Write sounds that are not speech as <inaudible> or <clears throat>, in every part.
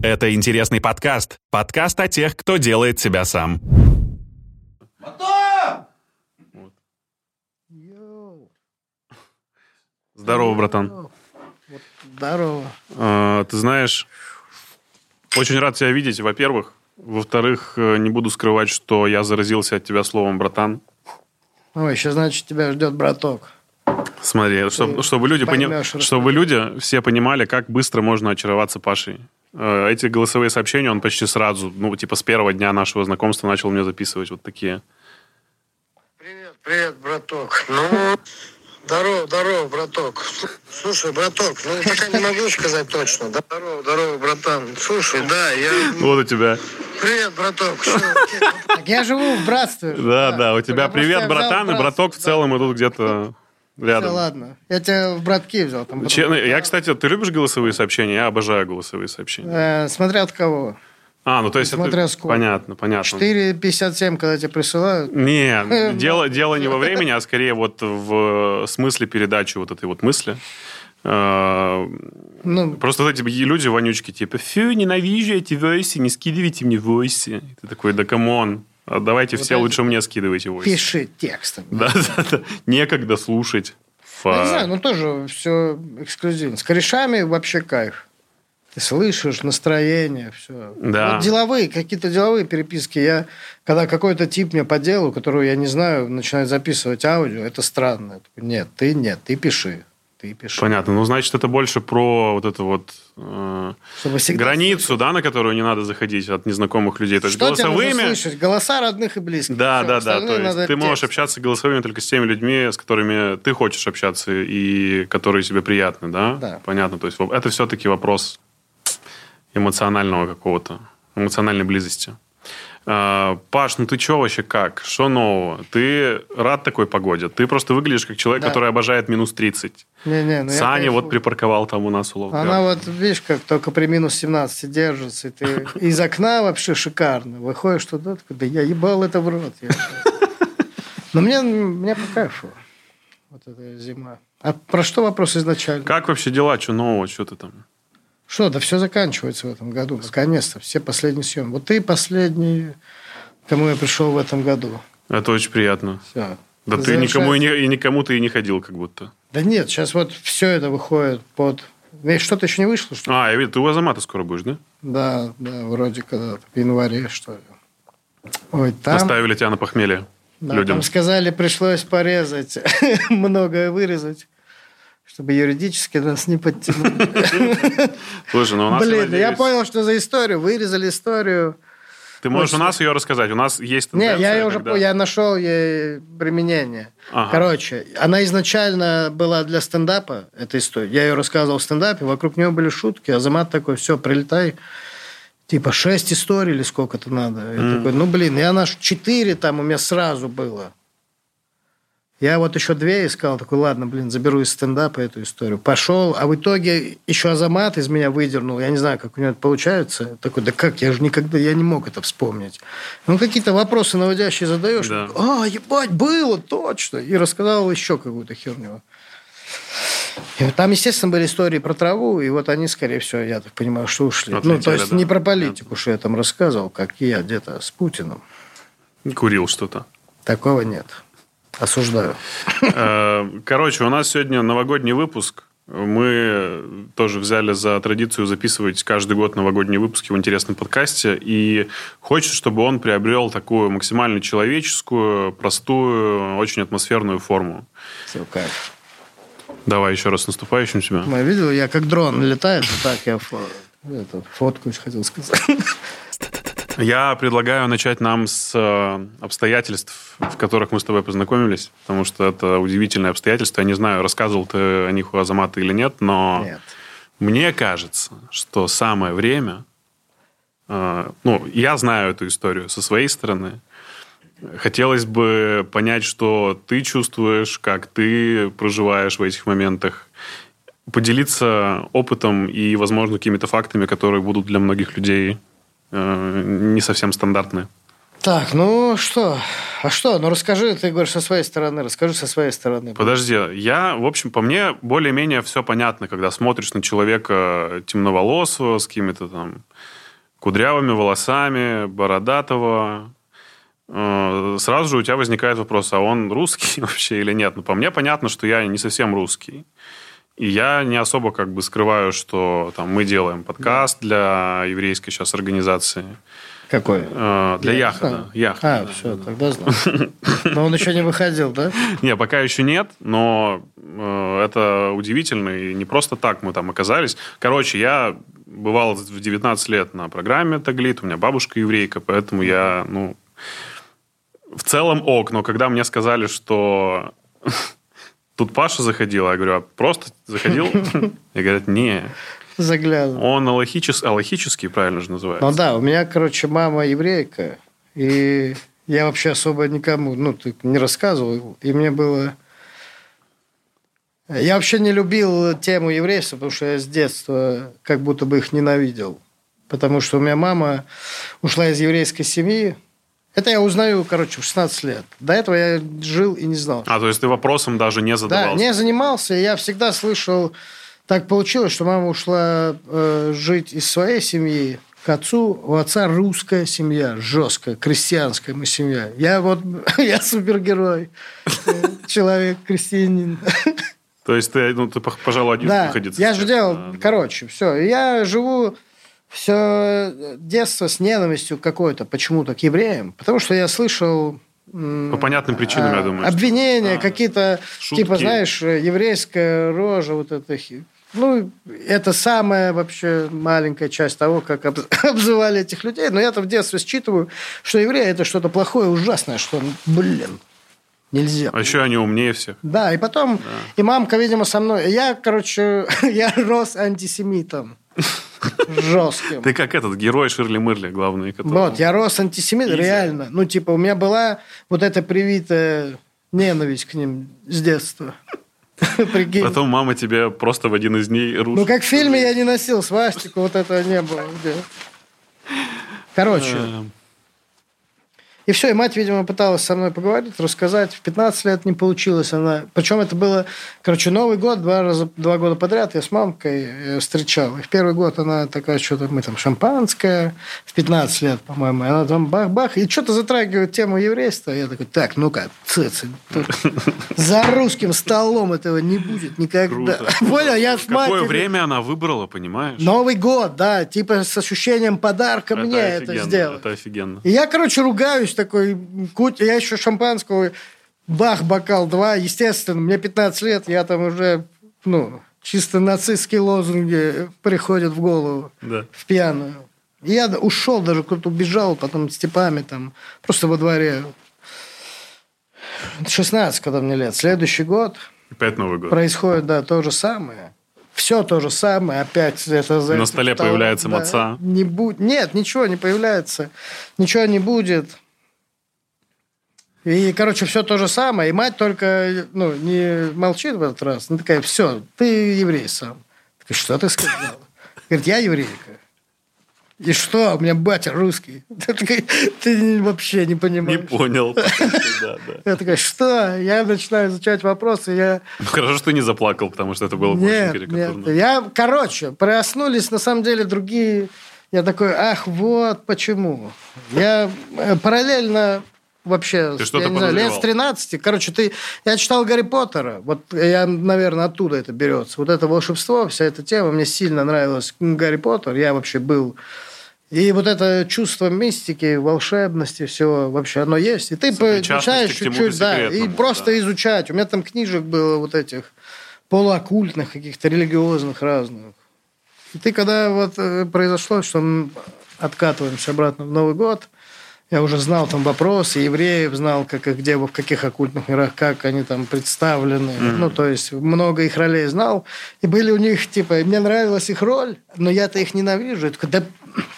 Это интересный подкаст. Подкаст о тех, кто делает себя сам. Здорово, братан. Здорово. А, ты знаешь, очень рад тебя видеть, во-первых. Во-вторых, э, не буду скрывать, что я заразился от тебя словом «братан». Ой, еще значит, тебя ждет браток. Смотри, чтобы, чтобы, люди пони... чтобы люди все понимали, как быстро можно очароваться Пашей. Э, Эти голосовые сообщения он почти сразу, ну, типа с первого дня нашего знакомства начал мне записывать вот такие. Привет, привет, браток. Ну, здорово, здорово, браток. Слушай, браток, ну пока не могу сказать точно. Да? Здорово, здорово, братан. Слушай, да, я... Вот у тебя. Привет, браток. Так я живу в братстве. Да, да, у тебя привет, братан, и браток в целом идут где-то Рядом. ладно. Я тебя в братки взял. Там потом- Че- Я, кстати, ты любишь голосовые сообщения? Я обожаю голосовые сообщения. Э, смотря от кого. А, ну то есть Смотря это... сколько. Понятно, понятно. 4,57, когда тебе присылают. Не, <laughs> дело, дело не во времени, а скорее вот в смысле передачи вот этой вот мысли. Э, Ну, Просто вот эти люди вонючки, типа, фу, ненавижу эти войси, не скидывайте мне войси. Ты такой, да come on, давайте Вот все эти- лучше мне скидывайте войси. пиши текстом. Да, <laughs> да, да. Некогда слушать. Я не Фа. знаю, ну тоже все эксклюзивно. С корешами вообще кайф. Ты слышишь настроение, все. Да. Вот деловые, какие-то деловые переписки. Я, когда какой-то тип мне по делу, которого я не знаю, начинает записывать аудио, это странно. Я такой, нет, ты нет, ты пиши. Ты пиши. Понятно. Ну, значит, это больше про вот эту вот э, границу, да, на которую не надо заходить от незнакомых людей. То есть Что тебе голосовыми... слышать? Голоса родных и близких. Да, Всё, да, да. То есть ты можешь текст. общаться голосовыми только с теми людьми, с которыми ты хочешь общаться и которые тебе приятны, да? Да. Понятно. То есть это все-таки вопрос эмоционального какого-то, эмоциональной близости. А, Паш, ну ты что вообще как? Что нового? Ты рад такой погоде? Ты просто выглядишь как человек, Да. который обожает минус 30. Не-не, ну я Саня вот кайфую. припарковал там у нас улов. Она вот, видишь, как только при минус 17 держится, и ты <laughs> из окна вообще шикарно. Выходишь туда, да я ебал это в рот. я щас». Но мне, мне по кайфу. Вот эта зима. А про что вопрос изначально? Как вообще дела? Что нового? Что ты там? Что, да все заканчивается в этом году. Наконец-то. Все последние съемки. Вот ты последний, кому я пришел в этом году. Это очень приятно. Все. Да ты никому и, не, и никому ты и не ходил, как будто. Да нет, сейчас вот все это выходит под... Что-то еще не вышло, что ли? А, я видел, ты у Азамата скоро будешь, да? Да, да, вроде когда-то в январе, что ли. Ой, там... Оставили тебя на похмелье Да, людям. Там сказали, пришлось порезать, <laughs> многое вырезать, чтобы юридически нас не подтянули. <laughs> Слушай, ну у нас, Блин, я, понял, что за историю. Вырезали историю. Ты можешь Точно. у нас ее рассказать. У нас есть Не, тенденция, я ее уже я нашел ей применение. Ага. Короче, она изначально была для стендапа, эта история. Я ее рассказывал в стендапе, вокруг нее были шутки. Азамат такой, все, прилетай. Типа шесть историй или сколько-то надо. Я такой, ну, блин, я наш четыре там у меня сразу было. Я вот еще две искал, такой, ладно, блин, заберу из стендапа эту историю. Пошел, а в итоге еще Азамат из меня выдернул. Я не знаю, как у него это получается. Такой, да как, я же никогда, я не мог это вспомнить. Ну, какие-то вопросы наводящие задаешь. Да. А, ебать, было, точно. И рассказал еще какую-то херню. И вот там, естественно, были истории про траву, и вот они, скорее всего, я так понимаю, что ушли. ну, то Отлетели, есть да. не про политику, что я там рассказывал, как я где-то с Путиным. Курил что-то. Такого нет. Осуждаю. Э, Короче, у нас сегодня новогодний выпуск. Мы тоже взяли за традицию записывать каждый год новогодние выпуски в интересном подкасте. И хочется, чтобы он приобрел такую максимально человеческую, простую, очень атмосферную форму. Все, кайф. Давай еще раз наступающим тебя. Я видел, я как дрон летает, вот так я фо- это, фоткаюсь, хотел сказать. Я предлагаю начать нам с э, обстоятельств, в которых мы с тобой познакомились, потому что это удивительные обстоятельства. Я не знаю, рассказывал ты о них у Азамата или нет, но Нет. мне кажется, что самое время... э, ну, я знаю эту историю со своей стороны. Хотелось бы понять, что ты чувствуешь, как ты проживаешь в этих моментах, поделиться опытом и, возможно, какими-то фактами, которые будут для многих людей не совсем стандартны. Так, ну что, А что? Ну расскажи, ты говоришь со своей стороны, расскажи со своей стороны. Подожди, я, в общем, по мне более-менее все понятно, когда смотришь на человека темноволосого, с какими-то там кудрявыми волосами, бородатого, э, сразу же у тебя возникает вопрос, а он русский <laughs> вообще или нет? Ну, по мне понятно, что я не совсем русский. И я не особо как бы скрываю, что там мы делаем подкаст для еврейской сейчас организации. Какой? Э, для Яхада. Яхада. А, все, тогда знал. Но он еще не выходил, да? <laughs> Не, пока еще нет, но э, это удивительно. И не просто так мы там оказались. Короче, я бывал в 19 лет на программе Таглит, у меня бабушка еврейка, поэтому я, ну, в целом ок. Но когда мне сказали, что тут Паша заходил, я говорю, а просто заходил? <laughs> И говорят, не, заглядывал. Он аллахичес, аллахический, правильно же называется. Ну да, у меня, короче, мама еврейка, и я вообще особо никому ну, не рассказывал, и мне было... Я вообще не любил тему еврейства, потому что я с детства как будто бы их ненавидел. Потому что у меня мама ушла из еврейской семьи. Это я узнаю, короче, в 16 лет. До этого я жил и не знал. А, то есть ты вопросом даже не задавался? Да, не занимался. Я всегда слышал так получилось, что мама ушла э, жить из своей семьи к отцу. У отца русская семья, жесткая, крестьянская мы семья. Я вот, <laughs> я супергерой, человек, крестьянин. То есть ты, ну, ты пожалуй, один да, выходец. я же делал, короче, все. Я живу все детство с ненавистью какой-то почему-то к евреям, потому что я слышал по понятным причинам, я думаю. Обвинения что... какие-то, Шутки. типа, знаешь, еврейская рожа, вот это ну, это самая вообще маленькая часть того, как <laughs> обзывали этих людей. Но я-то в детстве считываю, что евреи – это что-то плохое, ужасное, что, блин, нельзя. А еще они умнее всех. Да, и потом да. и мамка, видимо, со мной. Я, короче, <laughs> я рос антисемитом. Жестким. Ты как этот герой Ширли Мырли, главный. Который... Вот, я рос антисемитом, реально. Ну, типа, у меня была вот эта привитая ненависть к ним с детства. <laughs> Прикинь. Потом мама тебе просто в один из дней рушит. Ну, как в фильме я не носил свастику, вот этого не было. Короче, эм. И все, и мать, видимо, пыталась со мной поговорить, рассказать. В 15 лет не получилось она. Причем это было, короче, Новый год, два, раза, два года подряд я с мамкой э, встречал. И в первый год она такая, что-то мы там шампанское, в 15 лет, по-моему, она там бах-бах, и что-то затрагивает тему еврейства. Я такой, так, ну-ка, цыцы, за русским столом этого не будет никогда. <laughs> Понял, я с Какое время она выбрала, понимаешь? Новый год, да, типа с ощущением подарка мне это сделать. Это офигенно. И я, короче, ругаюсь такой, куть, я еще шампанского, бах, бокал два, естественно, мне 15 лет, я там уже, ну, чисто нацистские лозунги приходят в голову, да. в пьяную. И я ушел, даже куда-то убежал, потом степами там, просто во дворе. 16, когда мне лет. Следующий год. Опять Новый год. Происходит, да, то же самое. Все то же самое, опять это... На столе того, появляется да, маца. Не будь, нет, ничего не появляется. Ничего не будет. И, короче, все то же самое. И мать только ну, не молчит в этот раз. Она такая, все, ты еврей сам. Такая, что ты сказала? Говорит, я еврейка. И что? У меня батя русский. <laughs> Ты, вообще не понимаешь. Не понял. Я такая, что? Я начинаю изучать вопросы. Я... Ну, хорошо, что ты не заплакал, потому что это было нет, очень карикатурно. Нет. Я, короче, проснулись на самом деле другие... Я такой, ах, вот почему. Я э, параллельно вообще, ты я не знаю, лет с 13. Короче, ты, я читал Гарри Поттера. Вот я, наверное, оттуда это берется. Вот это волшебство, вся эта тема. Мне сильно нравилась Гарри Поттер. Я вообще был... И вот это чувство мистики, волшебности, всего вообще оно есть. И ты начинаешь чуть-чуть, да, и просто да. изучать. У меня там книжек было вот этих полуоккультных, каких-то религиозных разных. И ты, когда вот э, произошло, что мы откатываемся обратно в Новый год, я уже знал там вопросы евреев, знал, как где, в каких оккультных мирах, как они там представлены. Mm-hmm. Ну, то есть, много их ролей знал. И были у них, типа, мне нравилась их роль, но я-то их ненавижу. Я такой, да,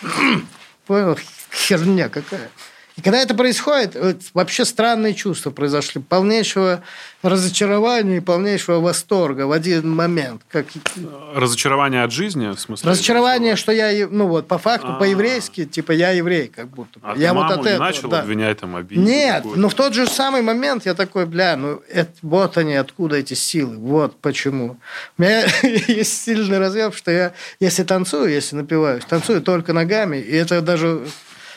<clears throat> понял, херня какая. И когда это происходит, вообще странные чувства произошли. Полнейшего разочарования и полнейшего восторга в один момент. Как... Разочарование от жизни, в смысле? Разочарование, что я, ну вот, по факту, А-а-а. по-еврейски, типа, я еврей, как будто. А я вот от этого, начал да. обвинять там обиде? Нет, но в тот же самый момент я такой, бля, ну это, вот они, откуда эти силы, вот почему. У меня <laughs> есть сильный разъем, что я, если танцую, если напиваюсь, танцую только ногами, и это даже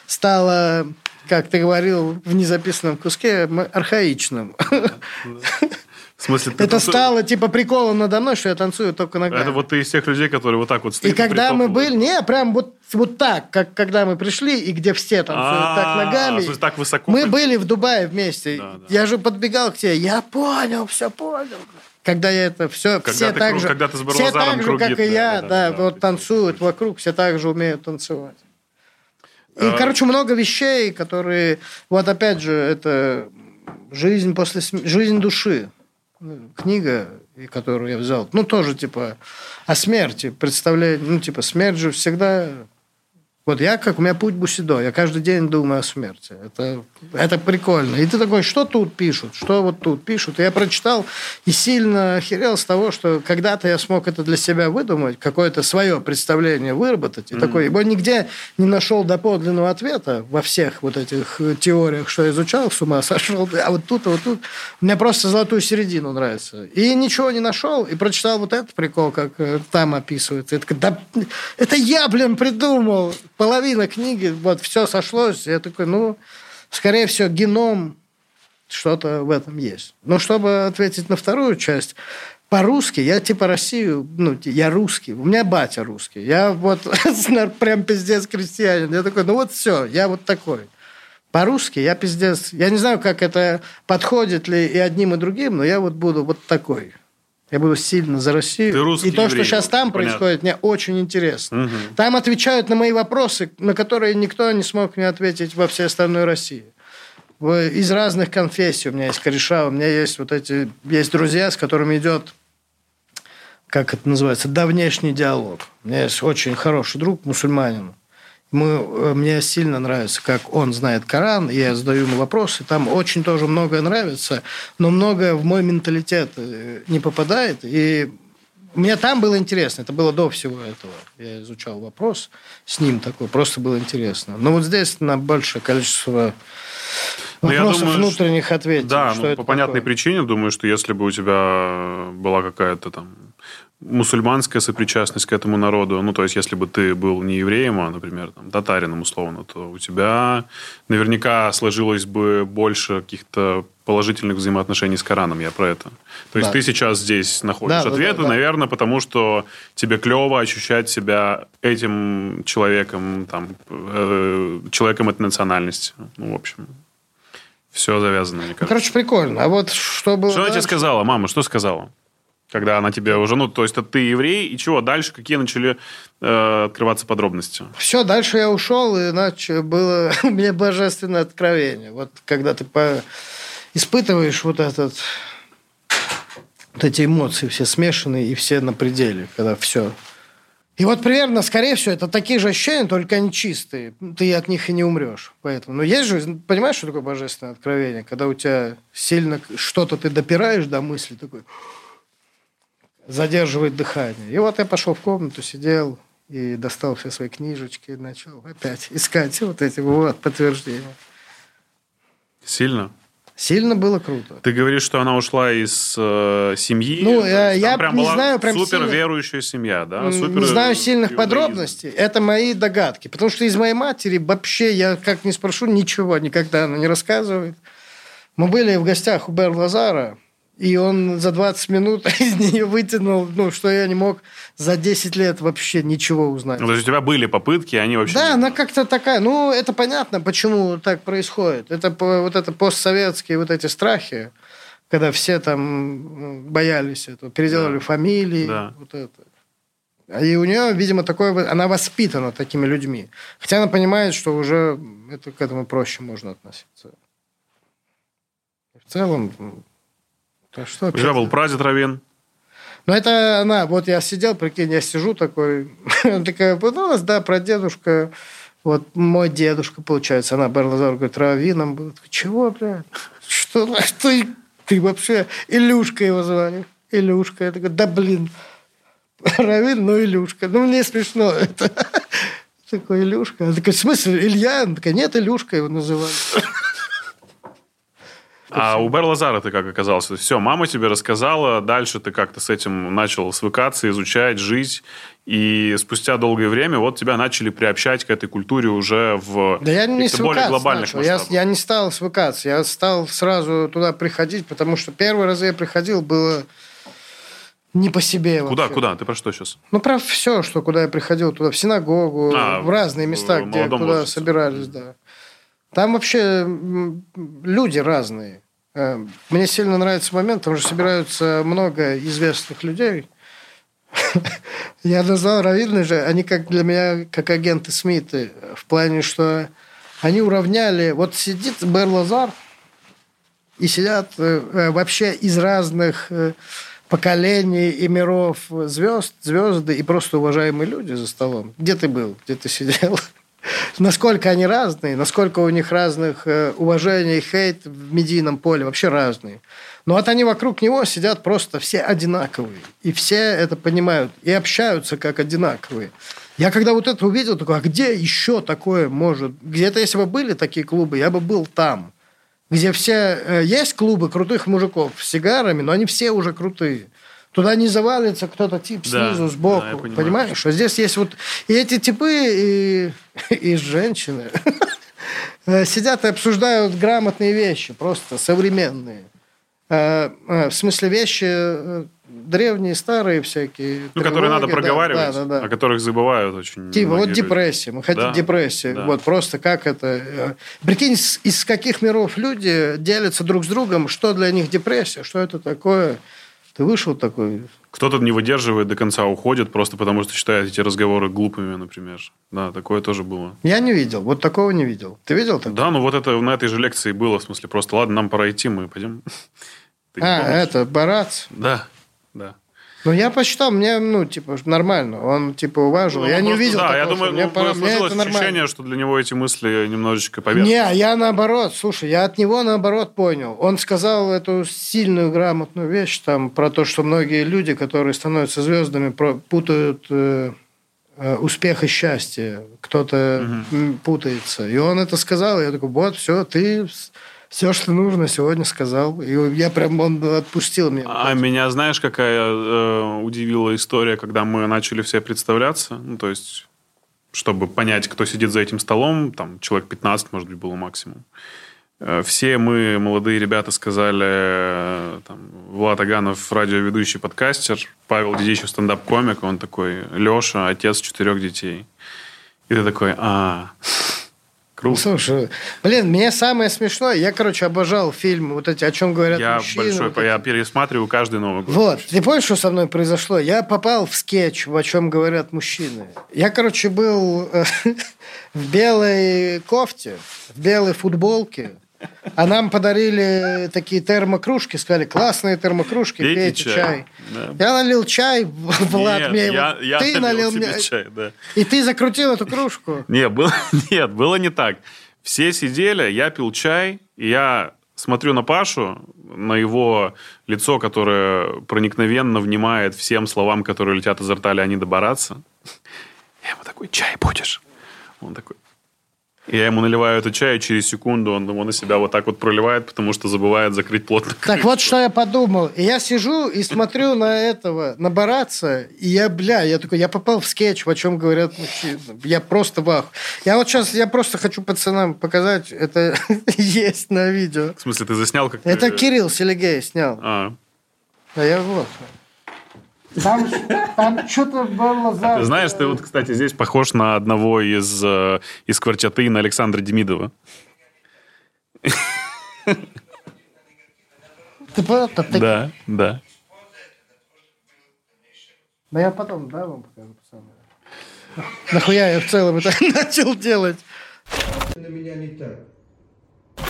стало как ты говорил в незаписанном куске, архаичным. В смысле, это танцу... стало типа приколом надо мной, что я танцую только ногами. Это вот ты из тех людей, которые вот так вот стоят. И когда мы были, не, прям вот, вот так, как когда мы пришли, и где все танцуют так ногами. так высоко. Мы были в Дубае вместе. Я же подбегал к тебе, я понял, все понял когда я это все, когда все ты, так же, когда ты все так же, круги, как и я, да, да, да вот танцуют вокруг, все так же умеют танцевать. И, а... короче, много вещей, которые... Вот опять же, это жизнь после см... жизнь души. Книга, которую я взял. Ну, тоже, типа, о смерти. Представляю, ну, типа, смерть же всегда вот я, как у меня путь Бусидо, я каждый день думаю о смерти. Это, это прикольно. И ты такой, что тут пишут, что вот тут пишут. И я прочитал и сильно охерел с того, что когда-то я смог это для себя выдумать, какое-то свое представление выработать. И mm-hmm. такой, его нигде не нашел доподлинного ответа во всех вот этих теориях, что я изучал, с ума <laughs> сошел. А вот тут, а вот тут. Мне просто золотую середину нравится. И ничего не нашел, и прочитал вот этот прикол, как э, там описывается. Это, да, это я, блин, придумал половина книги, вот все сошлось. Я такой, ну, скорее всего, геном что-то в этом есть. Но чтобы ответить на вторую часть, по-русски, я типа Россию, ну, я русский, у меня батя русский, я вот <laughs> прям пиздец крестьянин. Я такой, ну вот все, я вот такой. По-русски я пиздец. Я не знаю, как это подходит ли и одним, и другим, но я вот буду вот такой. Я буду сильно за Россию. Ты русский и то, еврей, что сейчас там понятно. происходит, мне очень интересно. Угу. Там отвечают на мои вопросы, на которые никто не смог мне ответить во всей остальной России. Из разных конфессий у меня есть кореша, у меня есть вот эти, есть друзья, с которыми идет, как это называется, давнешний диалог. У меня есть очень хороший друг, мусульманин. Мы, э, мне сильно нравится, как он знает Коран, я задаю ему вопросы. Там очень тоже многое нравится, но многое в мой менталитет э, не попадает. И мне там было интересно, это было до всего этого. Я изучал вопрос с ним такой, просто было интересно. Но вот здесь на большее количество ну, вопросов думаю, внутренних ответов. Да, что ну, по понятной такое. причине, думаю, что если бы у тебя была какая-то там мусульманская сопричастность к этому народу, ну, то есть, если бы ты был не евреем, а, например, там, татарином условно, то у тебя наверняка сложилось бы больше каких-то положительных взаимоотношений с Кораном, я про это. То есть, Да. ты сейчас здесь находишь Да, ответы, да, да. наверное, потому что тебе клево ощущать себя этим человеком, там, э, человеком этой национальности. Ну, в общем, все завязано, мне Ну, кажется. короче, прикольно. А вот что было Что она тебе сказала, мама, что сказала? Когда она тебе уже, ну, то есть, ты еврей, и чего дальше, какие начали э, открываться подробности? Все, дальше я ушел, и иначе было <laughs> у меня божественное откровение. Вот когда ты по... испытываешь вот этот вот эти эмоции все смешанные и все на пределе, когда все. И вот примерно, скорее всего, это такие же ощущения, только они чистые. Ты от них и не умрешь. Поэтому. Но есть же, понимаешь, что такое божественное откровение? Когда у тебя сильно что-то ты допираешь до мысли, такой задерживает дыхание. И вот я пошел в комнату, сидел и достал все свои книжечки и начал опять <laughs> искать вот эти вот подтверждения. Сильно? Сильно было круто. Ты говоришь, что она ушла из э, семьи. Ну, э, я прям не знаю прям супер сильно- верующая семья, да? Супер не знаю сильных иудаизм. подробностей. Это мои догадки. Потому что из моей матери вообще, я как не спрошу, ничего никогда она не рассказывает. Мы были в гостях у Бер Лазара, и он за 20 минут <laughs> из нее вытянул, ну, что я не мог за 10 лет вообще ничего узнать. Ну, то есть у тебя были попытки, они вообще... Да, не- она как-то такая, ну, это понятно, почему так происходит. Это вот это постсоветские вот эти страхи, когда все там боялись этого, переделали Да. фамилии, Да. вот это. И у нее, видимо, такое, она воспитана такими людьми. Хотя она понимает, что уже это, к этому проще можно относиться. В целом, да что тебя был прадед Равен. ну, это она, вот я сидел, прикинь, я сижу такой, <laughs> она такая, вот у нас, да, прадедушка Вот мой дедушка, получается, она Барлазар говорит, раввином был. Чего, блядь? Что, <laughs> что ты вообще Илюшка его звали? Илюшка. Я такой, да блин, <laughs> Равин, ну Илюшка. Ну, мне смешно это. Такой Илюшка. Она такая, в смысле, Илья? Она такая, нет, Илюшка его называют. А у Бер Лазара ты как оказался? Все, мама тебе рассказала, дальше ты как-то с этим начал свыкаться, изучать, жить, и спустя долгое время вот тебя начали приобщать к этой культуре уже в да я не более глобальных начал. Я, я не стал свыкаться, я стал сразу туда приходить, потому что первый раз я приходил, было не по себе Куда, вообще. куда? Ты про что сейчас? Ну, про все, что куда я приходил, туда, в синагогу, а, в разные места, в где туда возрасте. собирались, да. Там вообще люди разные. Э, мне сильно нравится момент, там же собираются много известных людей. <laughs> Я назвал раввины же, они как для меня, как агенты Смиты, в плане, что они уравняли... Вот сидит Бер Лазар, и сидят э, э, вообще из разных поколений и миров звезд, звезды и просто уважаемые люди за столом. Где ты был? Где ты сидел? <laughs> насколько они разные, насколько у них разных э, уважений хейт в медийном поле, вообще разные. Но вот они вокруг него сидят просто все одинаковые. И все это понимают. И общаются как одинаковые. Я когда вот это увидел, такой, а где еще такое может? Где-то, если бы были такие клубы, я бы был там где все... Э, есть клубы крутых мужиков с сигарами, но они все уже крутые. Туда не завалится кто-то тип снизу, да, сбоку. Да, понимаешь? А здесь есть вот и эти типы, и, <laughs> и женщины э, <laughs> сидят и обсуждают грамотные вещи, просто современные. Э, в смысле вещи древние, старые всякие. Ну, которые надо проговаривать, да, да, да. о которых забывают очень Типа, вот люди. депрессия. Мы хотим да, депрессия. Да. Вот просто как это... Э, прикинь, из каких миров люди делятся друг с другом, что для них депрессия, что это такое. Ты вышел такой... Кто-то не выдерживает до конца, уходит просто потому, что считает эти разговоры глупыми, например. Да, такое тоже было. Я не видел. Вот такого не видел. Ты видел такое? Да, ну вот это на этой же лекции было. В смысле, просто, ладно, нам пора идти, мы пойдем. <laughs> а, это Барац? Да да. Ну, я посчитал, мне, ну, типа, нормально. Он, типа, уважил. Ну, я не увидел Да, такого, я думаю, мне, ну, пора... мне это ощущение, нормально. что для него эти мысли немножечко поверхностные. Не, я наоборот, слушай, я от него наоборот понял. Он сказал эту сильную, грамотную вещь там про то, что многие люди, которые становятся звездами, путают э, э, успех и счастье. Кто-то угу. путается. И он это сказал, и я такой, вот, все, ты все, что нужно, сегодня сказал. И я прям, он отпустил меня. А меня, знаешь, какая э, удивила история, когда мы начали все представляться? Ну, то есть, чтобы понять, кто сидит за этим столом, там, человек 15, может быть, было максимум. Э, все мы, молодые ребята, сказали, э, там, Влад Аганов, радиоведущий, подкастер, Павел Дедичев, стендап-комик, он такой, Леша, отец четырех детей. И ты такой, а, Круто. Слушай, блин, мне самое смешное, я, короче, обожал фильмы, вот эти, о чем говорят я мужчины. Большой, вот я пересматриваю каждый Новый год. Вот, ты помнишь, что со мной произошло? Я попал в скетч, о чем говорят мужчины. Я, короче, был э, <laughs> в белой кофте, в белой футболке, а нам подарили такие термокружки, сказали, классные термокружки, пейте, пейте чай. чай. Да. Я налил чай, <laughs> Влад, нет, мне я, его... я ты налил мне чай, да. И ты закрутил эту кружку. Нет, было, <laughs> нет, было не так. Все сидели, я пил чай, и я смотрю на Пашу, на его лицо, которое проникновенно внимает всем словам, которые летят изо рта Леонида Бараца. <laughs> Я ему такой, чай будешь? Он такой, я ему наливаю этот чай, и через секунду он его на себя вот так вот проливает, потому что забывает закрыть плотно. Так вот, что я подумал. Я сижу и смотрю на этого, на Бараца, и я, бля, я такой, я попал в скетч, о чем говорят мужчины. Я просто вах. Я вот сейчас, я просто хочу пацанам показать, это <laughs> есть на видео. В смысле, ты заснял как Это Кирилл Селегей снял. А. А я вот. Там, там что-то было за... Ты знаешь, ты вот, кстати, здесь похож на одного из, э, из квартеты, на Александра Демидова. Ты просто... Ты... Да, да. Да я потом, да, вам покажу, пацаны. Нахуя я в целом это <laughs> начал делать? На меня не так.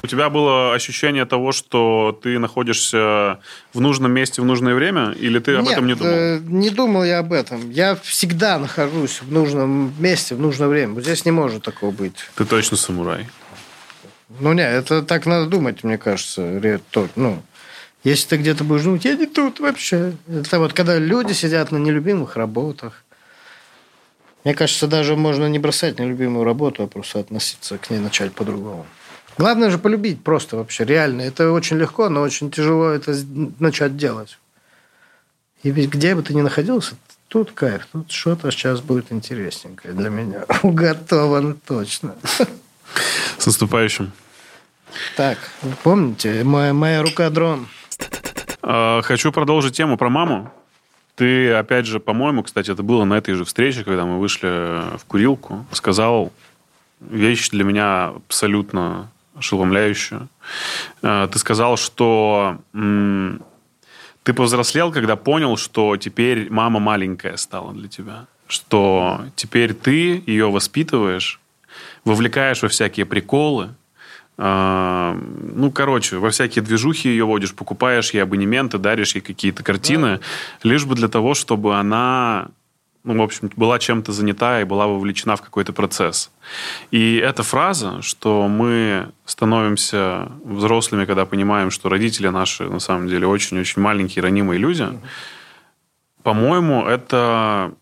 У тебя было ощущение того, что ты находишься в нужном месте в нужное время, или ты об Нет, этом не думал? э, не думал я об этом. Я всегда нахожусь в нужном месте в нужное время. Здесь не может такого быть. Ты точно самурай. Ну, не, это так надо думать, мне кажется. Ну, если ты где-то будешь думать, я не тут вообще. Это вот когда люди сидят на нелюбимых работах. Мне кажется, даже можно не бросать нелюбимую работу, а просто относиться к ней начать по-другому. Главное же полюбить просто вообще, реально. Это очень легко, но очень тяжело это начать делать. И ведь где бы ты ни находился, тут кайф, тут что-то сейчас будет интересненькое для меня. <laughs> Уготовано точно. С наступающим. Так, помните, моя, моя рука дрон. А, Хочу продолжить тему про маму. Ты, опять же, по-моему, кстати, это было на этой же встрече, когда мы вышли в курилку, сказал вещь для меня абсолютно ошеломляющую. А, Ты сказал, что ты повзрослел, когда понял, что теперь мама маленькая стала для тебя. Что теперь ты ее воспитываешь, вовлекаешь во всякие приколы, а, ну, короче, во всякие движухи ее водишь, покупаешь ей абонементы, даришь ей какие-то картины, лишь бы для того, чтобы она, ну, в общем, была чем-то занята и была вовлечена в какой-то процесс. И эта фраза, что мы становимся взрослыми, когда понимаем, что родители наши, на самом деле, очень-очень маленькие, ранимые люди, по-моему, это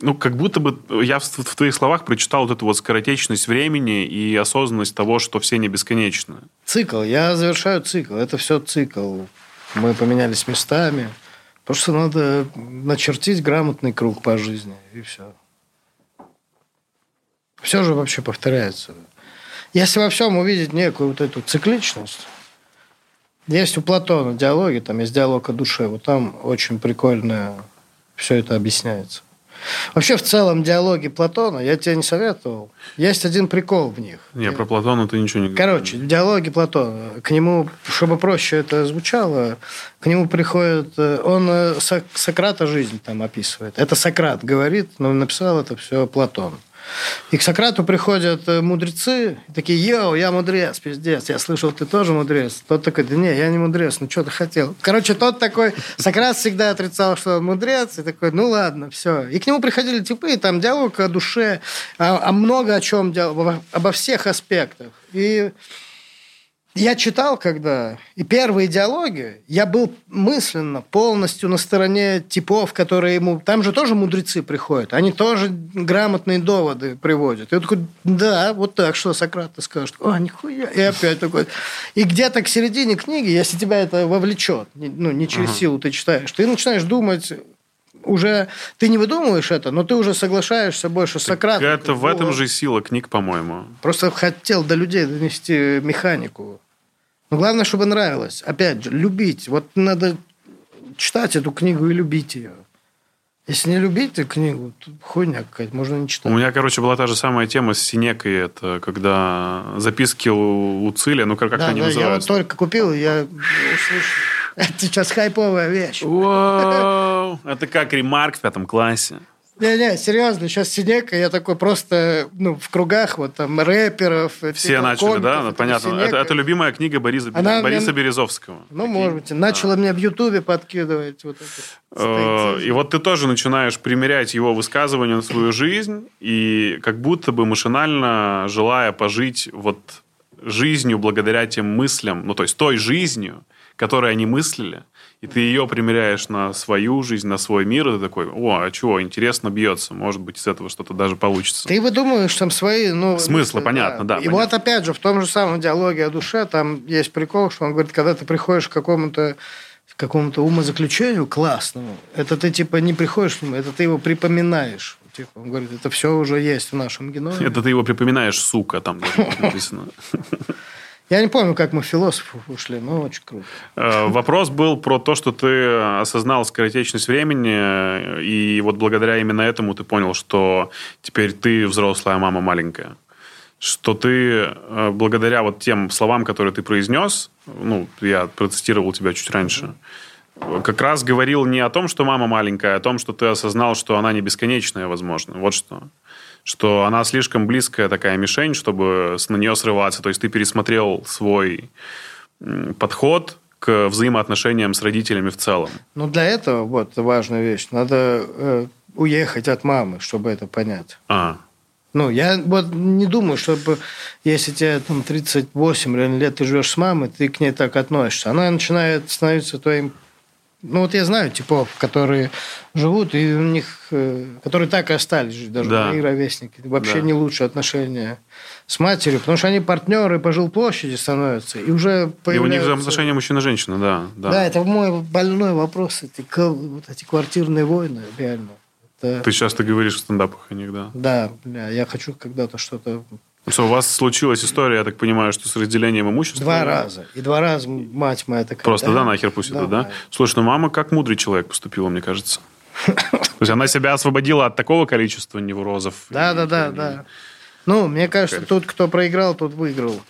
ну, как будто бы я в, в твоих словах прочитал вот эту вот скоротечность времени и осознанность того, что все не бесконечны. Цикл. Я завершаю цикл. Это все цикл. Мы поменялись местами. Просто надо начертить грамотный круг по жизни. И все. Все же вообще повторяется. Если во всем увидеть некую вот эту цикличность, есть у Платона диалоги, там есть диалог о душе, вот там очень прикольно все это объясняется. Вообще, в целом, диалоги Платона, я тебе не советовал, есть один прикол в них. Не, про Платона ты ничего не говоришь. Короче, диалоги Платона. К нему, чтобы проще это звучало, к нему приходит... э, Он э, Со- Сократа жизнь там описывает. Это Сократ говорит, но написал это все Платон. И к Сократу приходят э, мудрецы, такие, йоу, я мудрец, пиздец, я слышал, ты тоже мудрец. Тот такой, да не, я не мудрец, ну что ты хотел? Короче, тот такой, Сократ всегда отрицал, что он мудрец, и такой, ну ладно, все. И к нему приходили типы, и там диалог о душе, о, о много о чем, диалог, обо всех аспектах. И я читал когда, и первые диалоги, я был мысленно полностью на стороне типов, которые ему... Там же тоже мудрецы приходят, они тоже грамотные доводы приводят. И я такой, да, вот так, что Сократ ты скажет. О, нихуя. И опять такой. И где-то к середине книги, если тебя это вовлечет, ну, не через силу ты читаешь, ты начинаешь думать уже ты не выдумываешь это, но ты уже соглашаешься больше с Сократом. Это в этом же сила книг, по-моему. Просто хотел до людей донести механику. Но главное, чтобы нравилось. Опять же, любить. Вот надо читать эту книгу и любить ее. Если не любить эту книгу, то хуйня какая-то, можно не У читать. меня, короче, была та же самая тема с Синекой. Это когда записки у, у Циля, ну как, как да, они да, я вот называются? только купил, я услышал. Это сейчас хайповая вещь. Вау! Это как ремарк в пятом классе. Не-не, серьезно, сейчас Синека, я такой просто, ну, в кругах вот там рэперов. Все этих начали, комиков, да? это Ну, понятно. Синека. Это, это любимая книга Бориса, Она Бориса мне- Березовского. Ну, Такие. может быть. Начала мне в Ютубе подкидывать вот это. Э, И вот ты тоже начинаешь примерять его высказывания на свою жизнь, и как будто бы машинально желая пожить вот жизнью благодаря тем мыслям, ну, то есть той жизнью, которой они мыслили, и ты ее примеряешь на свою жизнь, на свой мир, и ты такой, о, а чего, интересно бьется, может быть, из этого что-то даже получится. Ты выдумываешь там свои... Ну, Смыслы, понятно, да, И понятно. вот опять же, в том же самом диалоге о душе, там есть прикол, что он говорит, когда ты приходишь к какому-то какому-то умозаключению классному, это ты типа не приходишь к нему, это ты его припоминаешь. Типа, он говорит, это все уже есть в нашем геноме. Это ты его припоминаешь, сука, там написано. <laughs> Я не помню, как мы в философов ушли, но очень круто. Э, Вопрос был про то, что ты осознал скоротечность времени, э, и вот благодаря именно этому ты понял, что теперь ты взрослая мама маленькая. Что ты э, благодаря вот тем словам, которые ты произнес, ну, я процитировал тебя чуть раньше, как раз говорил не о том, что мама маленькая, а о том, что ты осознал, что она не бесконечная, возможно. Вот что. Что она слишком близкая такая мишень, чтобы на нее срываться. То есть ты пересмотрел свой подход к взаимоотношениям с родителями в целом. Ну, для этого, вот, важная вещь, надо э, уехать от мамы, чтобы это понять. А, Ну, я вот не думаю, чтобы если тебе там 38 лет, ты живешь с мамой, ты к ней так относишься. Она начинает становиться твоим... Ну, вот я знаю типов, которые живут, и у них... э, Которые так и остались жить, даже Да. мои ровесники. Вообще Да. не лучшие отношения с матерью, потому что они партнеры по жилплощади становятся, и уже и у них появляются... взаимоотношения мужчина-женщина, да, да. Да, это мой больной вопрос, эти, вот эти квартирные войны, реально. Это- Ты часто говоришь в стендапах о них, да. Да, бля, я хочу когда-то что-то... У вас случилась история, я так понимаю, что с разделением имущества? Два раза. И два раза мать моя такая... Просто, да, нахер пусть это, да? Давай. Слушай, ну мама как мудрый человек поступила, мне кажется. То есть она себя освободила от такого количества неврозов. Да, и- да, да, и- да. Ну, мне кажется, Кайф. тут кто проиграл, тот выиграл.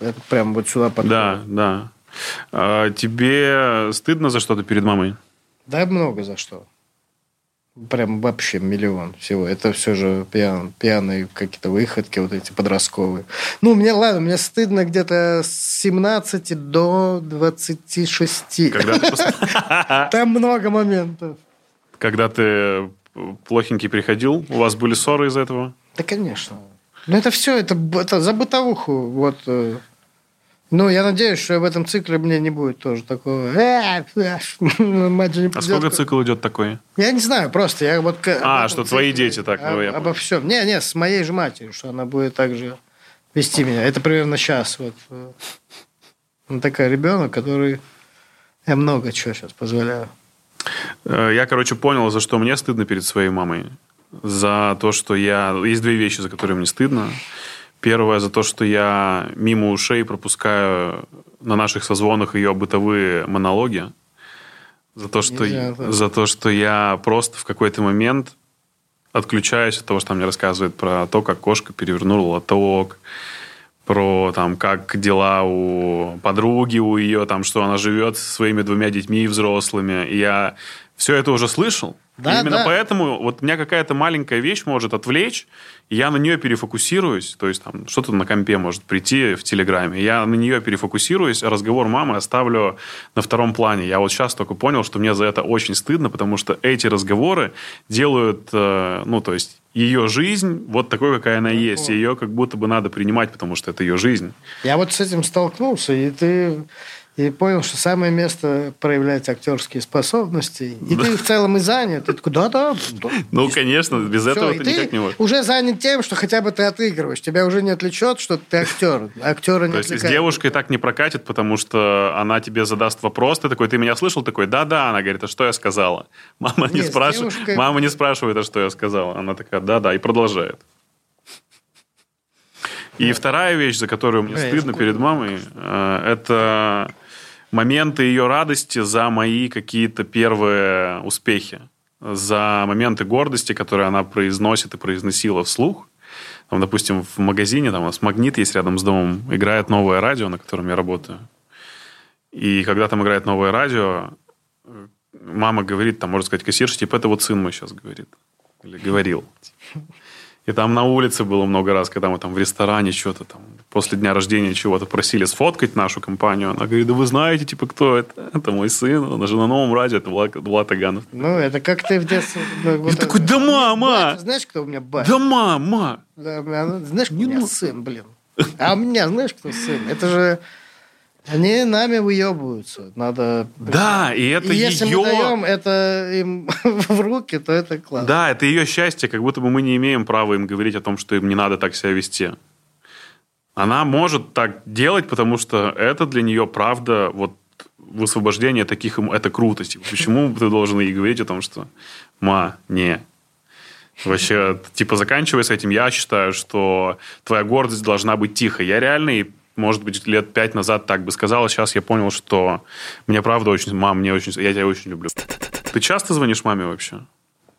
Это прям вот сюда подходит. Да, да. А тебе стыдно за что-то перед мамой? Да, много за что. Прям вообще миллион всего. Это все же пьян, пьяные какие-то выходки, вот эти подростковые. Ну, мне, ладно, мне стыдно где-то с 17 до 26. Когда <laughs> Там много моментов. когда ты плохенький приходил, у вас были ссоры из-за этого? Да, конечно. Ну, это все, это, это за бытовуху. Вот. Ну, я надеюсь, что в этом цикле мне не будет тоже такого. «Э, э, не А придет». сколько цикл идет такой? Я не знаю, просто я вот... А, что твои дети так, ну, обо всем. Не, не, с моей же матерью, что она будет так же вести меня. Это примерно сейчас. Вот. э. Она такая ребенок, который... Я много чего сейчас позволяю. Я, короче, понял, за что мне стыдно перед своей мамой. За то, что я... Есть две вещи, за которые мне стыдно. Первое, за то, что я мимо ушей пропускаю на наших созвонах ее бытовые монологи. За то, что, Нельзя, да. за то, что я просто в какой-то момент отключаюсь от того, что она мне рассказывает про то, как кошка перевернула лоток, про там, как дела у подруги, у ее, там, что она живет со своими двумя детьми взрослыми. И я все это уже слышал. Да, и именно да. поэтому вот меня какая-то маленькая вещь может отвлечь, и я на нее перефокусируюсь. То есть там что-то на компе может прийти в Телеграме. Я на нее перефокусируюсь, а разговор мамы оставлю на втором плане. Я вот сейчас только понял, что мне за это очень стыдно, потому что эти разговоры делают, э, ну, то есть ее жизнь вот такой, какая она есть. Ее как будто бы надо принимать, потому что это ее жизнь. Я вот с этим столкнулся, и ты и понял, что самое место проявлять актерские способности. И ты в целом и занят. Ты такой, да-да. да». Ну, конечно, без Всё, этого и ты ты никак не можешь. уже занят тем, что хотя бы ты отыгрываешь. Тебя уже не отвлечет, что ты актер. Актера не То есть с девушкой так не прокатит, потому что она тебе задаст вопрос, ты такой, ты меня слышал? Такой, да-да. Она говорит, а что я сказала? Мама не спрашивает, девушкой- мама не спрашивает, а что я сказала. Она такая, да-да, и продолжает. И вторая вещь, за которую мне стыдно перед мамой, э, это моменты ее радости за мои какие-то первые успехи, за моменты гордости, которые она произносит и произносила вслух. Там, допустим, в магазине, там у нас магнит есть рядом с домом, играет новое радио, на котором я работаю. И когда там играет новое радио, мама говорит, там, можно сказать, кассирша, типа, это вот сын мой сейчас говорит. Или говорил. И там на улице было много раз, когда мы там в ресторане что-то там после дня рождения чего-то просили сфоткать нашу компанию. Она говорит, да вы знаете, типа, кто это? Это мой сын, он же на новом радио, это Влад, Влад Аганов. Ну, это как ты в детстве... ну, вот Я такой, да мама! Батя, знаешь, кто у меня батя? Да мама! Да, ну, знаешь, у меня ну- сын, блин? А у меня, знаешь, кто сын? Это же... Они нами выебываются. Надо... Да, и это И если ее... мы даем это им <laughs> в руки, то это классно. Да, это ее счастье, как будто бы мы не имеем права им говорить о том, что им не надо так себя вести. Она может так делать, потому что это для нее правда вот высвобождение таких это круто. Типа, почему ты должен ей говорить о том, что ма, не. Вообще, типа, заканчивая с этим, я считаю, что твоя гордость должна быть тихой. Я реально, и, может быть, лет пять назад так бы сказал, а сейчас я понял, что мне правда очень... Мам, мне очень... Я тебя очень люблю. Ты часто звонишь маме вообще?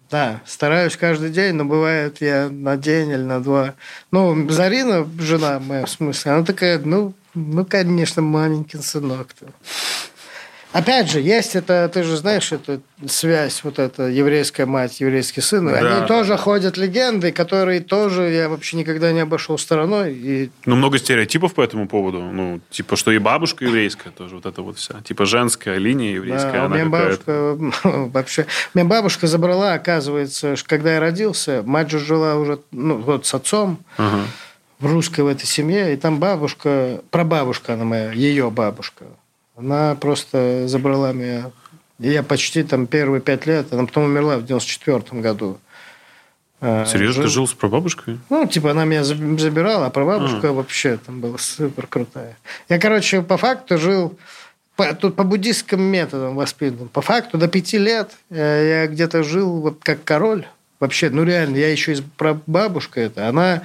Да, стараюсь каждый день, но бывает я на день или на два. Ну, Зарина, жена моя, в смысле, она такая, ну, ну, конечно, маменькин сынок. ты. Опять же, есть это, ты же знаешь, это связь, вот эта еврейская мать, еврейский сын. Да, Они тоже ходят легенды, которые тоже я вообще никогда не обошел стороной. И Ну, много стереотипов по этому поводу. Ну, типа, что и бабушка еврейская тоже, вот это вот вся. Типа, женская линия еврейская, Да, у она меня какая-то... бабушка <laughs> вообще... Меня бабушка забрала, оказывается, когда я родился, мать же жила уже ну, вот с отцом Ага. в русской в этой семье, и там бабушка, прабабушка она моя, ее бабушка, она просто забрала меня. И я почти там первые пять лет, она потом умерла в 94 году. А, Серьезно, ты жил с прабабушкой? Ну, типа, она меня заб- забирала, а прабабушка вообще там была супер крутая. Я, короче, по факту жил по, тут по буддистским методам воспитан. По факту до пяти лет э, я где-то жил вот как король. Вообще, ну реально, я еще из прабабушка это. Она,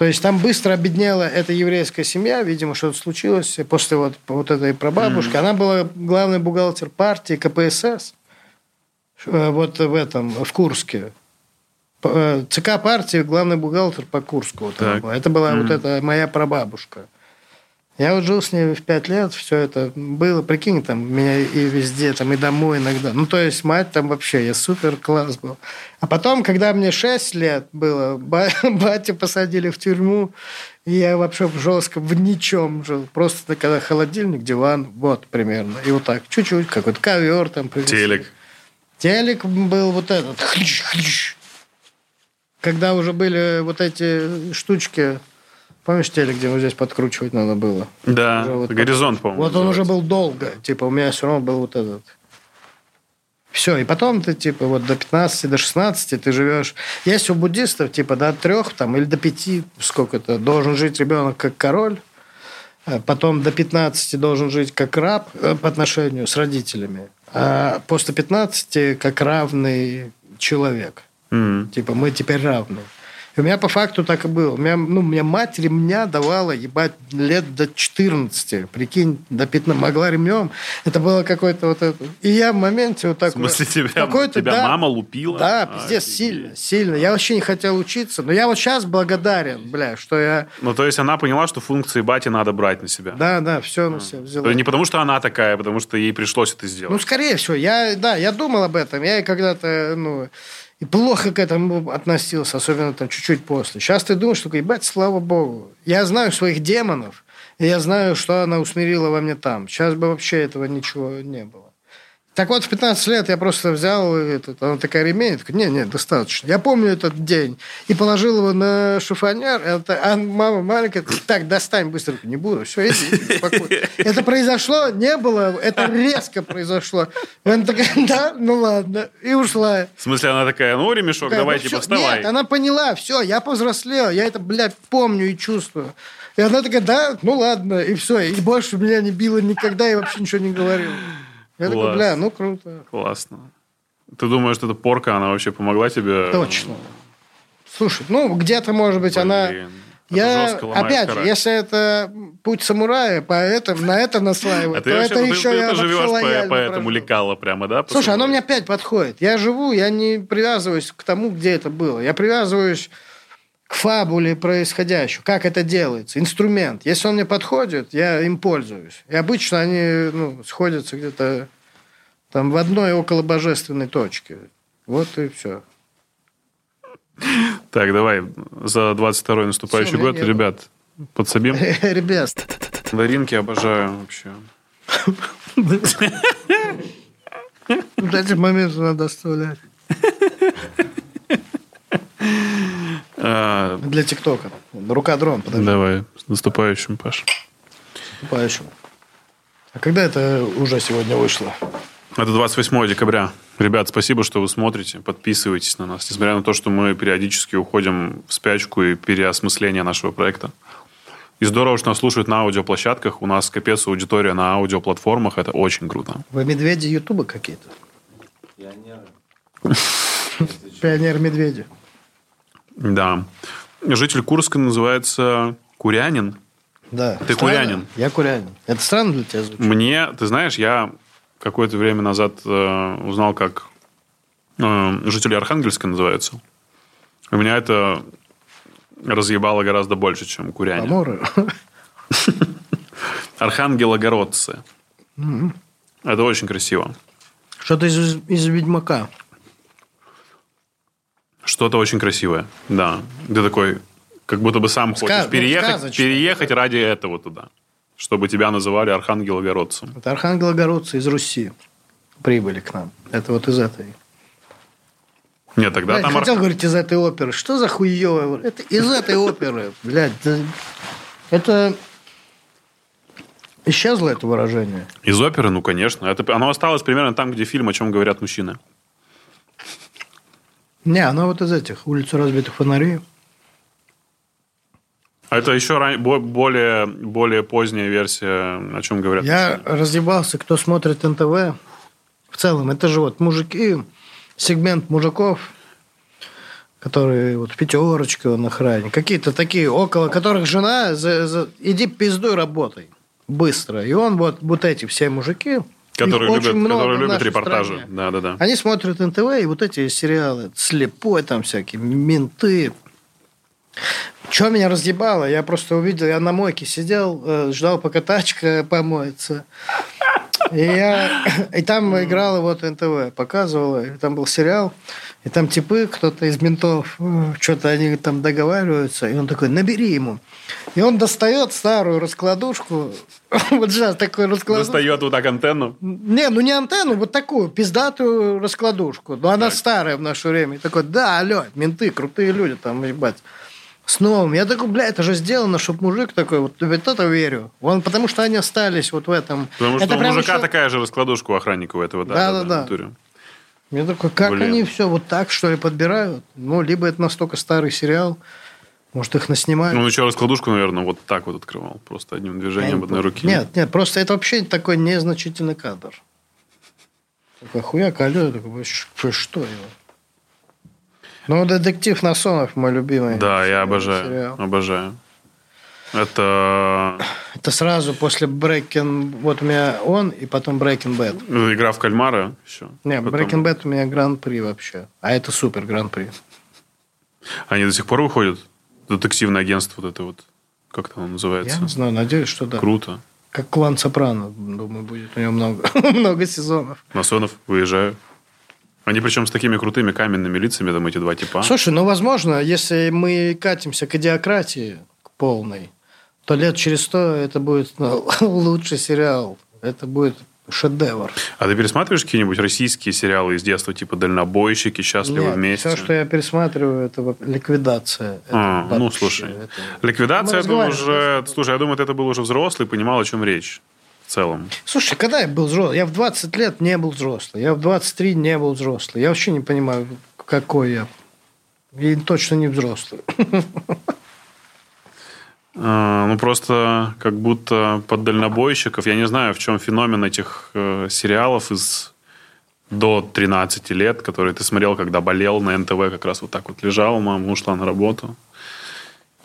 то есть там быстро обеднела эта еврейская семья, видимо, что-то случилось после вот, вот этой прабабушки. Она была главный бухгалтер партии КПСС э, вот в этом, в Курске. Э, ЦК партии главный бухгалтер по Курску. Вот Так. была. Это была Мгм. вот эта моя прабабушка. Я вот жил с ней в пять лет, все это было, прикинь, там меня и везде, там и домой иногда. Ну, то есть мать там вообще, я супер класс был. А потом, когда мне шесть лет было, ба- <laughs> батю посадили в тюрьму, и я вообще в жестко в ничем жил. Просто когда холодильник, диван, вот примерно. И вот так, чуть-чуть, какой-то ковер там. привезли. Телек. Телек был вот этот. Когда уже были вот эти штучки, помнишь телек, где вот здесь подкручивать надо было? Да, Уже вот горизонт, по-моему. Вот он уже называется. был долго. Типа, у меня все равно был вот этот. Все, и потом ты, типа, вот до 15, до 16 ты живешь. Есть у буддистов, типа, до трех там, или до пяти, сколько-то, должен жить ребенок как король. А Потом до 15 должен жить как раб э, по отношению с родителями. А после 15 как равный человек. Мгм. Типа, мы теперь равны. И у меня по факту так и было. У меня, ну, у меня мать ремня давала, ебать, лет до 14. Прикинь, до 15 могла ремнем. Это было какое-то вот это. И я в моменте вот так... В смысле, вот- тебя, тебя да, мама лупила? Да, А, пиздец, офигеть. сильно, сильно. Я вообще не хотел учиться. Но я вот сейчас благодарен, бля, что я... Ну, то есть она поняла, что функции бати надо брать на себя. Да, да, все на себя взяла. Не потому, что она такая, а потому что ей пришлось это Ну, сделать. скорее всего, я, да, я думал об этом. Я и когда-то, ну, и плохо к этому относился, особенно там чуть-чуть после. Сейчас ты думаешь, что, ебать, слава богу. Я знаю своих демонов, и я знаю, что она усмирила во мне там. Сейчас бы вообще этого ничего не было. Так вот, в 15 лет я просто взял этот, она такая ремень, я такой, не, не, достаточно. Я помню этот день и положил его на шифонер. Это, а мама маленькая, так, достань быстро. Не буду, все, иди, спокойно. <laughs> Это произошло, не было, это резко произошло. И она такая, да, ну ладно, и ушла. В смысле, она такая, ну, ремешок, Такая, давай, ну, типа, всё. вставай. Нет, она поняла, все, я повзрослел, я это, блядь, помню и чувствую. И она такая, да, ну ладно, и все. И больше меня не било никогда и вообще ничего не говорила. Я такой, бля, ну круто. Классно. Ты думаешь, что эта порка, она вообще помогла тебе? Точно. Слушай, ну, где-то, может быть, она... Блин, это Я, опять же, если это путь самурая, по этому, на это наслаивать, А то вообще, это ты- еще ты, я ты вообще живешь по, по этому лекало прямо, да? Слушай, оно мне опять подходит. Я живу, я не привязываюсь к тому, где это было. Я привязываюсь к фабуле происходящего, как это делается, инструмент. Если он мне подходит, я им пользуюсь. И обычно они ну, сходятся где-то там в одной около божественной точке. Вот и все. Так, давай, за 22-й наступающий год, ребят, подсобим. <laughs> Ребят, Даринки обожаю вообще. <laughs> вот эти моменты надо оставлять. <laughs> А, Для ТикТока. Рука дрон, подожди. давай, с наступающим, Паш. Наступающим. А когда это уже сегодня вышло? Это 28 декабря. Ребят, спасибо, что вы смотрите, подписывайтесь на нас. Несмотря на то, что мы периодически уходим в спячку и переосмысление нашего проекта. И здорово, что нас слушают на аудиоплощадках. У нас капец аудитория на аудиоплатформах. Это очень круто. Вы медведи Ютуба какие-то? Пионер-медведи. Да. Житель Курска называется Курянин. Да. Ты Странно? курянин? Я курянин. Это странно для тебя звучит? Мне, ты знаешь, я какое-то время назад э, узнал, как э, жители Архангельска называются. У меня это разъебало гораздо больше, чем курянин. Поморы. <laughs> Архангелогородцы. Это очень красиво. Что-то из, из Ведьмака. Что-то очень красивое, да. Ты такой, как будто бы сам Ска- хочешь ну, переехать, сказочно. переехать ради этого туда. Чтобы тебя называли архангелогородцем. Это архангелогородцы из Руси прибыли к нам. Это вот из этой. Нет, тогда Блядь, там... хотел арх- говорить из этой оперы. Что за хуевое? Это из этой оперы. Блядь, это... Исчезло это выражение. Из оперы, ну, конечно. Это, оно осталось примерно там, где фильм «О чем говорят мужчины». Не, оно вот из этих. Улицу разбитых фонарей. А это еще ран- бо- более, более поздняя версия «О чем говорят Я мужчины». разъебался, кто смотрит НТВ. В целом, это же вот мужики, сегмент мужиков, которые вот в пятерочке он охранник, какие-то такие, около которых жена, за- за- иди пиздуй работай быстро. И он вот, вот эти все мужики, Которые любят, много которые любят репортажи. стране. Да, да, да. Они смотрят НТВ и вот эти сериалы, слепой там всякие, менты. Что меня разъебало? Я просто увидел, я на мойке сидел, э, ждал, пока тачка помоется. И, я, и там играла вот НТВ, показывала, и там был сериал, и там типы, кто-то из ментов, э, что-то они там договариваются, и он такой, набери ему. И он достает старую раскладушку, <laughs> вот сейчас такой раскладушку. Достает вот так антенну. Не, ну не антенну, вот такую пиздатую раскладушку. Но она Так. старая в наше время. И такой, да, алло, менты, крутые люди там, ебать. С новым. Я такой, бля, это же сделано, чтобы мужик такой, вот, вот это верю. Он, потому что они остались вот в этом. Потому что это у прям мужика еще- такая же раскладушка у охранника у этого. Да, Да, да. Я такой, как Блин. они все вот так, что ли, подбирают? Ну, либо это настолько старый сериал, может, их наснимают. Ну, он еще раскладушку, наверное, вот так вот открывал. Просто одним Я движением не одной руки. Нет, нет, просто это вообще такой незначительный кадр. Такой хуяк, я такой, «Ш- что его? Ну, детектив Насонов мой любимый. Да, я сериал. обожаю. Это Это сразу после Breaking... Вот у меня он, и потом Breaking Bad. ну, игра в кальмара еще. Не, Потом- Breaking Bad у меня гран-при вообще. А это супер гран-при. Они до сих пор выходят? Детективное агентство вот это вот. Как это оно Я называется? не знаю, надеюсь, что да. Круто. Как клан Сопрано, думаю, будет у него много, <laughs> много сезонов. Масонов, выезжаю. Они причем с такими крутыми каменными лицами, там эти два типа. Слушай, ну, возможно, если мы катимся к идиократии, к полной, то лет через сто это будет ну, <laughs> лучший сериал. Это будет шедевр. А ты пересматриваешь какие-нибудь российские сериалы из детства, типа «Дальнобойщики», «Счастливы Нет, вместе»? Все, что я пересматриваю, это ликвидация. Это А, ну, вообще, слушай. это- Ликвидация, это уже... Слушай, я думаю, это был уже взрослый, понимал, о чем речь в целом. Слушай, когда я был взрослый? Я в 20 лет не был взрослый. Я в 23 не был взрослый. Я вообще не понимаю, какой я. И точно не взрослый. <laughs> А, Ну, просто как будто под дальнобойщиков. Я не знаю, в чем феномен этих э, сериалов из до 13 лет, которые ты смотрел, когда болел на НТВ, как раз вот так вот лежал, мама ушла на работу.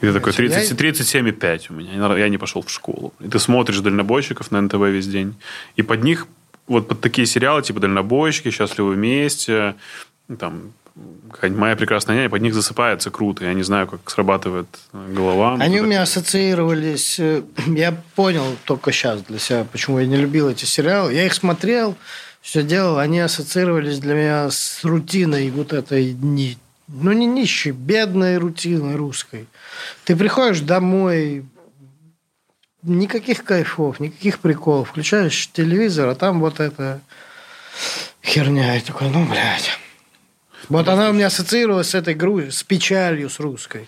И ты такой, Я- 30, 37,5 у меня, я не пошел в школу. И ты смотришь дальнобойщиков на НТВ весь день. И под них, вот под такие сериалы, типа «Дальнобойщики», «Счастливы вместе», там, «Моя прекрасная няня», под них засыпается круто. Я не знаю, как срабатывает э, голова. Они у меня это- ассоциировались... э, <clears throat> Я понял только сейчас для себя, почему я не любил эти сериалы. Я их смотрел, все делал. Они ассоциировались для меня с рутиной вот этой... ни- Ну, не нищей, бедной рутиной русской. Ты приходишь домой, никаких кайфов, никаких приколов. Включаешь телевизор, а там вот эта херня. И такой, ну, блядь. Вот она у меня ассоциировалась с этой гру- с печалью, с русской.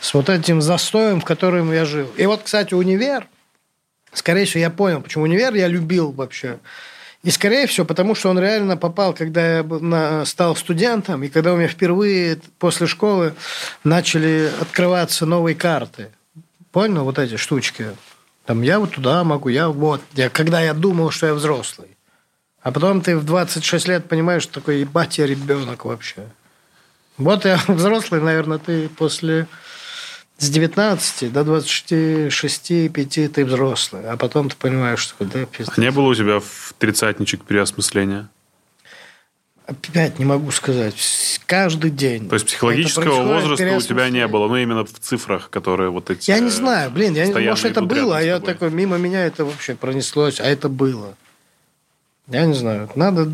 С вот этим застоем, в котором я жил. И вот, кстати, универ, скорее всего, я понял, почему универ я любил вообще. И, скорее всего, потому что он реально попал, когда я стал студентом, и когда у меня впервые после школы начали открываться новые карты. Понял вот эти штучки? Там я вот туда могу, я вот. Я, когда я думал, что я взрослый. А потом ты в 26 лет понимаешь, что такой ебать я ребенок вообще. Вот я <laughs> взрослый, наверное, ты после с 19 до 26-5 ты взрослый, а потом ты понимаешь, что да, пиздец. А не было у тебя в тридцатничек переосмысления? Опять не могу сказать. Каждый день. То есть психологического возраста у тебя не было, ну именно в цифрах, которые вот эти... Я не знаю, блин, я может, это было, а я такой, мимо меня это вообще пронеслось, а это было. Я не знаю. Надо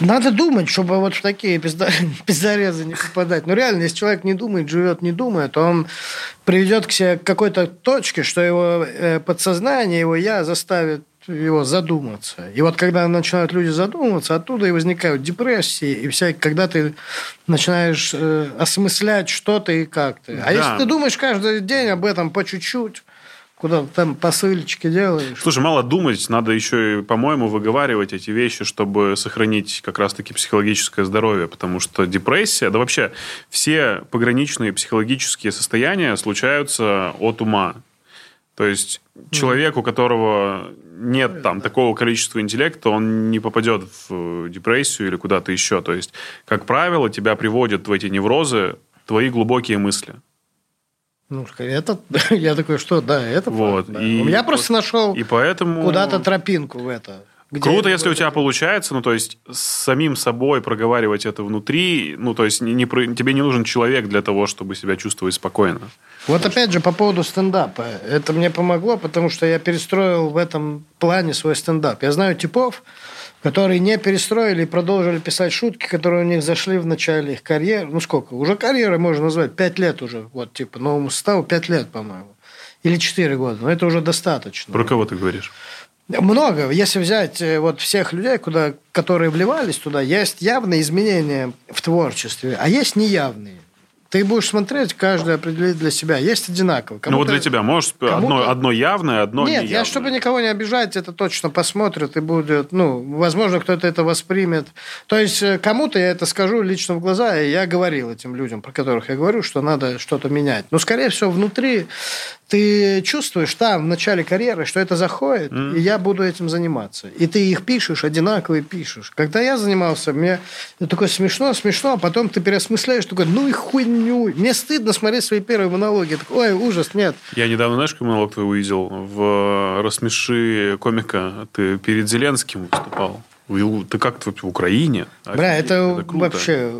надо думать, чтобы вот в такие пиздарезы <laughs> не попадать. Но реально, если человек не думает, живет не думает, то он приведет к себе к какой-то точке, что его э, подсознание, его я заставит его задуматься. И вот когда начинают люди задумываться, оттуда и возникают депрессии, и всякие, когда ты начинаешь э, осмыслять что-то и как то А да. если ты думаешь каждый день об этом по чуть-чуть, куда там посыльчики делаешь. Слушай, мало думать, надо еще, по-моему, выговаривать эти вещи, чтобы сохранить как раз-таки психологическое здоровье, потому что депрессия, да вообще все пограничные психологические состояния случаются от ума. То есть человек, у которого нет там такого количества интеллекта, он не попадет в депрессию или куда-то еще. То есть, как правило, тебя приводят в эти неврозы твои глубокие мысли. Ну, это, <laughs> я такой, что, да, это вот. Факт, да. И, меня просто нашел и поэтому... куда-то тропинку в это. Где Круто, если у тебя получается, ну, то есть, с самим собой проговаривать это внутри, ну, то есть, не, не, тебе не нужен человек для того, чтобы себя чувствовать спокойно. Вот опять же, по поводу стендапа. Это мне помогло, потому что я перестроил в этом плане свой стендап. Я знаю типов, которые не перестроили и продолжили писать шутки, которые у них зашли в начале их карьеры. Ну, сколько? Уже карьера можно назвать. Пять лет уже. Вот, типа, новому составу пять лет, по-моему. Или четыре года. Но это уже достаточно. Про кого ты говоришь? Много. Если взять э, вот всех людей, куда, которые вливались туда, есть явные изменения в творчестве, а есть неявные. Ты будешь смотреть, каждый определить для себя. Есть одинаково. Ну, вот для тебя, может, одно, одно явное, одно Нет, неявное. я, чтобы никого не обижать, это точно посмотрят и будет, ну, возможно, кто-то это воспримет. То есть, э, кому-то я это скажу лично в глаза, и я говорил этим людям, про которых я говорю, что надо что-то менять. Но, скорее всего, внутри ты чувствуешь там, в начале карьеры, что это заходит, mm. и я буду этим заниматься. И ты их пишешь, одинаковые пишешь. Когда я занимался, мне такое смешно, смешно, а потом ты переосмысляешь, такой, ну и хуйню. Мне стыдно смотреть свои первые монологи. Такой, Ой, ужас, нет. Я недавно, знаешь, какой монолог твой увидел? В «Рассмеши комика». Ты перед Зеленским выступал. Ты как то в Украине? Бля, это, это вообще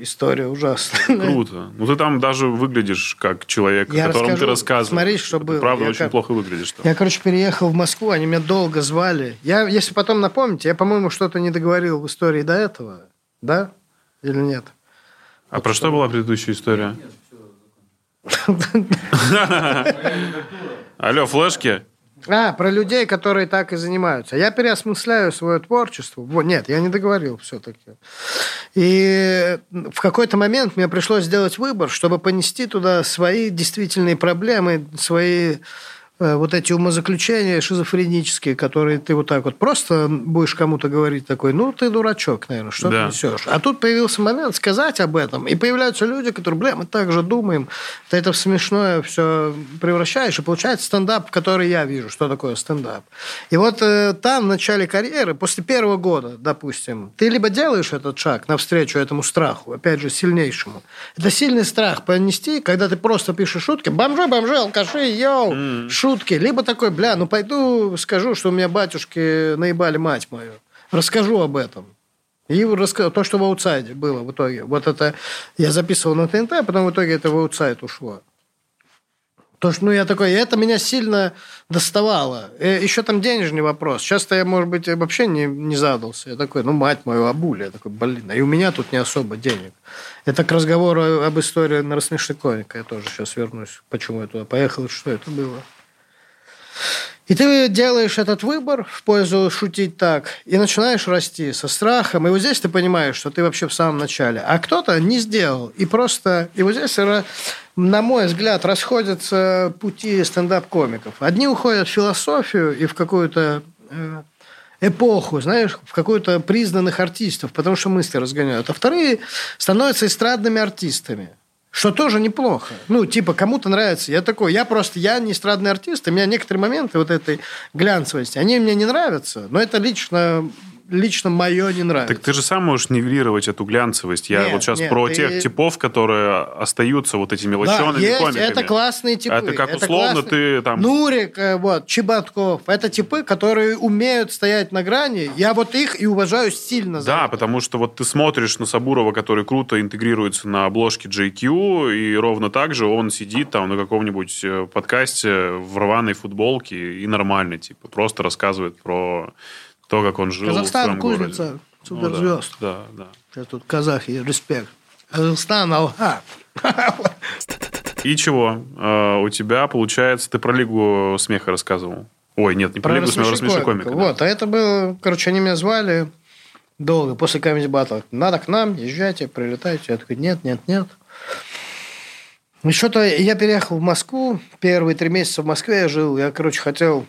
история ужасная. Круто. Ну, ты там даже выглядишь как человек, я о котором расскажу, ты рассказываешь. Смотри, что было. правда я очень как... плохо выглядишь. Там. Я, короче, переехал в Москву, они меня долго звали. Я, если потом напомните, я, по-моему, что-то не договорил в истории до этого. Да? Или нет? А вот про что была предыдущая история? <laughs> Алло, флешки? А, про людей, которые так и занимаются. Я переосмысляю свое творчество. Вот, нет, я не договорил все-таки. И в какой-то момент мне пришлось сделать выбор, чтобы понести туда свои действительные проблемы, свои вот эти умозаключения шизофренические, которые ты вот так вот просто будешь кому-то говорить такой, ну, ты дурачок, наверное, что да. ты несешь. А тут появился момент сказать об этом, и появляются люди, которые, бля, мы так же думаем, ты это в смешное все превращаешь, и получается стендап, который я вижу, что такое стендап. И вот э, там, в начале карьеры, после первого года, допустим, ты либо делаешь этот шаг навстречу этому страху, опять же, сильнейшему. Это сильный страх понести, когда ты просто пишешь шутки, бомжи, бомжи, алкаши, йоу, mm шутки. Либо такой, бля, ну пойду скажу, что у меня батюшки наебали мать мою. Расскажу об этом. И расскажу то, что в аутсайде было в итоге. Вот это я записывал на ТНТ, а потом в итоге это в аутсайд ушло. То, что, ну, я такой, это меня сильно доставало. И э, еще там денежный вопрос. Часто я, может быть, вообще не, не задался. Я такой, ну, мать мою, абуля. Я такой, блин, а и у меня тут не особо денег. Это к разговору об истории на рассмеши коника. Я тоже сейчас вернусь, почему я туда поехал что это было. И ты делаешь этот выбор в пользу шутить так, и начинаешь расти со страхом. И вот здесь ты понимаешь, что ты вообще в самом начале. А кто-то не сделал. И просто... И вот здесь, на мой взгляд, расходятся пути стендап-комиков. Одни уходят в философию и в какую-то э, эпоху, знаешь, в какую-то признанных артистов, потому что мысли разгоняют. А вторые становятся эстрадными артистами. Что тоже неплохо. Ну, типа, кому-то нравится. Я такой, я просто, я не эстрадный артист, и у меня некоторые моменты вот этой глянцевости, они мне не нравятся, но это лично лично мое не нравится. Так ты же сам можешь нивелировать эту глянцевость. Я нет, вот сейчас нет, про ты... тех типов, которые остаются вот этими лощеными да, есть, комиками. это классные типы. Это как это условно классные... ты там... Нурик, э, вот, Чеботков. Это типы, которые умеют стоять на грани. Я вот их и уважаю сильно. да, это. потому что вот ты смотришь на Сабурова, который круто интегрируется на обложке JQ, и ровно так же он сидит там на каком-нибудь э, подкасте в рваной футболке и нормально, типа, просто рассказывает про То, как он жил Казахстан, в своем кузница городе. суперзвезд. Ну, да, да, Сейчас тут казахи, респект. Казахстан, алга. И чего? Э, у тебя, получается, ты про Лигу смеха рассказывал. Ой, нет, не про, Лигу смеха, а рассмеши комика. да. Вот, а это было, короче, они меня звали долго, после Comedy Battle. Надо к нам, езжайте, прилетайте. Я такой, нет, нет, нет. Ну, что-то я переехал в Москву. Первые три месяца в Москве я жил. Я, короче, хотел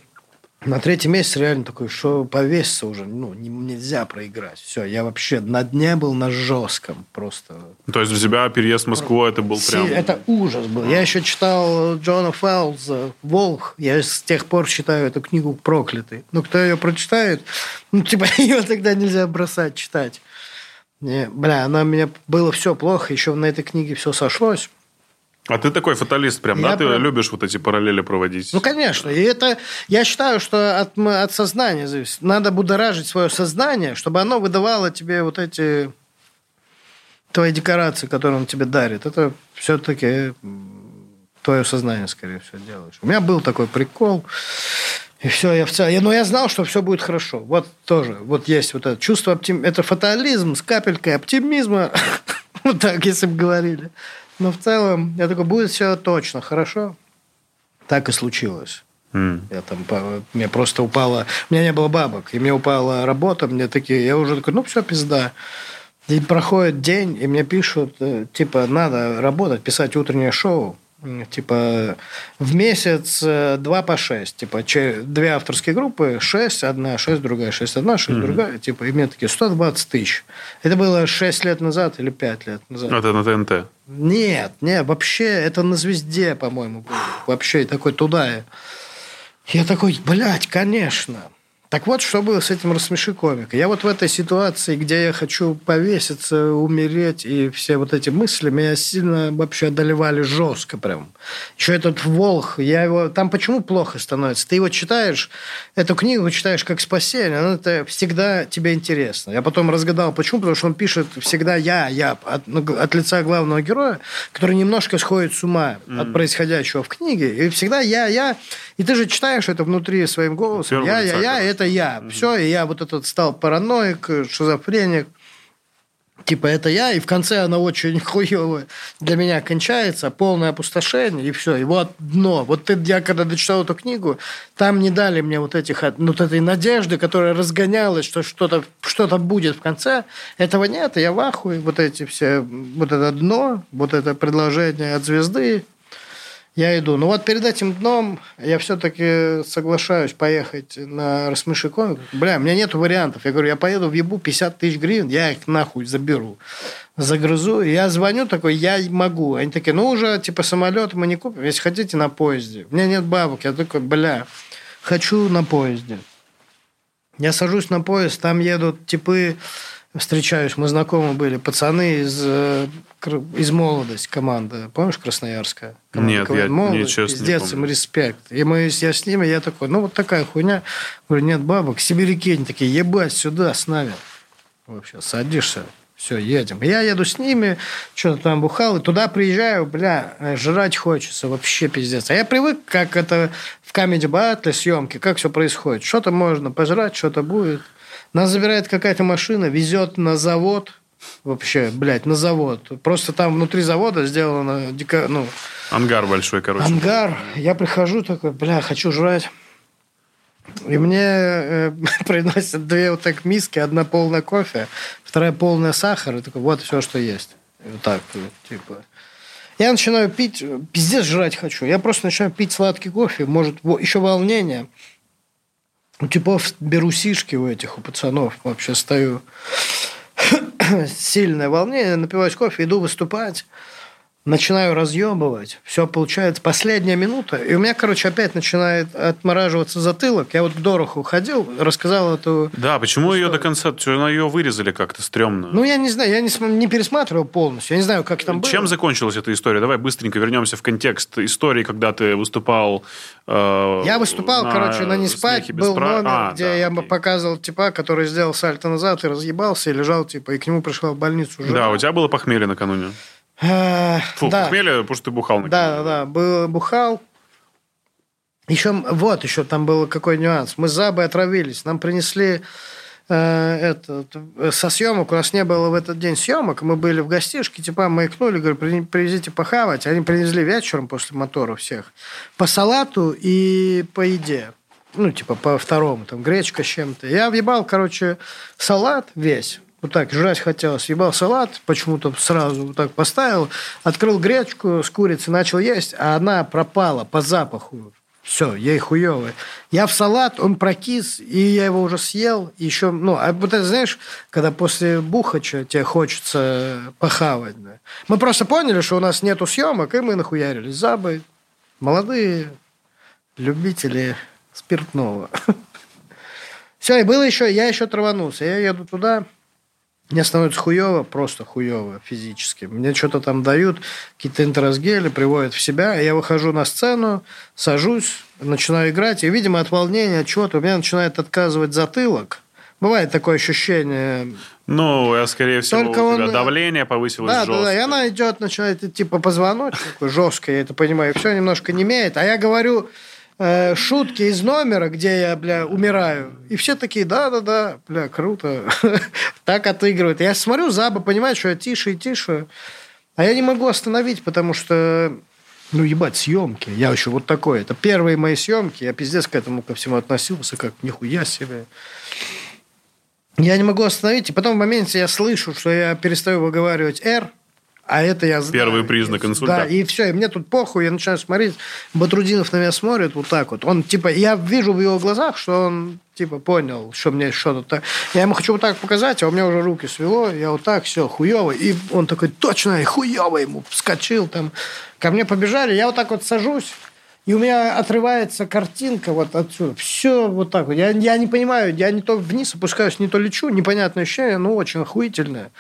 на третий месяц реально такой, что повеситься уже, ну, не- нельзя проиграть. Все, я вообще на дне был на жестком просто. То есть для тебя переезд в Москву это был прям... Это ужас был. Я еще читал Джона Фелза «Волк». Я с тех пор считаю эту книгу проклятой. Ну, кто ее прочитает, <laughs> ну, типа, <laughs> ее тогда нельзя бросать читать. Не, бля, она у меня было все плохо, еще на этой книге все сошлось. А ты такой фаталист прям, Я да? Ты прям- любишь вот эти параллели проводить? Ну, конечно. И это, я считаю, что от, от сознания зависит. Надо будоражить свое сознание, чтобы оно выдавало тебе вот эти твои декорации, которые он тебе дарит. Это все-таки твое сознание, скорее всего, делаешь. У меня был такой прикол. И все, я в целом... Но я знал, что все будет хорошо. Вот тоже. Вот есть вот это чувство оптимизма. Это фатализм с капелькой оптимизма. <laughs> Вот так, если бы говорили. Но в целом, я такой, будет все точно, хорошо. Так и случилось. М. Я там, мне просто упала, у меня не было бабок, и мне упала работа, мне такие, я уже такой, ну все, пизда. И проходит день, и мне пишут, э, типа, надо работать, писать утреннее шоу. Типа, в месяц э, два по шесть. Типа, две авторские группы, шесть, одна, шесть, другая, шесть, одна, шесть, другая. Типа, и мне такие, 120 тысяч. Это было шесть лет назад или пять лет назад. Это на ТНТ. Нет, нет, вообще это на звезде, по-моему, было. Вообще такой туда. Я такой, блядь, конечно. Так вот, что было с этим «Рассмеши комика». Я вот в этой ситуации, где я хочу повеситься, умереть, и все вот эти мысли меня сильно вообще одолевали жестко прям. Еще этот «Волх», я его... Там почему плохо становится? Ты его читаешь, эту книгу читаешь как спасение, она это всегда тебе интересно. Я потом разгадал, почему, потому что он пишет всегда «я», «я» от, ну, от лица главного героя, который немножко сходит с ума от происходящего в книге, и всегда «я», «я», и ты же читаешь это внутри своим голосом. Я, я, я. Это я. Все, и я вот этот стал параноик, шизофреник. Типа, это я, и в конце она очень <laughs> хуево для меня кончается, полное опустошение, и все, и вот дно. Вот ты, я когда дочитал эту книгу, там не дали мне вот этих, вот этой надежды, которая разгонялась, что что-то что будет в конце. Этого нет, и я в ахуе. Вот эти все, вот это дно, вот это предложение от звезды, я иду. Но вот перед этим дном я все-таки соглашаюсь поехать на рассмеши комик. Бля, у меня нет вариантов. Я говорю, я поеду в ебу 50 тысяч гривен, я их нахуй заберу. Загрызу. Я звоню такой, я могу. Они такие, ну уже типа самолет мы не купим, если хотите на поезде. У меня нет бабок. Я такой, бля, хочу на поезде. Я сажусь на поезд, там едут типы, встречаюсь, мы знакомы были, пацаны из, э, из молодость команда. Помнишь Красноярская? Команда Нет, КВН я- «Молодость», я честно не Пиздец, помню. им респект. И мы, я с ними, я такой, ну вот такая хуйня. Говорю, нет бабок. Сибиряки, они такие, ебать, сюда с нами. Вообще, садишься, все, едем. Я еду с ними, что-то там бухал, и туда приезжаю, бля, жрать хочется, вообще пиздец. А я привык, как это в Comedy Battle съемки, как все происходит. Что-то можно пожрать, что-то будет. Нас забирает какая-то машина, везет на завод, вообще, блядь, на завод. Просто там внутри завода сделано, дика- ну, Ангар большой, короче. ангар. Я прихожу такой, бля, хочу жрать. И мне э, <laughs> приносят две вот так миски, одна полная кофе, вторая полная сахара. И такой, вот все, что есть. И вот так, типа. Я начинаю пить, э, пиздец жрать хочу. Я просто начинаю пить сладкий кофе, может, еще волнение. У типов беру сишки у этих, у пацанов. Вообще стою. <coughs> Сильное волнение, напиваюсь кофе, иду выступать. Начинаю разъебывать. Все получается. Последняя минута. И у меня, короче, опять начинает отмораживаться затылок. Я вот к Дороху ходил, рассказал эту... Да, почему ее до конца... Что ее вырезали как-то стрёмно? Ну, я не знаю, я не, не пересматривал полностью. Я не знаю, как там было. Чем закончилась эта история? Давай быстренько вернемся в контекст истории, когда ты выступал... э, Я выступал, короче, на «Не спать». «Смехе без Был прав». номер, А, где да, я окей. показывал типа, который сделал сальто назад и разъебался, и лежал, типа, и к нему пришла в больницу жена. Да, у тебя было похмелье накануне. А, Фу, да. похмелье, потому что ты бухал. Да, да, да. Был, бухал. Еще, вот еще там был какой нюанс. Мы с Забой отравились. Нам принесли э, этот, э, со съемок. У нас не было в этот день съемок. Мы были в гостишке, типа маякнули, говорю, привезите похавать. Они привезли вечером после мотора всех. По салату и по еде. Ну, типа по второму, там гречка с чем-то. Я въебал, короче, салат весь вот так жрать хотелось. Ебал салат, почему-то сразу вот так поставил, открыл гречку с курицей, начал есть, а она пропала по запаху. Все, ей хуёвый. Я в салат, он прокис, и я его уже съел. Еще, ну, а вот это, знаешь, когда после бухача тебе хочется похавать. Да. Мы просто поняли, что у нас нету съемок, и мы нахуярились. Забы, молодые любители спиртного. <laughs> Все, и было еще, я еще траванулся. Я еду туда, мне становится хуево, просто хуево физически. Мне что-то там дают, какие-то интеросгели, приводят в себя. Я выхожу на сцену, сажусь, начинаю играть, и, видимо, от волнения, от чего-то у меня начинает отказывать затылок. Бывает такое ощущение. Ну, я, скорее всего, Только у тебя он... давление повысилось да, жестко. Да, да, и она идет, начинает идти по позвоночнику, жестко, я это понимаю, все немножко не имеет. А я говорю, э, шутки из номера, где я, бля, умираю. И все такие, да-да-да, бля, круто. <laughs> так отыгрывают. Я смотрю, Заба понимает, что я тише и тише. А я не могу остановить, потому что ну, ебать, съемки. Я еще вот такой. Это первые мои съемки. Я пиздец к этому ко всему относился, как нихуя себе. Я не могу остановить. И потом в моменте я слышу, что я перестаю выговаривать «Р», а это я знаю. Первый признак инсульта. Да, и все, и мне тут похуй, я начинаю смотреть, Батрудинов на меня смотрит вот так вот. Он, типа, я вижу в его глазах, что он, типа, понял, что мне что-то так. Я ему хочу вот так показать, а у меня уже руки свело, я вот так, все, хуево. И он такой, точно, и хуево ему, вскочил там. Ко мне побежали, я вот так вот сажусь, и у меня отрывается картинка вот отсюда. Все вот так вот. Я, я не понимаю, я не то вниз опускаюсь, не то лечу. Непонятное ощущение, но очень охуительное.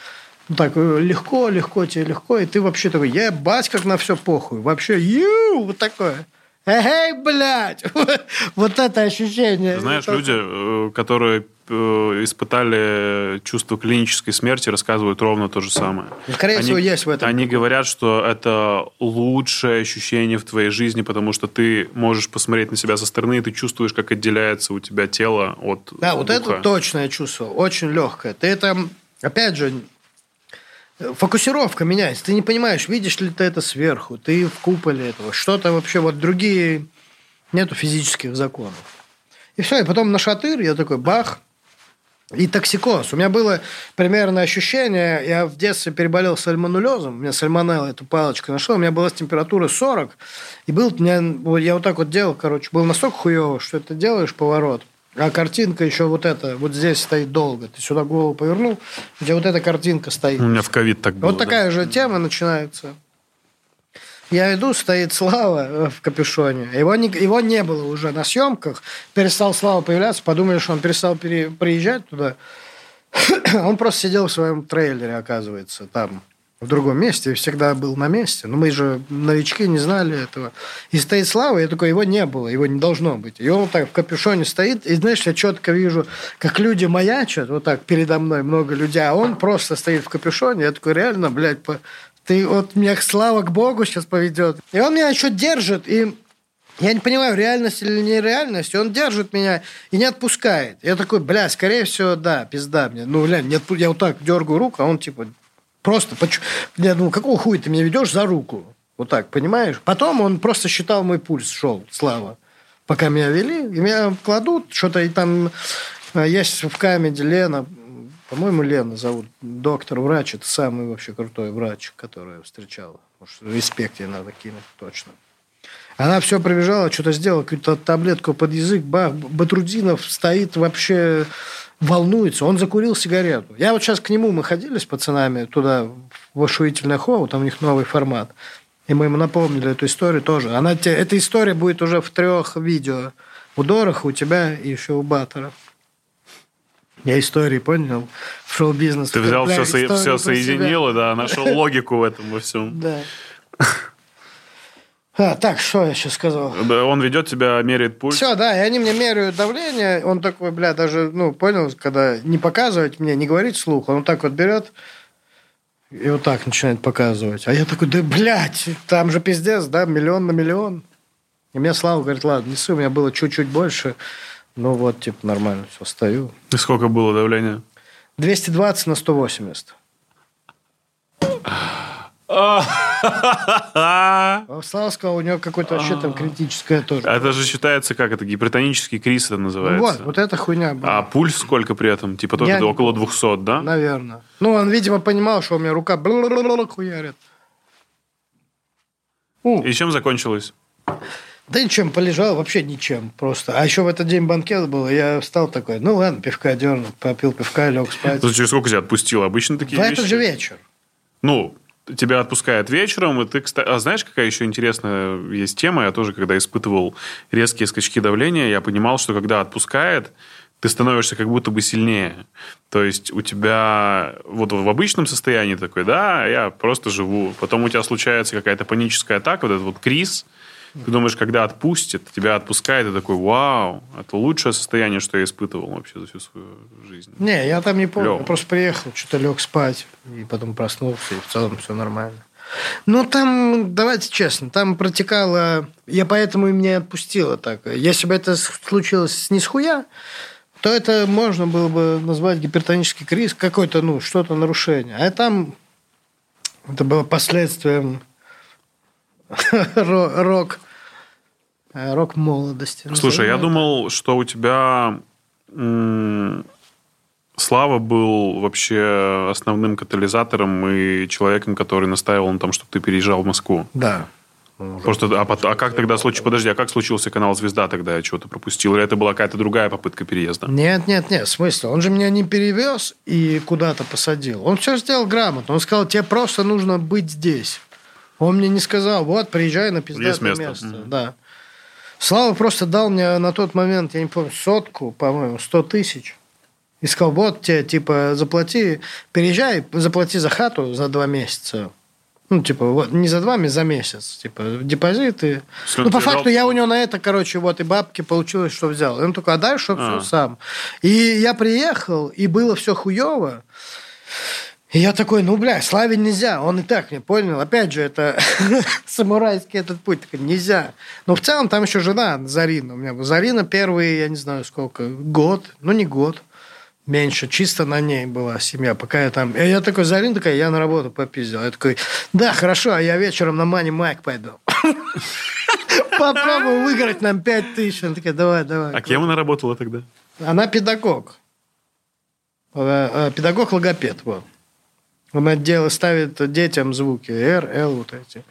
Ну, так э, легко, легко тебе легко, и ты вообще такой, я бать как на все похуй. Вообще, ю, вот такое. Эй, блядь! <laughs> вот это ощущение. Знаешь, это... люди, э, которые э, испытали чувство клинической смерти, рассказывают ровно то же самое. Скорее они, всего, есть в этом. Они говорят, что это лучшее ощущение в твоей жизни, потому что ты можешь посмотреть на себя со стороны, и ты чувствуешь, как отделяется у тебя тело от Да, духа. вот это точное чувство, очень легкое. Ты это, опять же, фокусировка меняется. Ты не понимаешь, видишь ли ты это сверху, ты в куполе этого, что-то вообще, вот другие, нету физических законов. И все, и потом на шатыр я такой, бах, и токсикоз. У меня было примерно ощущение, я в детстве переболел сальмонеллезом, у меня сальмонелла эту палочку нашел, у меня была температура 40, и был, меня, я вот так вот делал, короче, был настолько хуево, что ты делаешь поворот – а картинка еще вот эта, вот здесь стоит долго. Ты сюда голову повернул, где вот эта картинка стоит. У меня в ковид так было. Вот такая да. же тема начинается. Я иду, стоит Слава э, в капюшоне. Его не, его не было уже на съемках. Перестал Слава появляться. Подумали, что он перестал пере, приезжать туда. <coughs> он просто сидел в своем трейлере, оказывается, там в другом месте, всегда был на месте. Но мы же новички не знали этого. И стоит Слава, я такой, его не было, его не должно быть. И он так в капюшоне стоит, и знаешь, я четко вижу, как люди маячат, вот так передо мной много людей, а он просто стоит в капюшоне. Я такой, реально, блядь, по... ты вот меня слава к Богу сейчас поведет. И он меня еще держит, и я не понимаю, реальность или нереальность. Он держит меня и не отпускает. Я такой, бля, скорее всего, да, пизда мне. Ну, бля, нет, я вот так дергаю руку, а он типа Просто, я думаю, какого хуя ты меня ведешь за руку? Вот так, понимаешь? Потом он просто считал мой пульс, шел, слава. Пока меня вели, и меня кладут, что-то и там э, есть в камеди Лена, по-моему, Лена зовут, доктор, врач, это самый вообще крутой врач, который я встречал. Может, респект ей надо кинуть, точно. Она все пробежала, что-то сделала, какую-то таблетку под язык, бах, Батрудинов стоит вообще волнуется, он закурил сигарету. Я вот сейчас к нему, мы ходили с пацанами туда, в ошуительное хоу, там у них новый формат. И мы ему напомнили эту историю тоже. Она, эта история будет уже в трех видео. У Дороха, у тебя и еще у Баттера. Я истории понял в шоу-бизнес. Ты взял все, все соединил, да, нашел логику в этом во всем. Да. <laughs> А, так, что я сейчас сказал? Он ведет тебя, меряет пульс. Все, да, и они мне меряют давление. Он такой, бля, даже, ну, понял, когда не показывать мне, не говорить слух, он вот так вот берет и вот так начинает показывать. А я такой, да, блядь, там же пиздец, да, миллион на миллион. И мне Слава говорит, ладно, неси, у меня было чуть-чуть больше. Ну вот, типа, нормально, все, стою. И сколько было давление? 220 на 180. А Слава сказал, у него какое-то вообще там критическое тоже. Это же считается как? Это гипертонический криз это Вот, называется. вот эта хуйня была. А пульс сколько при этом? Типа тоже около 200, да? Наверное. Ну, он, видимо, понимал, что у меня рука хуярит. И чем закончилось? Да ничем, полежал, вообще ничем просто. А еще в этот день банкет был, я встал такой, ну ладно, пивка дернул, попил пивка, лег спать. Ну, через сколько тебя отпустило? Обычно В такие этот вещи. же вечер. Ну, тебя отпускают вечером, и ты. А знаешь, какая еще интересная есть тема? Я тоже, когда испытывал резкие скачки давления, я понимал, что когда отпускает, ты становишься как будто бы сильнее. То есть у тебя вот в обычном состоянии такой, да, я просто живу. Потом у тебя случается какая-то паническая атака, вот этот вот криз. Ты думаешь, когда отпустит, тебя отпускает, и такой, вау, это лучшее состояние, что я испытывал вообще за всю свою жизнь. Не, я там не помню, Клёво. я просто приехал, что-то лег спать, и потом проснулся, и в целом все нормально. Ну, там, давайте честно, там протекало... Я поэтому и меня отпустило так. Если бы это случилось не с хуя, то это можно было бы назвать гипертонический криз, какой-то, ну, что-то нарушение. А там это было последствием <laughs> рок, э, рок молодости. Слушай, я думал, что у тебя Слава был вообще основным катализатором и человеком, который настаивал на том, чтобы ты переезжал в Москву. Да. Просто, а, а как тогда случилось? Подожди, а как случился канал Звезда тогда? Я чего-то пропустил? Или это была какая-то другая попытка переезда? Нет, нет, нет, в смысле? Он же меня не перевез и куда-то посадил. Он все сделал грамотно. Он сказал, тебе просто нужно быть здесь. Он мне не сказал, вот, приезжай на пиздатое место. место. Мгм. Да. Слава просто дал мне на тот момент, я не помню, сотку, по-моему, сто тысяч. И сказал, вот тебе, типа, заплати, переезжай, заплати за хату за два месяца. Ну, типа, вот, не за два месяца, за месяц. Типа, депозиты. Он Ну, по факту, я у него на это, короче, вот и бабки получилось, что взял. И он такой, а дальше А. все сам. И я приехал, и было все хуево. И я такой, ну, бля, Славе нельзя. Он и так не понял. Опять же, это <laughs> самурайский этот путь. Такой, нельзя. Но в целом там еще жена Зарина. У меня была Зарина первый, я не знаю сколько, год. Ну, не год. Меньше. Чисто на ней была семья. Пока я там... И я такой, Зарина такая, я на работу попиздил. Я такой, да, хорошо, а я вечером на Мани Майк пойду. <laughs> Попробую выиграть нам 5 тысяч. Она такая, давай, давай. А кем она работала тогда? Она педагог. Э, э, Педагог-логопед, вот. Она делает, ставит детям звуки. Р, Л, вот эти.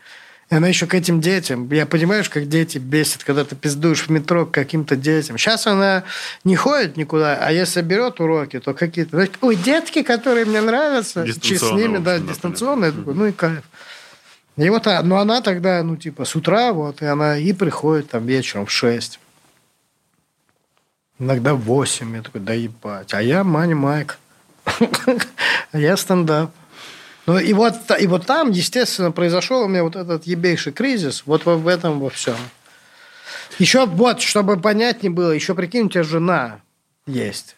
И она еще к этим детям. Я понимаешь, как дети бесит, когда ты пиздуешь в метро к каким-то детям. Сейчас она не ходит никуда, а если берет уроки, то какие-то... Ой, детки, которые мне нравятся. Чи- С ними, да, дистанционно. Я такой, ну и кайф. И вот, ну, она тогда, ну, типа, с утра, вот, и она и приходит там вечером в 6. Иногда в 8. Я такой, да ебать. А я Мани Майк. <laughs> А я стендап. Ну, и вот, и вот там, естественно, произошел у меня вот этот ебейший кризис. Вот в, в этом во всем. Еще вот, чтобы понятнее было, еще прикинь, у тебя жена есть.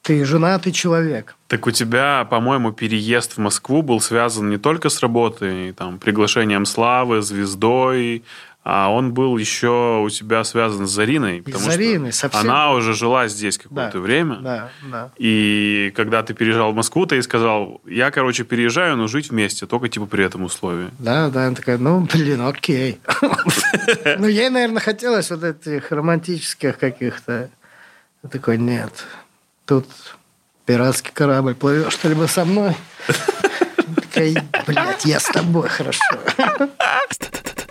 Ты женатый человек. Так у тебя, по-моему, переезд в Москву был связан не только с работой, там, приглашением Славы, звездой, а он был еще у тебя связан с Зариной. потому что Зариной, совсем. Она уже жила здесь какое-то Да, время. Да, да. И когда ты переезжал в Москву, ты ей сказал, я, короче, переезжаю, но жить вместе, только типа при этом условии. Да, да, она такая, ну, блин, окей. Ну, ей, наверное, хотелось вот этих романтических каких-то. Я такой, нет, тут пиратский корабль, плывешь что-либо со мной? Такая, блядь, я с тобой, хорошо. <laughs>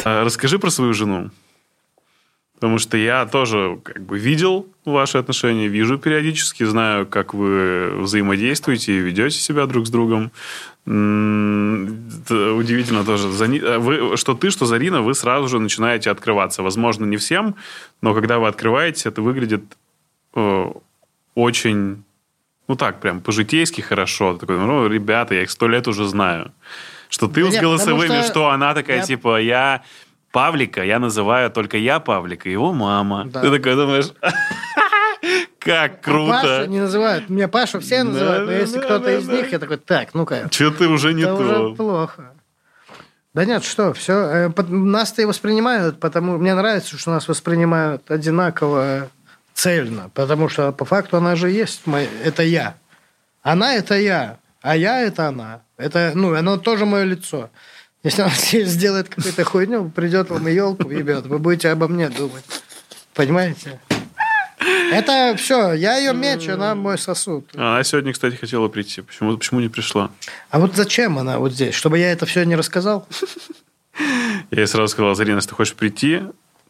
А Расскажи про свою жену. Потому что я тоже как бы видел ваши отношения, вижу периодически, знаю, как вы взаимодействуете и ведете себя друг с другом. Это Удивительно тоже, э, вы, что ты, что Зарина, вы сразу же начинаете открываться. Возможно, не всем, но когда вы открываетесь, это выглядит э, очень, ну так, прям по-житейски хорошо. Такой, ну, ребята, я их сто лет уже знаю. Что ты Да с нет, голосовыми, что... что она такая, я- типа, я Павлика, я называю только я Павлика, его мама. Да. Ты такой думаешь, <laughs> как круто. Паша не называют. Меня Паша все называют, но если кто-то из них, я такой, так, ну-ка. Что ты уже не то. уже плохо. Да нет, что, все. Нас-то и воспринимают, потому мне нравится, что нас воспринимают одинаково цельно, потому что по факту она же есть, это я. Она – это я, а я – это она. Это, ну, оно тоже мое лицо. Если она <laughs> сделает какую-то хуйню, придет вам елку ебет, вы будете обо мне думать. Понимаете? Это все, я ее меч, она мой сосуд. Она сегодня, кстати, хотела прийти. Почему, почему не пришла? А вот зачем она вот здесь? Чтобы я это все не рассказал? Я ей сразу сказал, Зарина, если ты хочешь прийти,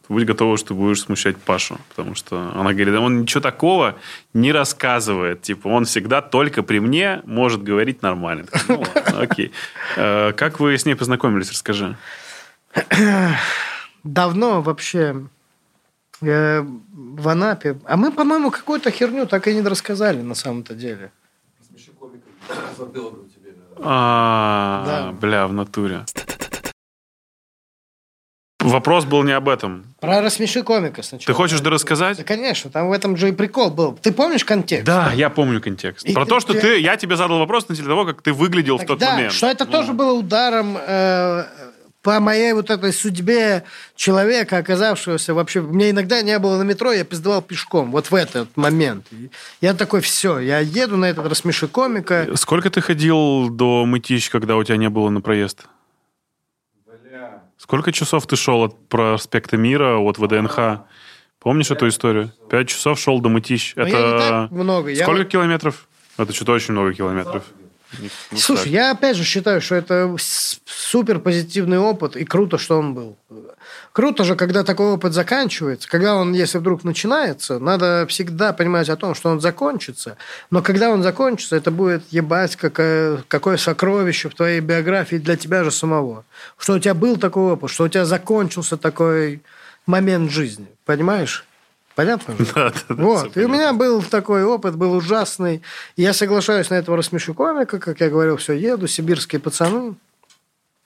будь готова, что будешь смущать Пашу. Потому что она говорит, он ничего такого не рассказывает. Типа, он всегда только при мне может говорить нормально. Ну, ладно, окей. Э, как вы с ней познакомились, расскажи. Давно вообще э, в Анапе. А мы, по-моему, какую-то херню так и не рассказали на самом-то деле. А, бля, в натуре. Вопрос был не об этом. Про рассмеши комика сначала. Ты хочешь да рассказать? Да, конечно, там в этом же и прикол был. Ты помнишь контекст? Да, я помню контекст. И Про ты, то, что ты... Я тебе задал вопрос на того, как ты выглядел так, в тот да, момент. что это ну. тоже было ударом э, по моей вот этой судьбе человека, оказавшегося вообще... Мне иногда не было на метро, я пиздовал пешком. Вот в этот момент. Я такой, все, я еду на этот рассмеши комика. Сколько ты ходил до Мытищ, когда у тебя не было на проезд? Сколько часов ты шел от проспекта Мира, от ВДНХ? Помнишь эту историю? Пять часов шел до Мытищ. Но Это много. Сколько я... километров? Это что-то очень много километров. Не, не Слушай, так. я опять же считаю, что это супер позитивный опыт, и круто, что он был. Круто же, когда такой опыт заканчивается, когда он, если вдруг начинается, надо всегда понимать о том, что он закончится. Но когда он закончится, это будет ебать какое, какое сокровище в твоей биографии для тебя же самого. Что у тебя был такой опыт, что у тебя закончился такой момент жизни. Понимаешь? Понятно? <laughs> Да, да, вот. И у меня был такой опыт, был ужасный. Я соглашаюсь на этого рассмешу комика, как я говорил, все, еду, сибирские пацаны.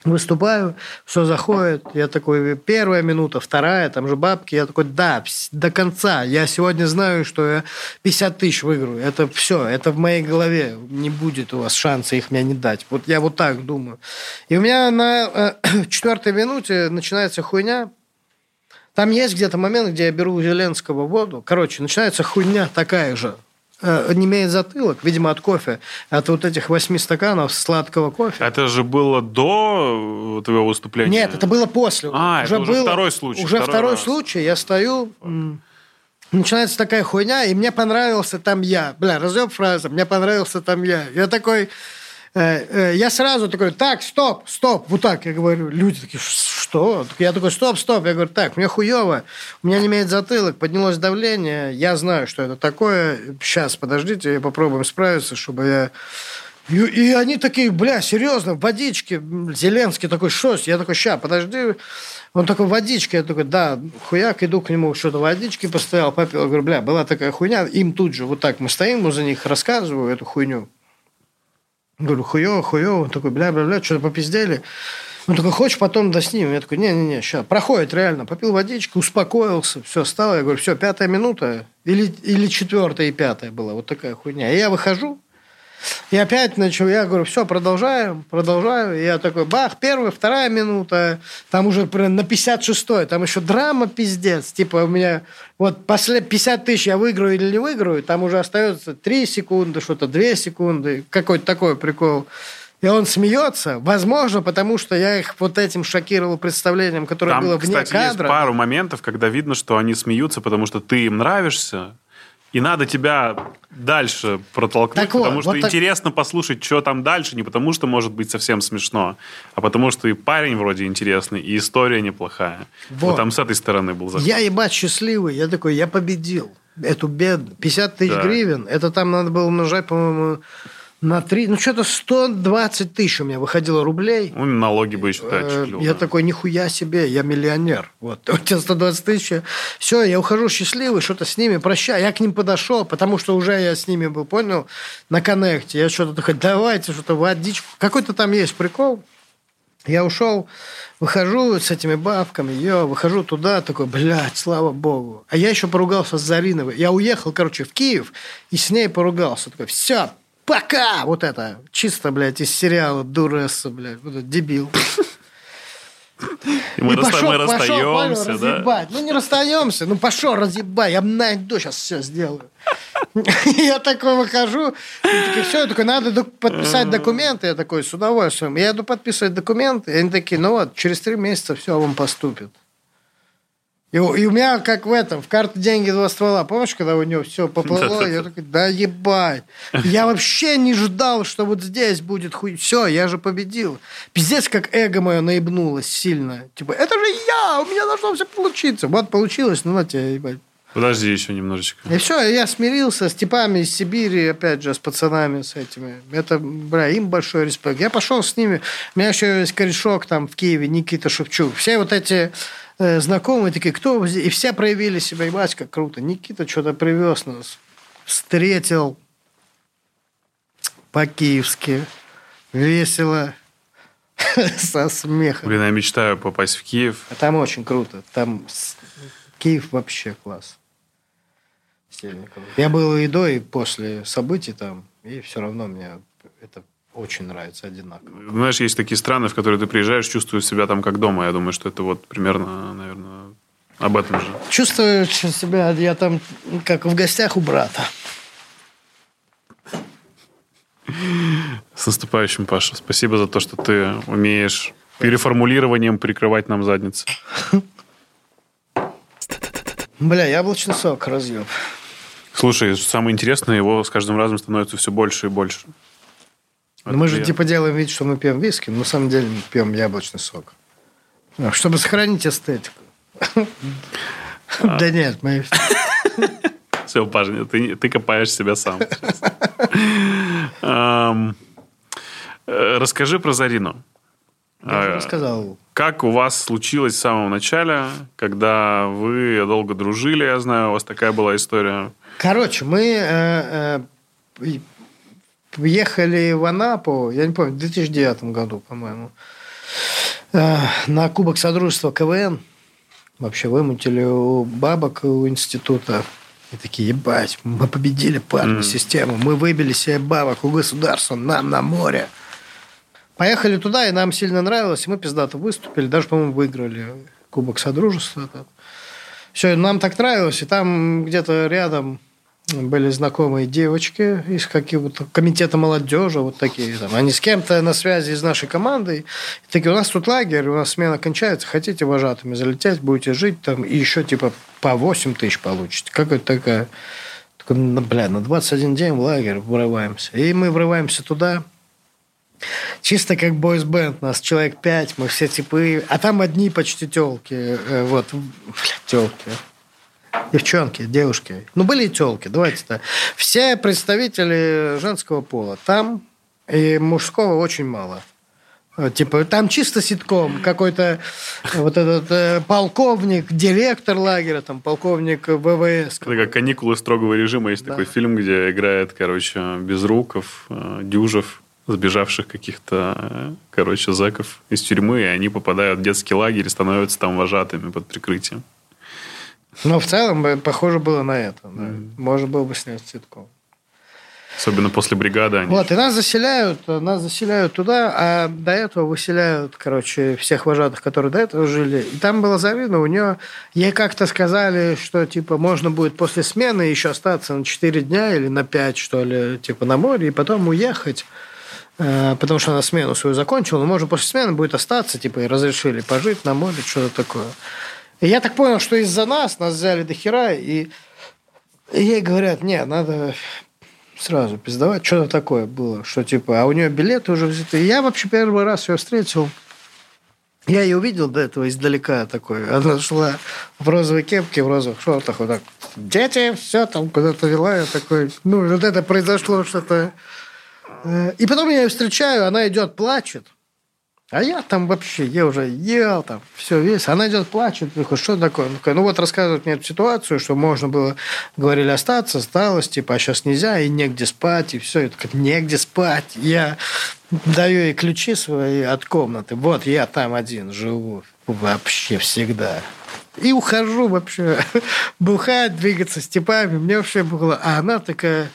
Выступаю, все заходит, я такой, первая минута, вторая, там же бабки, я такой, да, до конца, я сегодня знаю, что я 50 тысяч выиграю, это все, это в моей голове, не будет у вас шанса их мне не дать, вот я вот так думаю. И у меня на э, <clears throat> четвертой минуте начинается хуйня, там есть где-то момент, где я беру у Зеленского воду. Короче, начинается хуйня такая же. Э, не имеет затылок, видимо, от кофе. От вот этих восьми стаканов сладкого кофе. Это же было до твоего выступления? Нет, это было после. А, уже это уже было, второй случай. Уже второй, второй случай. Я стою... Начинается такая хуйня, и мне понравился там я. Бля, разъем фраза, мне понравился там я. Я такой... Э, э, я сразу такой, так, стоп, стоп, вот так я говорю. Люди такие, что? Я такой, стоп, стоп. Я говорю, так, мне хуево, у меня не имеет затылок, поднялось давление, я знаю, что это такое. Сейчас, подождите, попробуем справиться, чтобы я... И, и они такие, бля, серьезно, водички. Зеленский такой, что? Я такой, ща, подожди. Он такой, водичка. Я такой, да, хуяк, иду к нему, что-то водички постоял, попил. Я говорю, бля, была такая хуйня. Им тут же вот так мы стоим, мы за них рассказываю эту хуйню. Говорю, хуево, хуево. Он такой, бля-бля-бля, что-то попиздели. Он такой, хочешь потом доснимем? Я такой, не-не-не, сейчас. Проходит реально. Попил водички, успокоился. Все, стало. Я говорю, все, пятая минута. Или, или четвертая и пятая была. Вот такая хуйня. И я выхожу. И опять начал, я говорю, все, продолжаем, продолжаю. И я такой, бах, первая, вторая минута, там уже на 56-й, там еще драма пиздец. Типа у меня вот после 50 тысяч я выиграю или не выиграю, там уже остается 3 секунды, что-то 2 секунды, какой-то такой прикол. И он смеется, возможно, потому что я их вот этим шокировал представлением, которое Там, было вне кстати, кадра. есть пару моментов, когда видно, что они смеются, потому что ты им нравишься, и надо тебя дальше протолкнуть, так потому вот, что вот интересно так... послушать, что там дальше, не потому что может быть совсем смешно, а потому что и парень вроде интересный, и история неплохая. Вот, вот там с этой стороны был заход. Я ебать счастливый, я такой, я победил эту беду. 50 тысяч да. гривен, это там надо было умножать, по-моему, на три, ну что-то 120 тысяч у меня выходило рублей. Ну, налоги бы еще отчислил. Я такой, нихуя себе, я миллионер. Вот, <laughs> у тебя 120 тысяч. Все, я ухожу счастливый, что-то с ними, прощай. Я к ним подошел, потому что уже я с ними был, понял, на коннекте. Я что-то такой, давайте что-то водичку. Какой-то там есть прикол. Я ушел, выхожу с этими бабками, я выхожу туда, такой, блядь, слава богу. А я еще поругался с Зариновой. Я уехал, короче, в Киев и с ней поругался. Такой, все, пока! Вот это, чисто, блядь, из сериала Дуреса, блядь, вот этот дебил. И мы, И пошел, мы пошел, расстаемся, да? разъебать. Ну, не расстаемся. Ну, пошел, разъебай. Я найду, сейчас все сделаю. <laughs> Я такой выхожу. Все, я такой, надо подписать документы. Я такой, с удовольствием. Я иду подписывать документы. И они такие, ну вот, через три месяца все вам поступит. И, у- и у меня, как в этом, в карту деньги два ствола. Помнишь, когда у него все поплыло? Я такой, да ебать. Я вообще не ждал, что вот здесь будет хуй. Все, я же победил. Пиздец, как эго мое наебнулось сильно. Типа, это же я, у меня должно все получиться. Вот получилось, ну на тебя, ебать. Подожди еще немножечко. И все, я смирился с типами из Сибири, опять же, с пацанами, с этими. Это, бля, им большой респект. Я пошел с ними. У меня еще есть корешок там в Киеве, Никита Шевчук. Все вот эти э, знакомые такие, кто? И все проявили себя, ебать, как круто. Никита что-то привез нас, встретил по-киевски, весело, <laughs> со смехом. Блин, я мечтаю попасть в Киев. А там очень круто. Там Киев вообще класс. Круто. Я был и до, и после событий там, и все равно мне это очень нравится одинаково. Знаешь, есть такие страны, в которые ты приезжаешь, чувствуешь себя там как дома. Я думаю, что это вот примерно, наверное, об этом же. Чувствую себя, я там как в гостях у брата. С наступающим, Паша. Спасибо за то, что ты умеешь переформулированием прикрывать нам задницы. Бля, яблочный сок, разъеб. Слушай, самое интересное, его с каждым разом становится все больше и больше. Но мы же типа делаем вид, что мы пьем виски, но на самом деле мы пьем яблочный сок. Ну, Чтобы сохранить эстетику. Да нет, мы... Все, Паша, ты, ты копаешь себя сам. Ам, э, Расскажи про Зарину. Я А, рассказал. Как у вас случилось с самого начала, когда вы долго дружили, я знаю, у вас такая была история. Короче, мы э, э, ехали в Анапу, я не помню, в 2009 году, по-моему, э, на Кубок Содружества КВН. Вообще вымутили у бабок у института. И такие, ебать, мы победили парную Мгм. систему, мы выбили себе бабок у государства, нам на море. Поехали туда, и нам сильно нравилось, и мы пиздато выступили, даже, по-моему, выиграли Кубок Содружества. Все, нам так нравилось, и там где-то рядом были знакомые девочки из какого-то комитета молодежи, вот такие там. Они с кем-то на связи из нашей команды. И такие, у нас тут лагерь, у нас смена кончается, хотите вожатыми залететь, будете жить там, и еще типа по 8 тысяч получите. Какая-то такая... такой, ну, бля, на 21 день в лагерь врываемся. И мы врываемся туда, Чисто как бойс-бенд, нас человек пять, мы все типы, а там одни почти телки, вот, блядь, телки, девчонки, девушки. Ну, были и телки, давайте так. Все представители женского пола там, и мужского очень мало. Э, Типа, там чисто ситком. Какой-то вот этот э, полковник, директор лагеря, там, полковник ВВС. Это как каникулы строгого режима. Есть Да. такой фильм, где играет, короче, Безруков, э, Дюжев, сбежавших каких-то, э, короче, зэков из тюрьмы, и они попадают в детский лагерь и становятся там вожатыми под прикрытием. Но в целом, э, похоже было на это. да. Можно было бы снять ситком. Особенно после бригады они. Вот, и нас заселяют, э, нас заселяют туда, а до этого выселяют, короче, всех вожатых, которые до этого жили. И там было Зарина, у нее, ей как-то сказали, что, типа, можно будет после смены еще остаться на 4 дня или на 5, что ли, типа, на море, и потом уехать. Э, Потому что она смену свою закончила, но можно после смены будет остаться, типа, и разрешили пожить на море, что-то такое. Я так понял, что из-за нас нас взяли до хера, и ей говорят, нет, надо сразу пиздовать. Что-то такое было, что типа, а у нее билеты уже взяты. Я вообще первый раз ее встретил. Я ее увидел до этого издалека такой. Она шла в розовой кепке, в розовых шортах, вот так. Дети, все там куда-то вела. Я такой, ну, вот это произошло что-то. Э, И потом я ее встречаю, она идет, плачет. А я там вообще, я уже ел там, все весь. Она идет, плачет, такой, что такое? Ну, такая, ну вот рассказывает мне эту ситуацию, что можно было, говорили, остаться, осталось, типа, а сейчас нельзя, и негде спать, и все. Я такая, негде спать. Я даю ей ключи свои от комнаты. Вот я там один живу вообще всегда. И ухожу вообще <laughs> бухать, двигаться степами. Мне вообще было... А она такая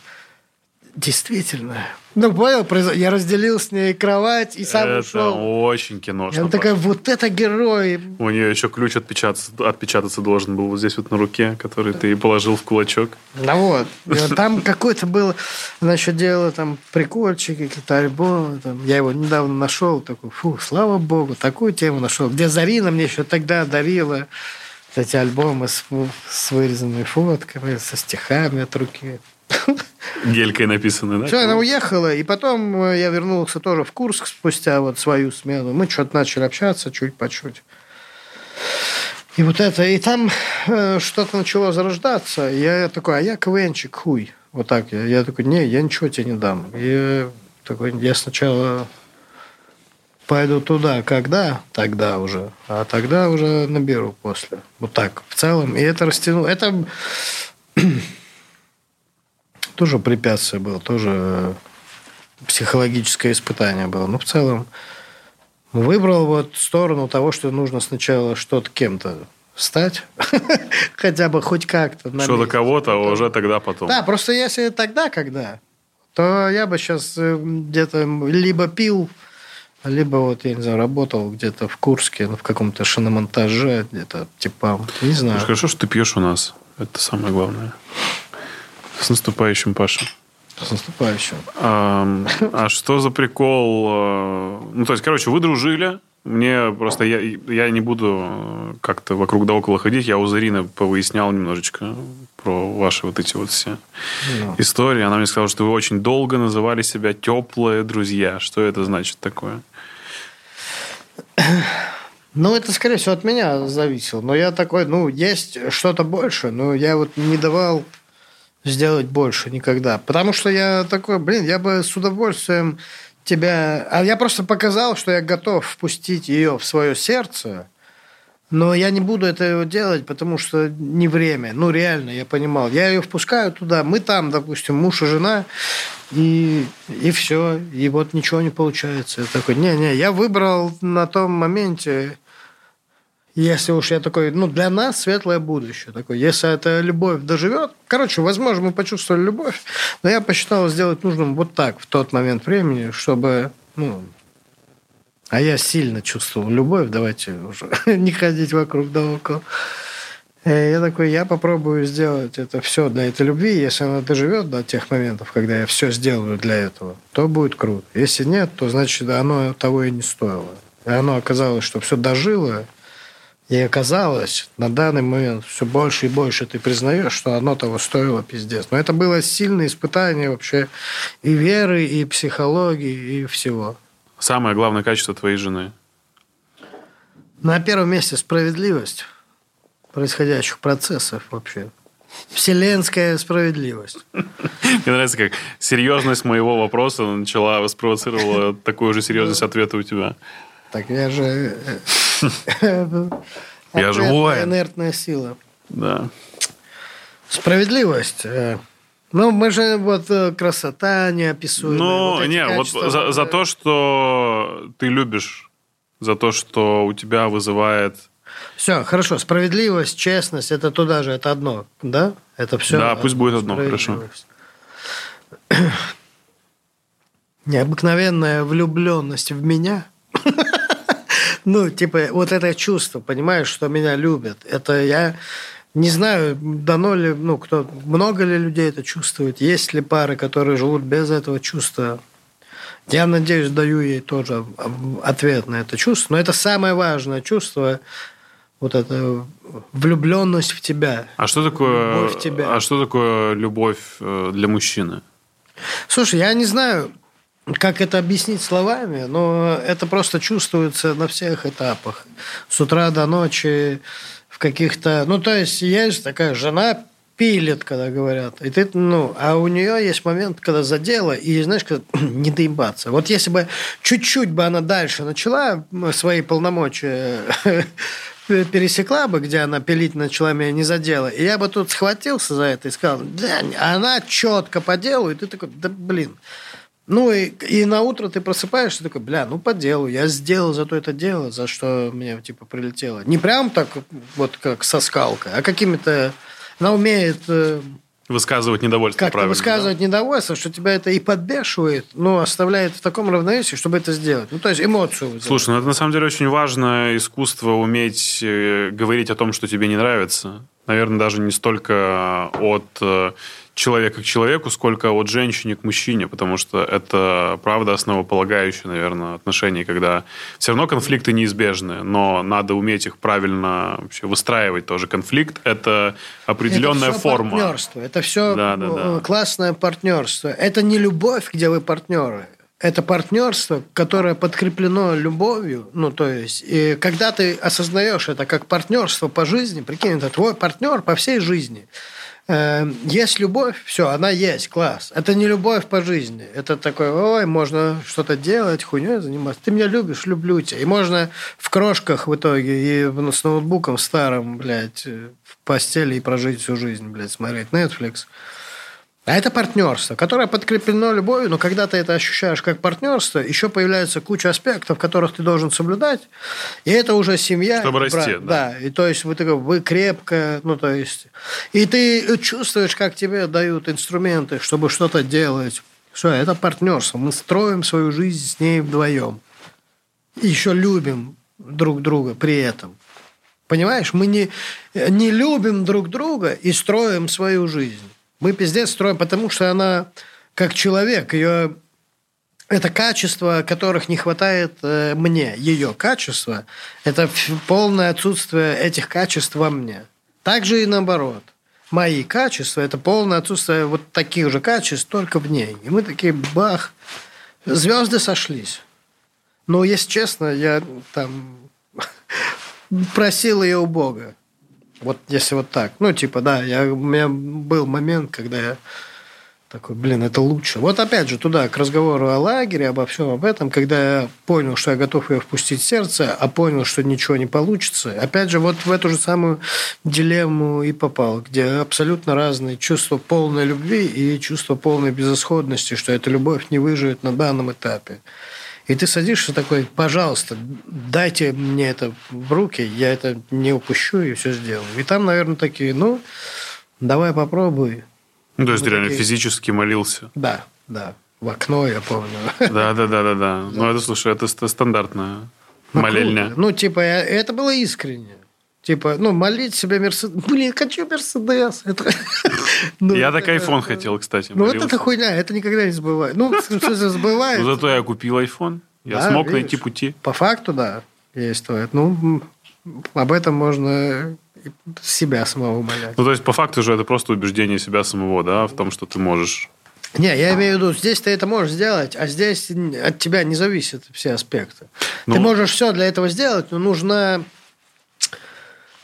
Действительно. Ну, понял, я разделил с ней кровать и сам Это ушел. очень киношно. Она такая, вот это герой. У нее еще ключ отпечататься, отпечататься должен был вот здесь вот на руке, который ты положил в кулачок. Ну вот. Там какой-то был, она еще делала там прикольчики, какие-то альбомы. Там. Я его недавно нашел, такой, фу, слава богу, такую тему нашел. Где Зарина мне еще тогда дарила эти альбомы с, с вырезанными фотками, со стихами от руки. <laughs> Гелькой написано, да? Все, она уехала, и потом э, я вернулся тоже в Курск спустя вот свою смену. Мы что-то начали общаться чуть по чуть. И вот это, и там э, что-то начало зарождаться. Я такой, а я КВНчик, хуй. Вот так я. Я такой, не, я ничего тебе не дам. И такой, я сначала пойду туда, когда, тогда уже, а тогда уже наберу после. Вот так, в целом. И это растянуло. Это тоже препятствие было, тоже психологическое испытание было. Но в целом выбрал вот сторону того, что нужно сначала что-то кем-то стать, <laughs> хотя бы хоть как-то. Что-то месте. кого-то, а уже тогда потом. Да, просто если тогда, когда, то я бы сейчас где-то либо пил, либо вот, я не знаю, работал где-то в Курске, ну, в каком-то шиномонтаже, где-то типа, не знаю. Хорошо, что ты пьешь у нас. Это самое главное. С наступающим, Паша. С наступающим. А, а что за прикол? э, Ну, то есть, короче, вы дружили. Мне просто... Я, я не буду э, как-то вокруг да около ходить. Я у Зарины повыяснял немножечко про ваши вот эти вот все Ну. истории. Она мне сказала, что вы очень долго называли себя теплые друзья. Что это значит такое? Ну, это, скорее всего, от меня зависело. Но я такой, ну, есть что-то больше, но я вот не давал сделать больше никогда. Потому что я такой, блин, я бы с удовольствием тебя... А я просто показал, что я готов впустить ее в свое сердце, но я не буду этого делать, потому что не время. Ну, реально, я понимал. Я ее впускаю туда, мы там, допустим, муж и жена, и, и все. И вот ничего не получается. Я такой, не-не, я выбрал на том моменте, если уж я такой, ну, для нас светлое будущее. Такой, если эта любовь доживет. Короче, возможно, мы почувствовали любовь, но я посчитал сделать нужным вот так в тот момент времени, чтобы, ну, а я сильно чувствовал любовь, давайте уже <laughs> не ходить вокруг да около. Э, Я такой, я попробую сделать это все для этой любви. Если она доживет до тех моментов, когда я все сделаю для этого, то будет круто. Если нет, то значит оно того и не стоило. И оно оказалось, что все дожило, и оказалось, на данный момент все больше и больше ты признаешь, что оно того стоило пиздец. Но это было сильное испытание вообще и веры, и психологии, и всего. Самое главное качество твоей жены. На первом месте справедливость происходящих процессов вообще. Вселенская справедливость. <laughs> Мне нравится, как серьезность моего вопроса начала спровоцировала такую же серьезность ответа у тебя. Так я же... Я ответная живой. Инертная сила. Да. Справедливость. э, Ну, мы же вот э, красота неописуемая. Ну, вот не, вот за, за то, что ты любишь, за то, что у тебя вызывает... Все, хорошо. Справедливость, честность, это туда же, это одно, да? Это все. Да, пусть будет одно, хорошо. Необыкновенная влюбленность в меня. Ну, типа, вот это чувство, понимаешь, что меня любят. Это я не знаю, дано ли, ну, кто, много ли людей это чувствует, есть ли пары, которые живут без этого чувства. Я надеюсь, даю ей тоже ответ на это чувство. Но это самое важное чувство, вот эта влюбленность в тебя. А что такое, Любовь в тебя. а что такое любовь э, для мужчины? Слушай, я не знаю, как это объяснить словами, но это просто чувствуется на всех этапах. С утра до ночи в каких-то... Ну, то есть, есть такая жена пилит, когда говорят. И ты, ну, а у нее есть момент, когда задела, и, знаешь, когда <clears throat> не доебаться. Вот если бы чуть-чуть бы она дальше начала свои полномочия <laughs> пересекла бы, где она пилить начала, меня не задела, и я бы тут схватился за это и сказал, да, она четко по делу, и ты такой, да блин. Ну, и, и на утро ты просыпаешься, такой, бля, ну, по делу, я сделал зато это дело, за что мне, типа, прилетело. Не прям так, вот как со скалкой, а какими-то... Она умеет э, Высказывать недовольство, как-то правильно. высказывать недовольство, что тебя это и подбешивает, но оставляет в таком равновесии, чтобы это сделать. Ну, то есть эмоцию. вызывает. Слушай, ну это на самом деле очень важно искусство уметь э, говорить о том, что тебе не нравится. Наверное, даже не столько от э, человека к человеку, сколько от женщины к мужчине, потому что это, правда, основополагающее, наверное, отношение, когда все равно конфликты неизбежны, но надо уметь их правильно вообще выстраивать тоже. Конфликт – это определенная это все форма. партнерство. Это все Да, да, да. классное партнерство. Это не любовь, где вы партнеры. Это партнерство, которое подкреплено любовью. Ну, то есть, и когда ты осознаешь это как партнерство по жизни, прикинь, это твой партнер по всей жизни. Э, Есть любовь, все, она есть, класс. Это не любовь по жизни. Это такой, ой, можно что-то делать, хуйней заниматься. Ты меня любишь, люблю тебя. И можно в крошках в итоге и с ноутбуком старым, блядь, в постели и прожить всю жизнь, блядь, смотреть Netflix. А это партнерство, которое подкреплено любовью, но когда ты это ощущаешь как партнерство, еще появляется куча аспектов, которых ты должен соблюдать, и это уже семья. Чтобы расти, да. Да, и то есть вы, вы крепко, ну то есть, и ты чувствуешь, как тебе дают инструменты, чтобы что-то делать. Все, это партнерство. Мы строим свою жизнь с ней вдвоем. И еще любим друг друга при этом. Понимаешь, мы не, не любим друг друга и строим свою жизнь. Мы пиздец строим, потому что она как человек, ее это качества, которых не хватает э, мне. Ее качество – это полное отсутствие этих качеств во мне. Также и наоборот. Мои качества – это полное отсутствие вот таких же качеств, только в ней. И мы такие, бах, звезды сошлись. Но, если честно, я там <laughs> просил ее у Бога. Вот если вот так. Ну, типа, да, я, у меня был момент, когда я такой, блин, это лучше. Вот опять же туда, к разговору о лагере, обо всем об этом, когда я понял, что я готов ее впустить в сердце, а понял, что ничего не получится, опять же вот в эту же самую дилемму и попал, где абсолютно разные чувства полной любви и чувство полной безысходности, что эта любовь не выживет на данном этапе. И ты садишься такой, пожалуйста, дайте мне это в руки, я это не упущу и все сделаю. И там, наверное, такие, ну, давай попробуй. Ну, то есть Мы реально такие- физически молился. Да, да, в окно, я помню. <laughs> Да, да, да, да, да. Ну, это, слушай, это ст- стандартная Ну, молельня. круто. Ну, типа, я- это было искренне. Типа, ну, молить себе Мерседес. Блин, хочу Мерседес. Это... <laughs> Ну, Я так айфон хотел, кстати. Ну, вот это хуйня, это никогда не. Ну, в смысле, забывает. Ну, зато я купил iPhone. Я Да, смог видишь. найти пути. По факту, да, действует. Ну, об этом можно себя самого умолять. Ну, то есть, по факту же это просто убеждение себя самого, да, в том, что ты можешь. Не, я имею в виду, здесь ты это можешь сделать, а здесь от тебя не зависят все аспекты. Ну- ты можешь все для этого сделать, но нужна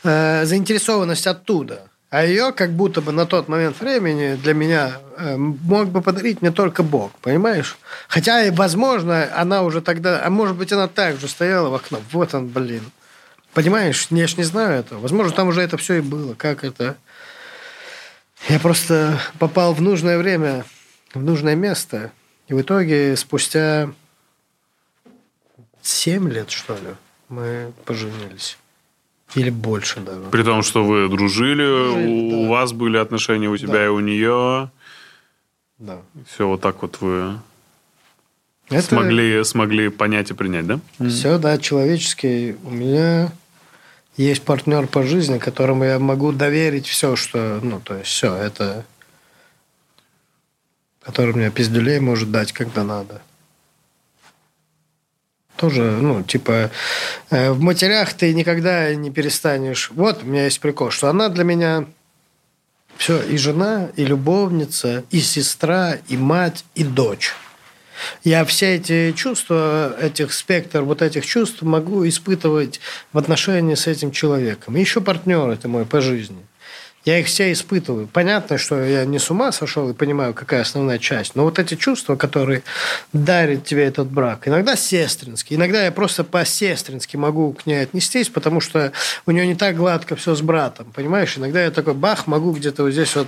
э, заинтересованность оттуда. А ее как будто бы на тот момент времени для меня э, мог бы подарить мне только Бог, понимаешь? Хотя, и, возможно, она уже тогда, а может быть, она так же стояла в окно. Вот он, блин. Понимаешь, я ж не знаю этого. Возможно, там уже это все и было. Как это? Я просто попал в нужное время, в нужное место. И в итоге спустя 7 лет, что ли, мы поженились. Или больше даже. При том, что вы дружили, Дружили, у, да. вас были отношения у тебя Да. и у нее. Да. Все вот так вот вы Это смогли, смогли понять и принять, да? Все, да, человеческий. У меня есть партнер по жизни, которому я могу доверить все, что... Ну, то есть, все, это... Который мне пиздюлей может дать, когда надо. Тоже, ну, типа, э, в матерях ты никогда не перестанешь. Вот у меня есть прикол, что она для меня все, и жена, и любовница, и сестра, и мать, и дочь. Я все эти чувства, этих спектр вот этих чувств могу испытывать в отношении с этим человеком. И еще партнер это мой по жизни. Я их все испытываю. Понятно, что я не с ума сошел и понимаю, какая основная часть. Но вот эти чувства, которые дарит тебе этот брак, иногда сестринский, иногда я просто по-сестрински могу к ней отнестись, потому что у нее не так гладко все с братом, понимаешь? Иногда я такой бах, могу где-то вот здесь вот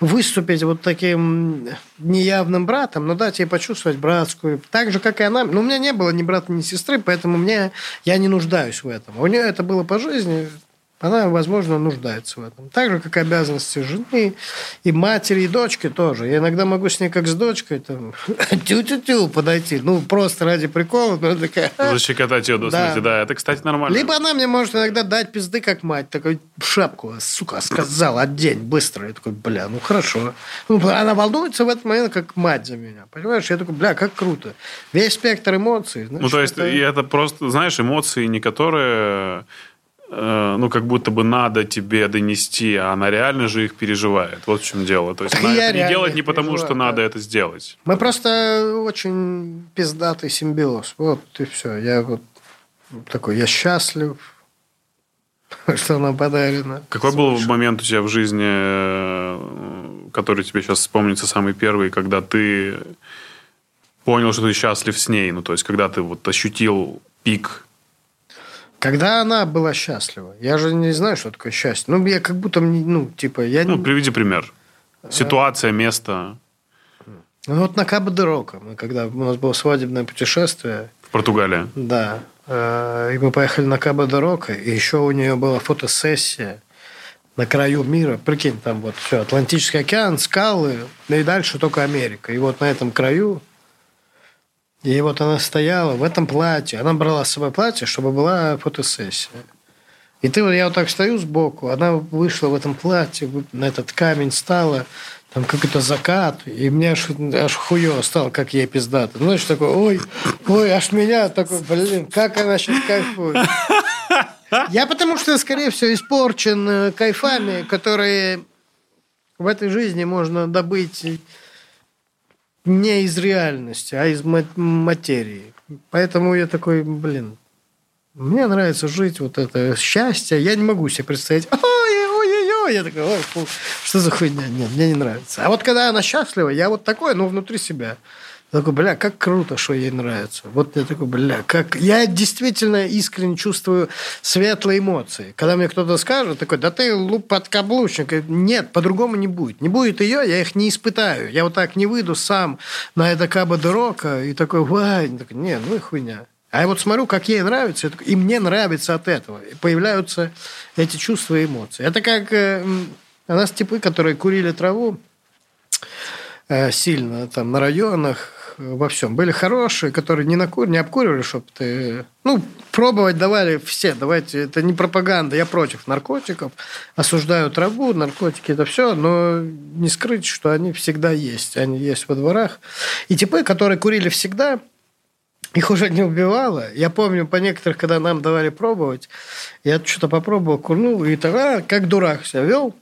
выступить вот таким неявным братом, но дать ей почувствовать братскую, так же, как и она. Но у меня не было ни брата, ни сестры, поэтому мне, я не нуждаюсь в этом. А у нее это было по жизни, Она, возможно, нуждается в этом. Так же, как обязанности жены, и матери, и дочки тоже. Я иногда могу с ней, как с дочкой, там, <laughs> тю-тю-тю подойти. Ну, просто ради прикола. Но такая, Защекотать ее до Да. смерти, да. Это, кстати, нормально. либо она мне может иногда дать пизды, как мать. Такой, шапку, сука, сказал, одень быстро. Я такой, бля, ну хорошо. Ну, она волнуется в этот момент, как мать за меня. Понимаешь? Я такой, бля, как круто. Весь спектр эмоций. Ну, то есть, это- и это просто, знаешь, эмоции, не которые, ну, как будто бы надо тебе донести, а она реально же их переживает. Вот в чем дело. То есть, она я это не делает не потому, что да. надо это сделать. Мы просто очень пиздатый симбиоз. Вот и все. Я вот такой, я счастлив, <laughs> что нам подарено. Какой был момент у тебя в жизни, э, который тебе сейчас вспомнится самый первый, когда ты понял, что ты счастлив с ней? Ну, то есть, когда ты вот ощутил пик. Когда она была счастлива. Я же не знаю, что такое счастье. Ну, я как будто, ну, типа, я... Ну, приведи пример. Ситуация, место Ну, вот на Кабо де Рока, мы когда у нас было свадебное путешествие, в Португалии. да, э, и мы поехали на Кабо де Рока, и еще у нее была фотосессия на краю мира. Прикинь, там вот все, Атлантический океан, скалы, ну и дальше только Америка. И вот на этом краю, и вот она стояла в этом платье, она брала с собой платье, чтобы была фотосессия. И ты, вот я вот так стою сбоку, она вышла в этом платье, на этот камень стала, там какой-то закат, и мне аж, аж хуё стало, как ей пиздато. Ну, Знаешь, такой, ой, ой, аж меня такой, блин, как она сейчас кайфует. Я потому что, скорее всего, испорчен э, кайфами, которые в этой жизни можно добыть не из реальности, а из ма- материи. Поэтому я такой, блин, мне нравится жить вот это счастье. Я не могу себе представить, ой, ой, ой, ой. Я такой, ой, фу, что за хуйня? Нет, мне не нравится. А вот когда она счастлива, я вот такой, ну, внутри себя. Я такой, бля, как круто, что ей нравится. Вот я такой, бля, как... Я действительно искренне чувствую светлые эмоции. Когда мне кто-то скажет, такой, да ты луп подкаблучник. Нет, по-другому не будет. Не будет ее, я их не испытаю. Я вот так не выйду сам на это Кабо де Рока и такой, вай, нет, ну и хуйня. А я вот смотрю, как ей нравится, и мне нравится от этого. И появляются эти чувства и эмоции. Это как э, у нас типы, которые курили траву, э, сильно там на районах, во всем. Были хорошие, которые не, накур... не обкуривали, чтобы ты... Ну, пробовать давали все. Давайте, это не пропаганда, я против наркотиков. Осуждаю траву, наркотики, это все, но не скрыть, что они всегда есть. Они есть во дворах. И типы, которые курили всегда, их уже не убивало. Я помню, по некоторых, когда нам давали пробовать, я что-то попробовал, курнул, и тогда как дурак себя вел.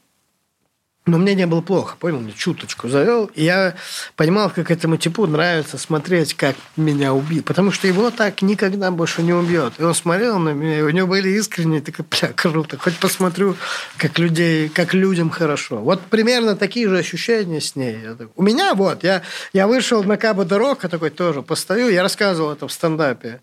Но мне не было плохо, понял? Мне чуточку завел. И я понимал, как этому типу нравится смотреть, как меня убьют. Потому что его так никогда больше не убьет. И он смотрел на меня, и у него были искренние, такой, бля, круто. Хоть посмотрю, как, людей, как людям хорошо. Вот примерно такие же ощущения с ней. У меня вот, я, я вышел на Кабо де Рока такой тоже, постою, я рассказывал это в стендапе.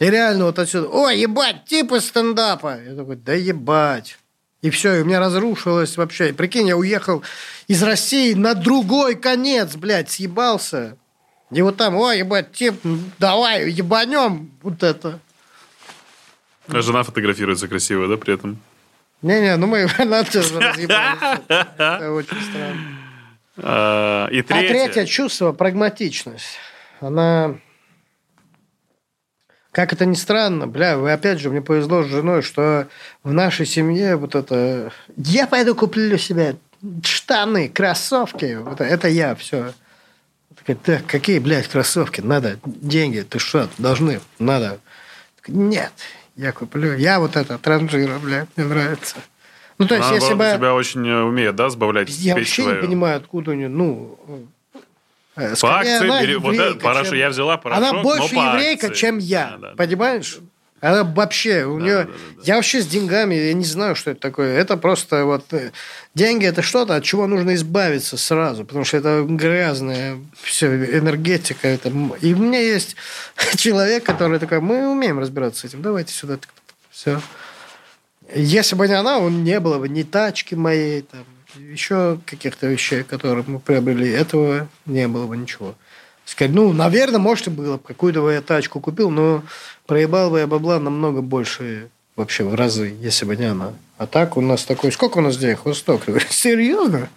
И реально вот отсюда, ой, ебать, типа стендапа. Я такой, да ебать. И все, и у меня разрушилось вообще. Прикинь, я уехал из России на другой конец, блядь, съебался. И вот там, ой, ебать, тип, давай, ебанем вот это. А жена фотографируется красиво, да, при этом? Не-не, ну мы <laughs> на тоже разъебались. Это очень странно. А, и А третье. третье чувство – прагматичность. Она... Как это ни странно, бля, вы опять же, мне повезло с женой, что в нашей семье вот это... Я пойду куплю себе штаны, кроссовки. Вот это я, все. Такая, так, какие, блядь, кроссовки? Надо деньги. Ты что, должны? Надо. Такая, Нет, я куплю. Я вот это, транжира, блядь, мне нравится. Ну, то есть, Она если бы... тебя очень э, умеет, да, сбавлять Я вообще свою? не понимаю, откуда у нее, ну... э, По скорее, акции она бери- вот еврейка, это, порошок, чем- я взяла порошок, Она больше но по еврейка, акции. чем я, Да, да. понимаешь? Она вообще, у нее... да, да, Я вообще с деньгами, я не знаю, что это такое. Это просто вот... э, Деньги – это что-то, от чего нужно избавиться сразу, потому что это грязная все, энергетика. Это... И у меня есть <laughs> человек, который такой, мы умеем разбираться с этим, давайте сюда. Все. Если бы не она, он не было бы ни тачки моей, там, еще каких-то вещей, которые мы приобрели. Этого не было бы ничего. Сказать, ну, наверное, может, и было бы. Какую-то бы я тачку купил, но проебал бы я бабла намного больше, вообще в разы, если бы не она. А так у нас такой... Сколько у нас денег? Восток. Я говорю, <laughs> серьезно?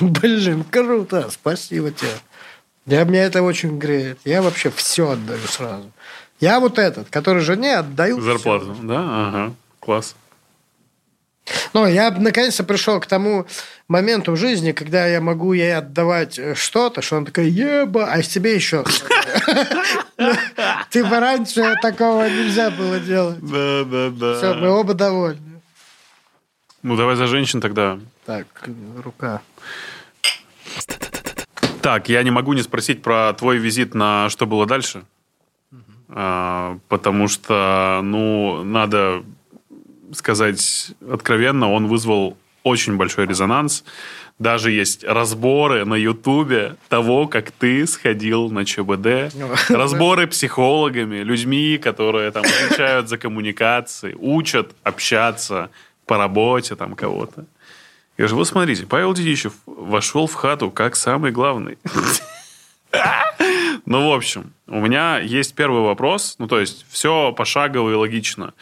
Блин, круто, спасибо тебе. Я, меня это очень греет. Я вообще все отдаю сразу. Я вот этот, который жене отдаю. Зарплату, все. да? Ага, класс. Но я наконец-то пришел к тому моменту в жизни, когда я могу ей отдавать э, что-то, что он такой, еба, а тебе еще. Типа раньше такого нельзя было делать. Да, да, да. Все, мы оба довольны. Ну, давай за женщин тогда. Так, рука. Так, я не могу не спросить про твой визит на что было дальше. А, потому что, ну, надо сказать откровенно, он вызвал очень большой резонанс. Даже есть разборы на Ютубе того, как ты сходил на ЧБД. <laughs> Разборы психологами, людьми, которые там отвечают за коммуникации, учат общаться по работе там кого-то. Я же, вот смотрите, Павел Дедищев вошел в хату как самый главный. <laughs> Ну, в общем, у меня есть первый вопрос. Ну, то есть, все пошагово и логично.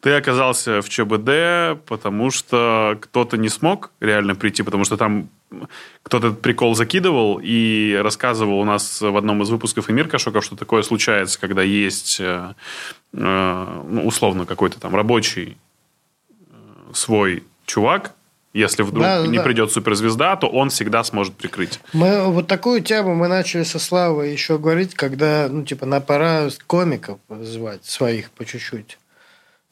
Ты оказался в ЧБД, потому что кто-то не смог реально прийти, потому что там кто-то этот прикол закидывал и рассказывал у нас в одном из выпусков Эмир Кашоков, что такое случается, когда есть э, э, ну, условно какой-то там рабочий э, свой чувак, если вдруг да, не да. придет суперзвезда, то он всегда сможет прикрыть. Мы вот такую тему мы начали со Славой еще говорить, когда, ну, типа, на пора комиков звать своих по чуть-чуть.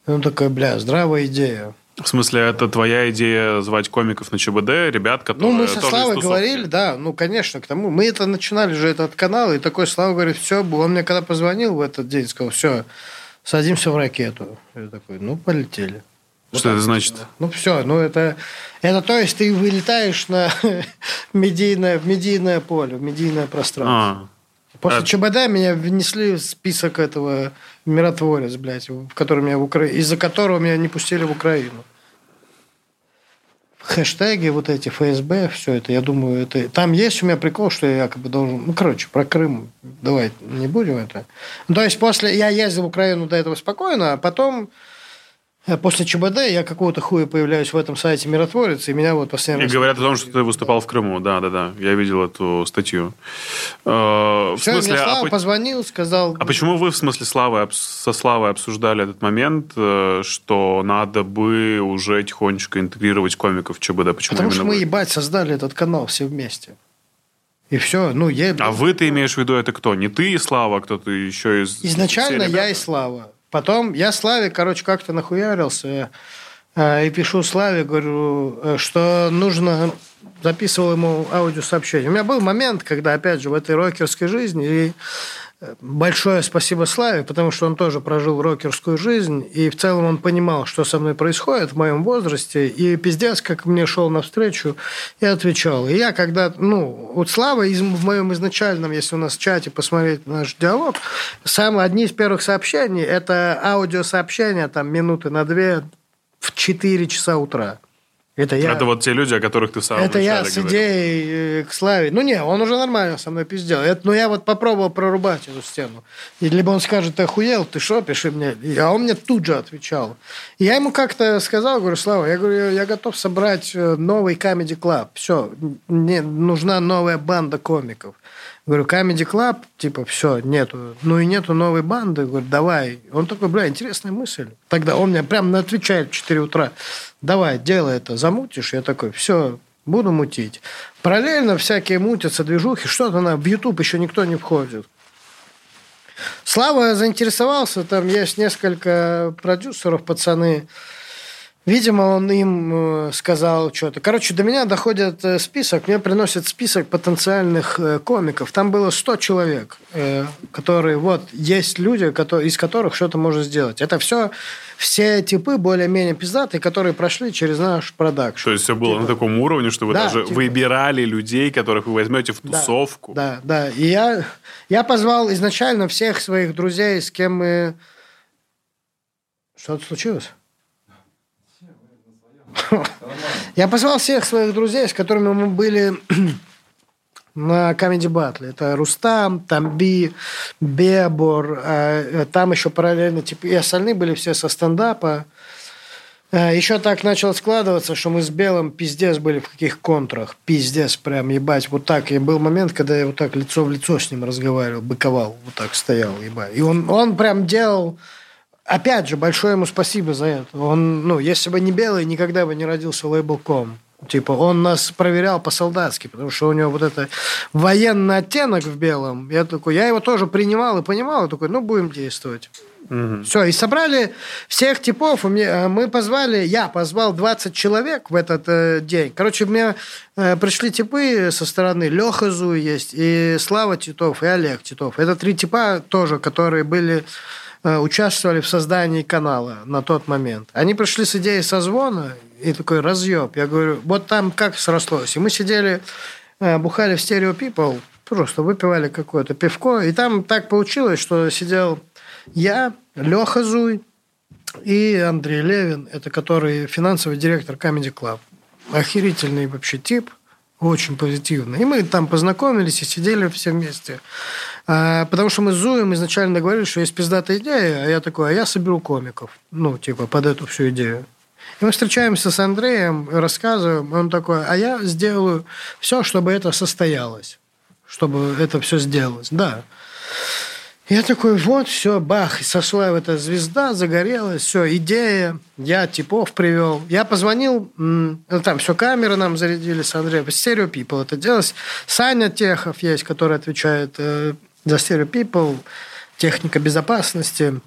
Он такой, бля, здравая идея. В смысле, это твоя идея звать комиков на ЧБД, ребят, которые Ну, мы со Славой говорили, да, ну, конечно, к тому. Мы это начинали же этот канал, и такой Слава говорит, все, он мне когда позвонил в этот день, сказал, все, садимся в ракету. Я такой, ну, полетели. Что вот это значит? Ну, все, ну, это, это то есть ты вылетаешь на <laughs> медийное, медийное поле, в медийное пространство. А, После а... ЧБД меня внесли в список этого миротворец, блядь, в который меня в Укра... из-за которого меня не пустили в Украину. Хэштеги вот эти, ФСБ, все это, я думаю, это... Там есть у меня прикол, что я якобы должен... Ну, короче, про Крым давай не будем это. То есть, после... Я ездил в Украину до этого спокойно, а потом после ЧБД я какого-то хуя появляюсь в этом сайте «Миротворец», и меня вот последний И говорят о том, что ты выступал в Крыму, да-да-да, я видел эту статью. Э, в Все, смысле, мне Слава а... позвонил, сказал... А почему вы, в смысле, Славы, со Славой обсуждали этот момент, э, что надо бы уже тихонечко интегрировать комиков в ЧБД? Почему Потому что мы, вы? ебать, создали этот канал все вместе. И все, ну, я... А вы, ты имеешь в виду, это кто? Не ты и Слава, а кто-то еще из... Изначально я и Слава. Потом я Славе, короче, как-то нахуярился и пишу Славе, говорю, э, что нужно записывал ему аудиосообщение. У меня был момент, когда, опять же, в этой рокерской жизни, и большое спасибо Славе, потому что он тоже прожил рокерскую жизнь, и в целом он понимал, что со мной происходит в моем возрасте, и пиздец, как мне шел навстречу и отвечал. И я когда, ну, вот Слава в моем изначальном, если у нас в чате посмотреть наш диалог, самые одни из первых сообщений – это аудиосообщения, там, минуты на две в 4 часа утра. Это, я... это вот те люди, о которых ты сам Это я с идеей э, к Славе. Ну, не, он уже нормально со мной пиздел. Это, но я вот попробовал прорубать эту стену. И либо он скажет, ты охуел, ты что, пиши мне. А он мне тут же отвечал. И я ему как-то сказал, говорю, Слава, я говорю, я готов собрать э, новый Comedy Club. Все, мне нужна новая банда комиков. Говорю, Comedy Club, типа, все, нету. Ну и нету новой банды. Говорю, давай. Он такой, бля, интересная мысль. Тогда он мне прямо отвечает в 4 утра. Давай, делай это, замутишь. Я такой, все, буду мутить. Параллельно всякие мутятся, движухи, что-то на в YouTube еще никто не входит. Слава заинтересовался, там есть несколько продюсеров, пацаны, Видимо, он им э, сказал что-то. Короче, до меня доходит э, список, мне приносят список потенциальных э, комиков. Там было 100 человек, которые, вот, есть люди, из которых что-то можно сделать. Это все, все типы более-менее пиздатые, которые прошли через наш продакшн. То есть все было типа. на таком уровне, что вы да, даже типа. выбирали людей, которых вы возьмете в тусовку. Да, да. да. И я, я позвал изначально всех своих друзей, с кем мы... Что-то случилось? Я позвал всех своих друзей, с которыми мы были <clears throat> на Comedy Battle. Это Рустам, Тамби, Бебор, э, там еще параллельно, типа, и остальные были все со стендапа. Э, Еще так начало складываться, что мы с Белым пиздец были в каких контрах. Пиздец прям, ебать. Вот так. И был момент, когда я вот так лицо в лицо с ним разговаривал, быковал, вот так стоял, ебать. И он, он прям делал... Опять же, большое ему спасибо за это. Он, ну, если бы не Белый, никогда бы не родился лейбл.ком. Типа, он нас проверял по-солдатски, потому что у него вот это военный оттенок в белом. Я такой, я его тоже принимал и понимал, и такой, ну, будем действовать. Все, и собрали всех типов. Меня- Мы позвали, я позвал 20 человек в этот э, день. Короче, меня э, пришли типы со стороны. Леха Зуй есть, и Слава Титов, и Олег Титов. Это три типа тоже, которые были участвовали в создании канала на тот момент. Они пришли с идеей созвона, и такой разъеб. Я говорю, вот там как срослось. И мы сидели, э, бухали в стерео People, просто выпивали какое-то пивко, и там так получилось, что сидел я, Леха Зуй и Андрей Левин, это который финансовый директор Comedy Club. Охерительный вообще тип, очень позитивный. И мы там познакомились и сидели все вместе. А, потому что мы с Зуем изначально договорились, что есть пиздатая идея, а я такой, а я соберу комиков. Ну, типа, под эту всю идею. И мы встречаемся с Андреем, рассказываем, он такой, а я сделаю все, чтобы это состоялось. Чтобы это все сделалось. Да. Я такой, вот, все, бах, сошла вот эта звезда, загорелась, все, идея, я типов привел. Я позвонил, ну, там все, камеры нам зарядили с Андреем, стерео People это делалось. Саня Техов есть, который отвечает э, за стерео People, техника безопасности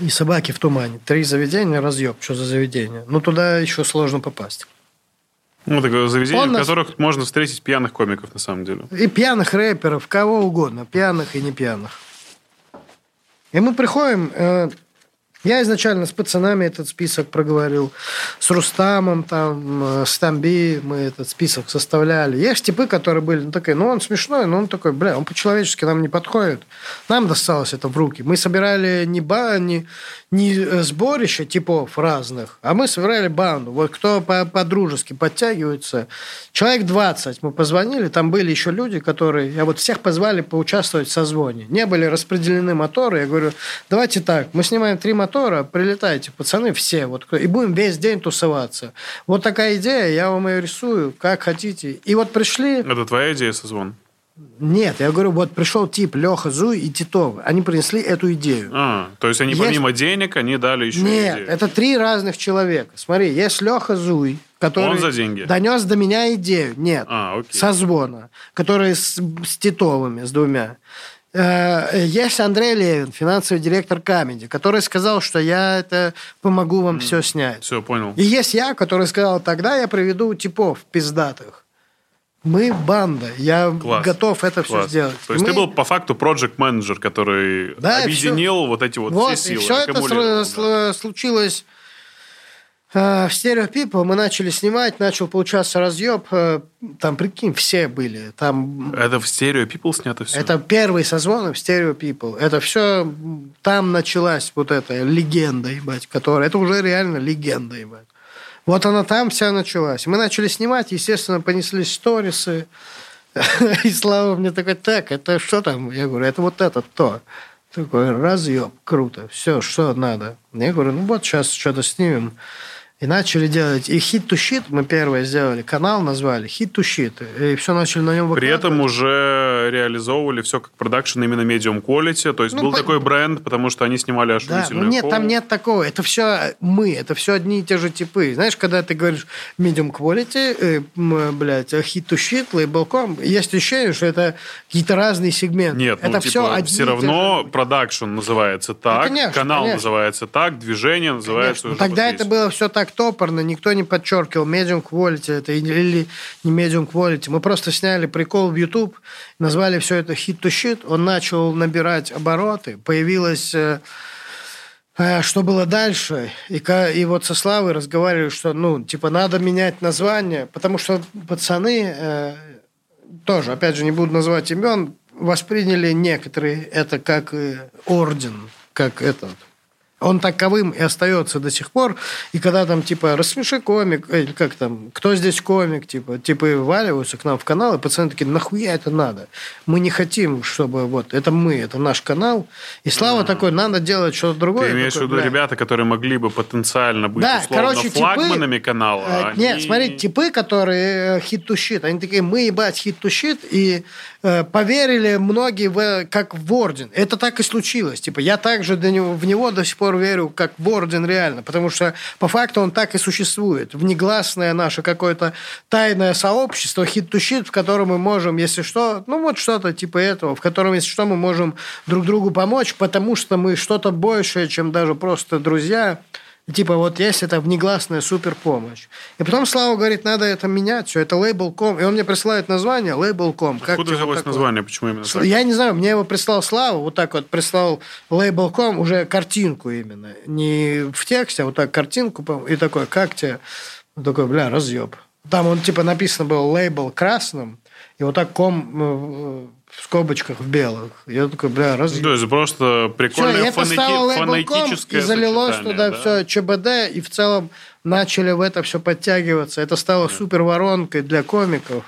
и собаки в тумане. Три заведения, разъеб, что за заведение. Ну, туда еще сложно попасть. Ну, такое заведение, Он в нас- которых можно встретить пьяных комиков, на самом деле. И пьяных рэперов, кого угодно, пьяных и не пьяных. И мы приходим, э, я изначально с пацанами этот список проговорил, с Рустамом, там, э, с Тамби мы этот список составляли. Есть типы, которые были, ну, такие, ну, он смешной, но он такой, бля, он по-человечески нам не подходит. Нам досталось это в руки. Мы собирали не, ба, не, не э, сборище типов разных, а мы собирали банду. Вот кто по- по-дружески подтягивается. Человек 20 мы позвонили, там были еще люди, которые... Я вот всех позвали поучаствовать в созвоне. Не были распределены моторы. Я говорю, давайте так, мы снимаем три мотора, прилетайте, пацаны, все, вот, и будем весь день тусоваться. Вот такая идея, я вам ее рисую, как хотите. И вот пришли... Это твоя идея, созвон? Нет, я говорю, вот пришел тип Леха Зуй и Титов. Они принесли эту идею. А, то есть они Есть- помимо денег, они дали еще Нет, идею. это три разных человека. Смотри, есть Леха Зуй, который Он за деньги? донес до меня идею. Нет, А, окей. созвона, который с, с Титовыми, с двумя. Э, Есть Андрей Левин, финансовый директор Камеди, который сказал, что я это помогу вам все снять. Все, понял. И есть я, который сказал, тогда я приведу типов пиздатых. Мы банда, я Класс. готов это все Класс. сделать. То есть Мы- ты был по факту проект менеджер который Да, и объединил вот эти вот, Вот, все и силы. все это да. случилось в Stereo People. Мы начали снимать, начал получаться разъеб. э, Там, прикинь, все были. Там Это в стерео People снято все? это первый созвон в Stereo People. Это все там началась вот эта легенда, ебать, которая... Это уже реально легенда, ебать. Вот она там вся началась. Мы начали снимать, естественно, понеслись сторисы. <laughs> И Слава мне такой, так, это что там? Я говорю, это вот это то. Такой, разъеб, круто, все, что надо. Я говорю, ну вот сейчас что-то снимем. И начали делать. И hit to shit мы первое сделали. Канал назвали hit to shit. И все начали на нем При выкладывать. этом уже реализовывали все как продакшн именно medium quality. То есть Ну, был по- такой бренд, потому что они снимали Да, ошуительную ну нет, там нет такого. Это все мы, это все одни и те же типы. Знаешь, когда ты говоришь medium quality, э, блядь, hit to shit, label.com, есть ощущение, что это какие-то разные сегменты. Нет, это ну, все типа, одни все равно продакшн называется так, конечно, канал конечно. называется так, движение называется Конечно. Ну, уже Тогда вот это было все так топорно, никто не подчеркивал medium quality это или не medium quality. Мы просто сняли прикол в YouTube, назвали все это hit to shit, он начал набирать обороты, появилась э, э, что было дальше? И, и вот со Славой разговаривали, что, ну, типа, надо менять название, потому что пацаны э, тоже, опять же, не буду называть имен, восприняли некоторые это как э, орден, как этот, Он таковым и остается до сих пор. И когда там, типа, рассмеши комик, э, или как там, кто здесь комик, типа, типа, валиваются к нам в канал, и пацаны такие, нахуя это надо? Мы не хотим, чтобы вот, это мы, это наш канал. И Слава такой, надо делать что-то другое. Ты имеешь в такой, виду «Бля». ребята, которые могли бы потенциально быть Да, условно короче, типы- флагманами канала? Э, они- Нет, смотри, типы, которые хит ту щит, они такие, мы ебать хит ту щит, и э, поверили многие в, как в Орден. Это так и случилось. Типа, я также до него, в него до сих пор верю, как в Орден реально, потому что по факту он так и существует. Внегласное наше какое-то тайное сообщество хит ту щит, в котором мы можем, если что, ну вот что-то типа этого, в котором, если что, мы можем друг другу помочь, потому что мы что-то большее, чем даже просто друзья, Типа вот есть это внегласная суперпомощь. И потом Слава говорит, надо это менять, все, это лейбл.ком. И он мне присылает название лейбл.ком. Как Откуда тебе взялось такое? название? Почему именно так? Я не знаю, мне его прислал Слава, вот так вот прислал лейбл.ком, уже картинку именно. Не в тексте, а вот так картинку, и такой, как тебе? Он такой, бля, разъеб. Там он типа написано было лейбл красным, и вот так ком э, в скобочках в белых. Я такой, бля, разъеб. То есть просто Все, прикольное я фонети- поставил лейбл.ком, и фонетическое залилось туда да? все ЧБД, и в целом начали в это все подтягиваться. Это стало супер воронкой для комиков.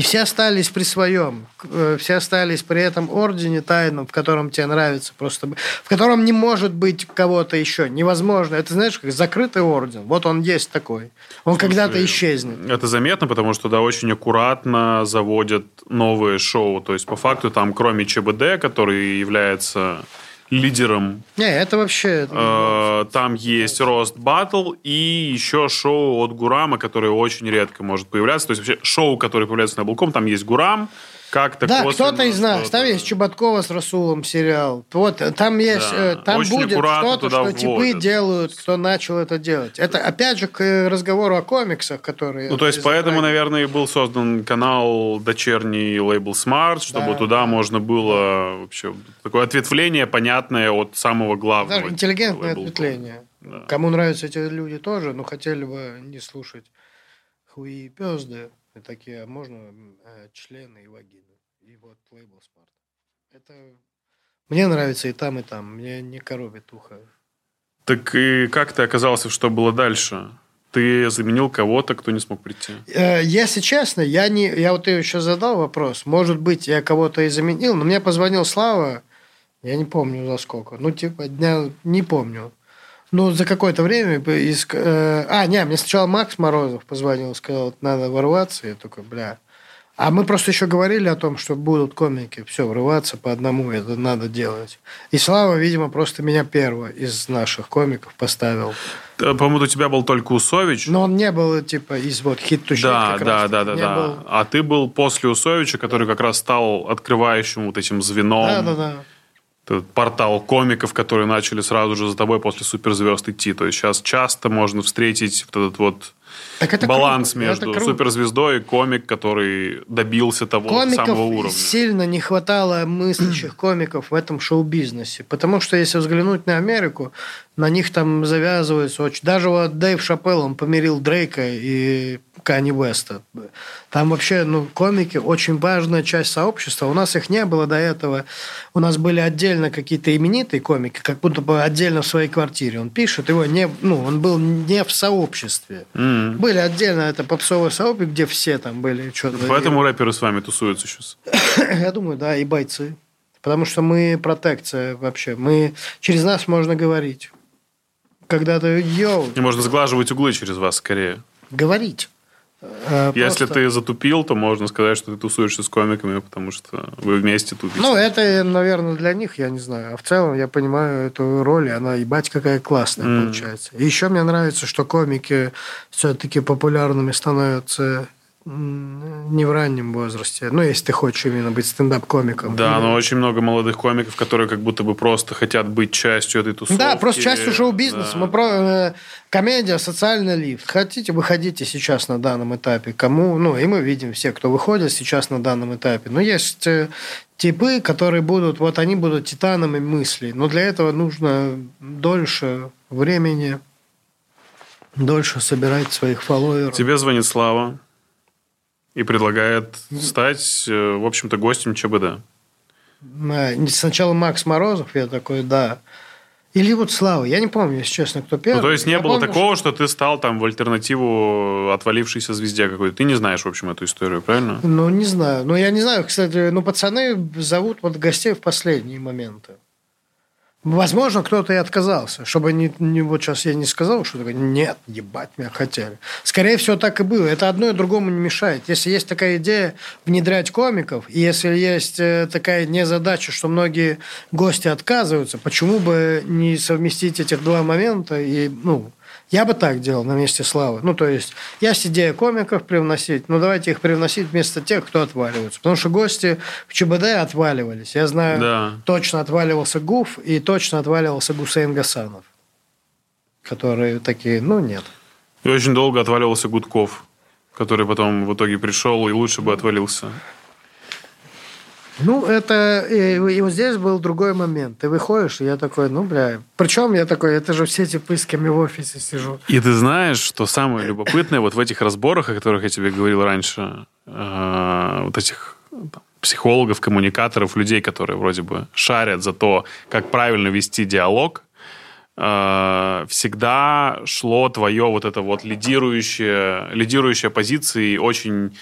И все остались при своем. Э, Все остались при этом ордене тайном, в котором тебе нравится просто... В котором не может быть кого-то еще. Невозможно. Это, знаешь, как закрытый орден. Вот он есть такой. Он когда-то исчезнет. Это заметно, потому что да, очень аккуратно заводят новые шоу. То есть, по факту, там, кроме ЧБД, который является лидером, Не, это вообще... э, там есть Рост Батл и еще шоу от Гурама, которое очень редко может появляться. То есть, вообще, шоу, которое появляется на Булком, там есть Гурам, как-то Да, кто-то из нас. Там есть Чеботкова с Расулом сериал. Вот, там есть, Да, э, там очень будет что-то, что типы вводят. делают, кто начал это делать. Это опять же к э, разговору о комиксах, которые... Ну, то есть, поэтому, затрагивал. наверное, и был создан канал дочерний лейбл Smart, чтобы Да. туда можно было вообще такое ответвление понятное от самого главного. Даже интеллигентное ответвление. Да. Кому нравятся эти люди тоже, но хотели бы не слушать хуи и пезды. И такие, а можно э, члены и вагины. И вот лейбл Smart. Это... Мне нравится и там, и там. Мне не коробит ухо. Так и как ты оказался, что было дальше? Ты заменил кого-то, кто не смог прийти. Э, Если честно, я не, я вот еще задал вопрос. Может быть, я кого-то и заменил, но мне позвонил Слава, я не помню за сколько, ну типа дня, не помню. Ну, за какое-то время из... э, а, не, мне сначала Макс Морозов позвонил, сказал, надо ворваться. Я такой, бля. А мы просто еще говорили о том, что будут комики, все, врываться по одному, это надо делать. И Слава, видимо, просто меня первого из наших комиков поставил. Э, По-моему, у тебя был только Усович. Но он не был, типа, из вот хит ту да, как да, раз. да, да, да. был- А ты был после Усовича, который как раз стал открывающим вот этим звеном. Да, да, да. Этот портал комиков, которые начали сразу же за тобой после суперзвезд идти. То есть сейчас часто можно встретить вот этот вот Так это баланс круто, между это круто. суперзвездой и комик, который добился того самого Комиков уровня. сильно не хватало мыслящих <clears throat> комиков в этом шоу-бизнесе. Потому что если взглянуть на Америку, на них там завязывается очень... Даже вот Дэйв Шапелл, он помирил Дрейка и Кани Уэста. Там вообще, ну, комики очень важная часть сообщества. У нас их не было до этого. У нас были отдельно какие-то именитые комики, как будто бы отдельно в своей квартире. Он пишет, его не... Ну, он был не в сообществе. М. Были отдельно это попсовое сообщество, где все там были. Что-то Поэтому рэперы с вами тусуются сейчас. <coughs> я думаю, да, и бойцы. Потому что мы протекция вообще. Мы через нас можно говорить. Когда ты йоу, И можно сглаживать углы через вас скорее. говорить. Э, Если просто- ты затупил, то можно сказать, что ты тусуешься с комиками, потому что вы вместе тупите. Ну, это, наверное, для них, я не знаю. А в целом я понимаю эту роль, и она, ебать, какая классная М. получается. И еще мне нравится, что комики все-таки популярными становятся не в раннем возрасте. Ну, если ты хочешь именно быть стендап-комиком. Да, но очень много молодых комиков, которые как будто бы просто хотят быть частью этой тусовки. Да, просто частью шоу-бизнеса. Да. Мы про э, комедия, социальный лифт. Хотите, выходите сейчас на данном этапе. Кому, ну, и мы видим все, кто выходит сейчас на данном этапе. Но есть э, типы, которые будут, вот они будут титанами мыслей. Но для этого нужно дольше времени, дольше собирать своих фолловеров. Тебе звонит Слава и предлагает стать, э, в общем-то, гостем ЧБД. Э, Сначала Макс Морозов, я такой, да. Или вот Слава, я не помню, если честно, кто первый. Ну, то есть не Я было помню, такого, что... ты стал там в альтернативу отвалившейся звезде какой-то. Ты не знаешь, в общем, эту историю, правильно? что- Ну, не знаю. Ну, я не знаю, кстати, ну, пацаны зовут вот гостей в последние моменты. Возможно, кто-то и отказался, чтобы не, не вот сейчас я не сказал, что такое, нет, ебать, меня хотели. Скорее всего, так и было. Это одно и другому не мешает. Если есть такая идея внедрять комиков, и если есть э, такая незадача, что многие гости отказываются, почему бы не совместить этих два момента и, ну, я бы так делал на месте Славы. Ну, то есть, есть идея комиков привносить, ну, давайте их привносить вместо тех, кто отваливается. Потому что гости в ЧБД отваливались. Я знаю, Да. точно отваливался Гуф и точно отваливался Гусейн Гасанов. Которые такие, ну, нет. И очень долго отваливался Гудков, который потом в итоге пришел и лучше бы отвалился. Ну, это... И, и вот здесь был другой момент. Ты выходишь, и я такой, ну, бля... Причем я такой, это же все типы, с кем я в офисе сижу. И ты знаешь, что самое любопытное вот в этих разборах, о которых я тебе говорил раньше, э, вот этих психологов, коммуникаторов, людей, которые вроде бы шарят за то, как правильно вести диалог, э, всегда шло твое вот это вот лидирующее, лидирующая позиция и очень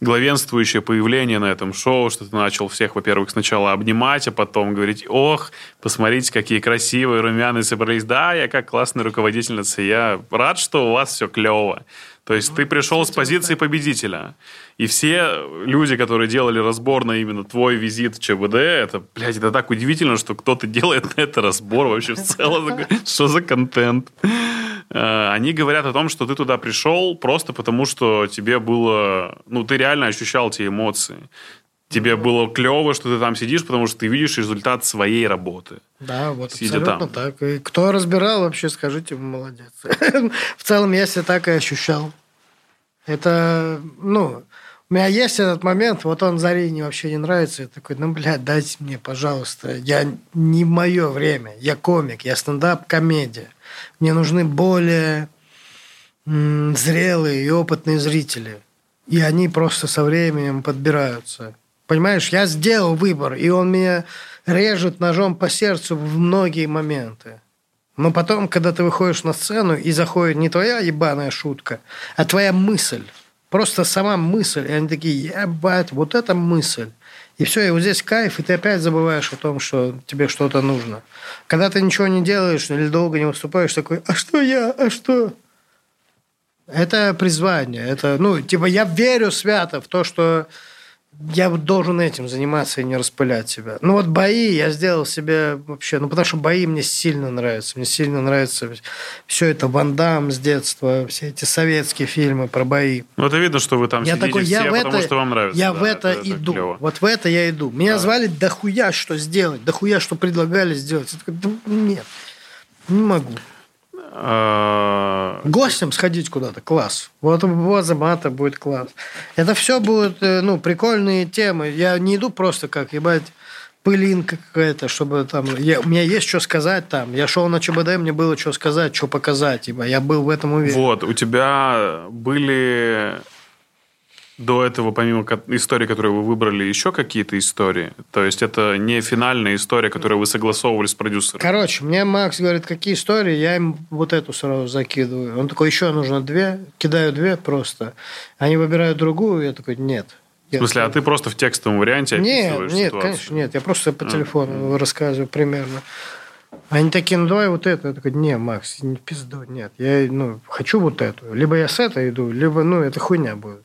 главенствующее появление на этом шоу, что ты начал всех, во-первых, сначала обнимать, а потом говорить, ох, посмотрите, какие красивые, румяные собрались. Да, я как классная руководительница, я рад, что у вас все клево. То есть ты пришел с позиции победителя. И все люди, которые делали разбор на именно твой визит в ЧБД, это, блядь, это так удивительно, что кто-то делает на это разбор вообще в целом. <laughs> Что за контент? Э, Они говорят о том, что ты туда пришел просто потому, что тебе было... Ну, ты реально ощущал те эмоции. Тебе было клево, что ты там сидишь, потому что ты видишь результат своей работы. Да, вот Сидя абсолютно там. так. И кто разбирал вообще, скажите, молодец. <laughs> В целом я себя так и ощущал. Это, ну, у меня есть этот момент, вот он Зарине вообще не нравится. Я такой, ну, блядь, дайте мне, пожалуйста. Я не мое время. Я комик, я стендап-комедия. Мне нужны более зрелые и опытные зрители. И они просто со временем подбираются. Понимаешь, я сделал выбор, и он меня режет ножом по сердцу в многие моменты. Но потом, когда ты выходишь на сцену, и заходит не твоя ебаная шутка, а твоя мысль. Просто сама мысль. И они такие, ебать, вот это мысль. И все, и вот здесь кайф, и ты опять забываешь о том, что тебе что-то нужно. Когда ты ничего не делаешь или долго не выступаешь, такой, а что я, а что? Это призвание. Это, ну, типа, я верю свято в то, что я вот должен этим заниматься и не распылять себя. Ну, вот бои я сделал себе вообще... Ну, потому что бои мне сильно нравятся. Мне сильно нравится все это Ван Дам с детства, все эти советские фильмы про бои. Ну, это видно, что вы там Я сидите такой, все, я в потому это, что вам нравится. я да, в это, иду. клево. Вот в это я иду. Меня звали дохуя что сделать, дохуя что предлагали сделать. Я такой, «Да нет, не могу. А, Гостем сходить куда-то, класс. Вот у Азамата будет класс. Это все будут, э, ну, прикольные темы. Я не иду просто как, ебать, пылинка какая-то, чтобы там... Я, у меня есть что сказать там. Я шел на ЧБД, мне было что сказать, что показать. Ибо я был в этом уверен. Вот, у тебя были до этого, помимо истории, которые вы выбрали, еще какие-то истории? То есть это не финальная история, которую вы согласовывали с продюсером? Короче, мне Макс говорит, какие истории, я им вот эту сразу закидываю. Он такой, еще нужно две, кидаю две просто. Они выбирают другую, я такой, нет. В смысле, а ты просто в текстовом варианте Нет, описываешь нет, ситуацию? конечно, нет. Я просто по А, телефону рассказываю примерно. Они такие, ну давай вот это. Я такой, не, Макс, не пизду, нет. Я ну, хочу вот эту. Либо я с этой иду, либо, ну, это хуйня будет.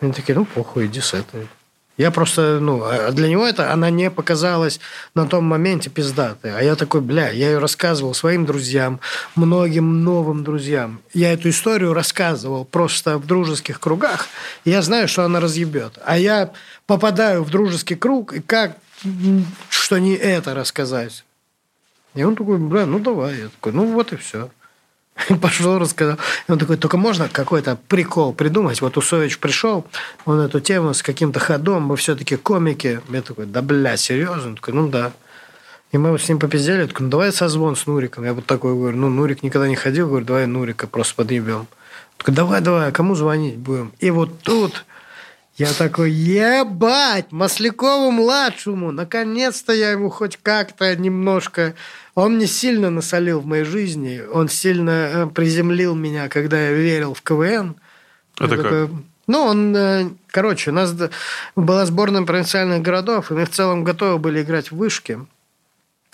Они такие, ну, похуй, иди с этой. Я просто, ну, а для него это, она не показалась на том моменте пиздатой. А я такой, бля, я ее рассказывал своим друзьям, многим новым друзьям. Я эту историю рассказывал просто в дружеских кругах, и я знаю, что она разъебет. А я попадаю в дружеский круг, и как, что не это рассказать? И он такой, бля, ну давай. Я такой, ну вот и все. <laughs> Пошел, рассказал. И он такой, только можно какой-то прикол придумать? Вот Усович пришел, он эту тему с каким-то ходом, мы все-таки комики. Я такой, да бля, серьезно? Он такой, ну да. И мы с ним попиздели, я такой, ну давай созвон с Нуриком. Я вот такой говорю, ну Нурик никогда не ходил, говорю, давай Нурика просто подъебем. Такой, давай, давай, а кому звонить будем? И вот тут Я такой, ебать, Маслякову-младшему, наконец-то я ему хоть как-то немножко... Он мне сильно насолил в моей жизни, он сильно э, приземлил меня, когда я верил в КВН. Это Я как? такой, Ну, он, э, короче, у нас была сборная провинциальных городов, и мы в целом готовы были играть в вышке.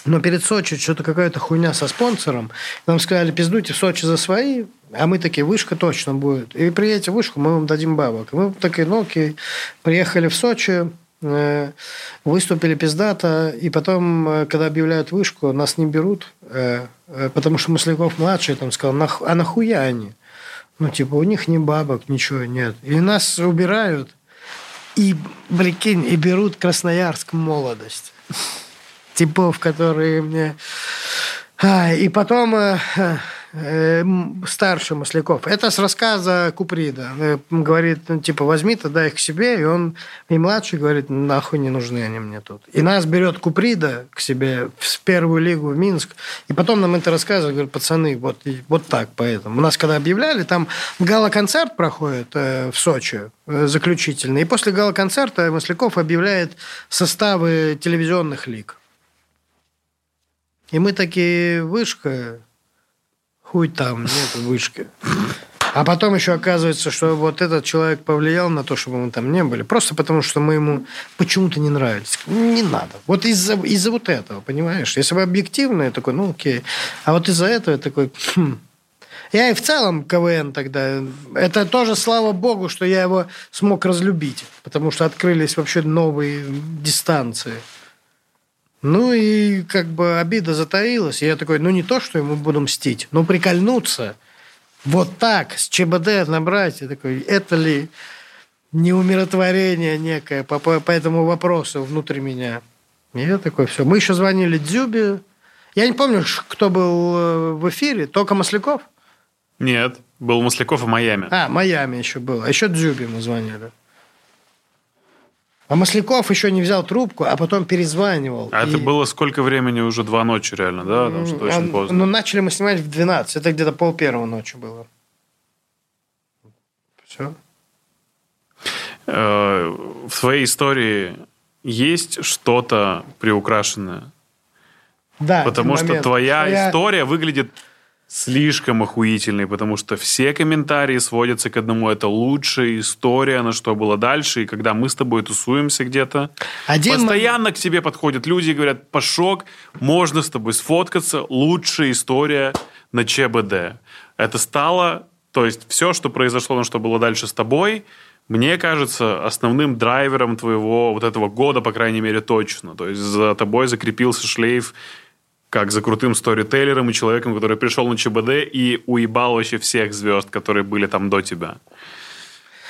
Но перед Сочи что-то какая-то хуйня со спонсором. Нам сказали, пиздуйте в Сочи за свои, а мы такие, вышка точно будет. И приедете в вышку, мы вам дадим бабок. И мы такие, ну окей. Приехали в Сочи, э, выступили пиздато, и потом, э, когда объявляют вышку, нас не берут, э, потому что Масляков младший там сказал, «Нах- а нахуя они? Ну, типа, у них ни бабок, ничего нет. И нас убирают, и, прикинь, и берут Красноярск молодость. Типов, которые мне... А, и потом э, э, м, старший Масляков. Это с рассказа Куприда. Э, Говорит, ну, типа, возьми тогда их к себе. И он, и младший говорит, нахуй не нужны они мне тут. И нас берет Куприда к себе в первую лигу в Минск. И потом нам это рассказывает, говорит, пацаны, вот, вот так поэтому. У нас когда объявляли, там гала-концерт проходит э, в Сочи, заключительный. И после гала-концерта Масляков объявляет составы телевизионных лиг. И мы такие, вышка, хуй там, нет вышки. А потом еще оказывается, что вот этот человек повлиял на то, чтобы мы там не были. Просто потому, что мы ему почему-то не нравились. Не надо. Вот из-за из вот этого, понимаешь? Если бы объективно, я такой, ну окей. А вот из-за этого я такой, хм. Я и в целом КВН тогда... Это тоже слава богу, что я его смог разлюбить. Потому что открылись вообще новые дистанции. Ну и как бы обида затаилась. И я такой, ну не то, что ему буду мстить, но прикольнуться. Вот так, с ЧБД набрать. Я такой, это ли не умиротворение некое по, по, по этому вопросу внутри меня? И я такой, все. Мы еще звонили Дзюбе. Я не помню, кто был э, в эфире. Только Масляков? Нет, был Масляков в Майами. А, Майами еще был. А еще Дзюбе мы звонили. А Масляков еще не взял трубку, а потом перезванивал. А это И- было сколько времени? Уже два ночи реально, да? Потому что очень А, поздно. Ну, начали мы снимать в 12. Это где-то пол первого ночи было. Все. Э, В твоей истории есть что-то приукрашенное? Да, Потому что момент. твоя Я- история выглядит слишком охуительной, потому что все комментарии сводятся к одному. Это лучшая история, на что было дальше. И когда мы с тобой тусуемся где-то, Один постоянно к тебе подходят люди и говорят, Пашок, можно с тобой сфоткаться, лучшая история на ЧБД. Это стало, то есть все, что произошло, на что было дальше с тобой, мне кажется, основным драйвером твоего вот этого года, по крайней мере, точно. То есть за тобой закрепился шлейф как за крутым сторителлером и человеком, который пришел на ЧБД и уебал вообще всех звезд, которые были там до тебя.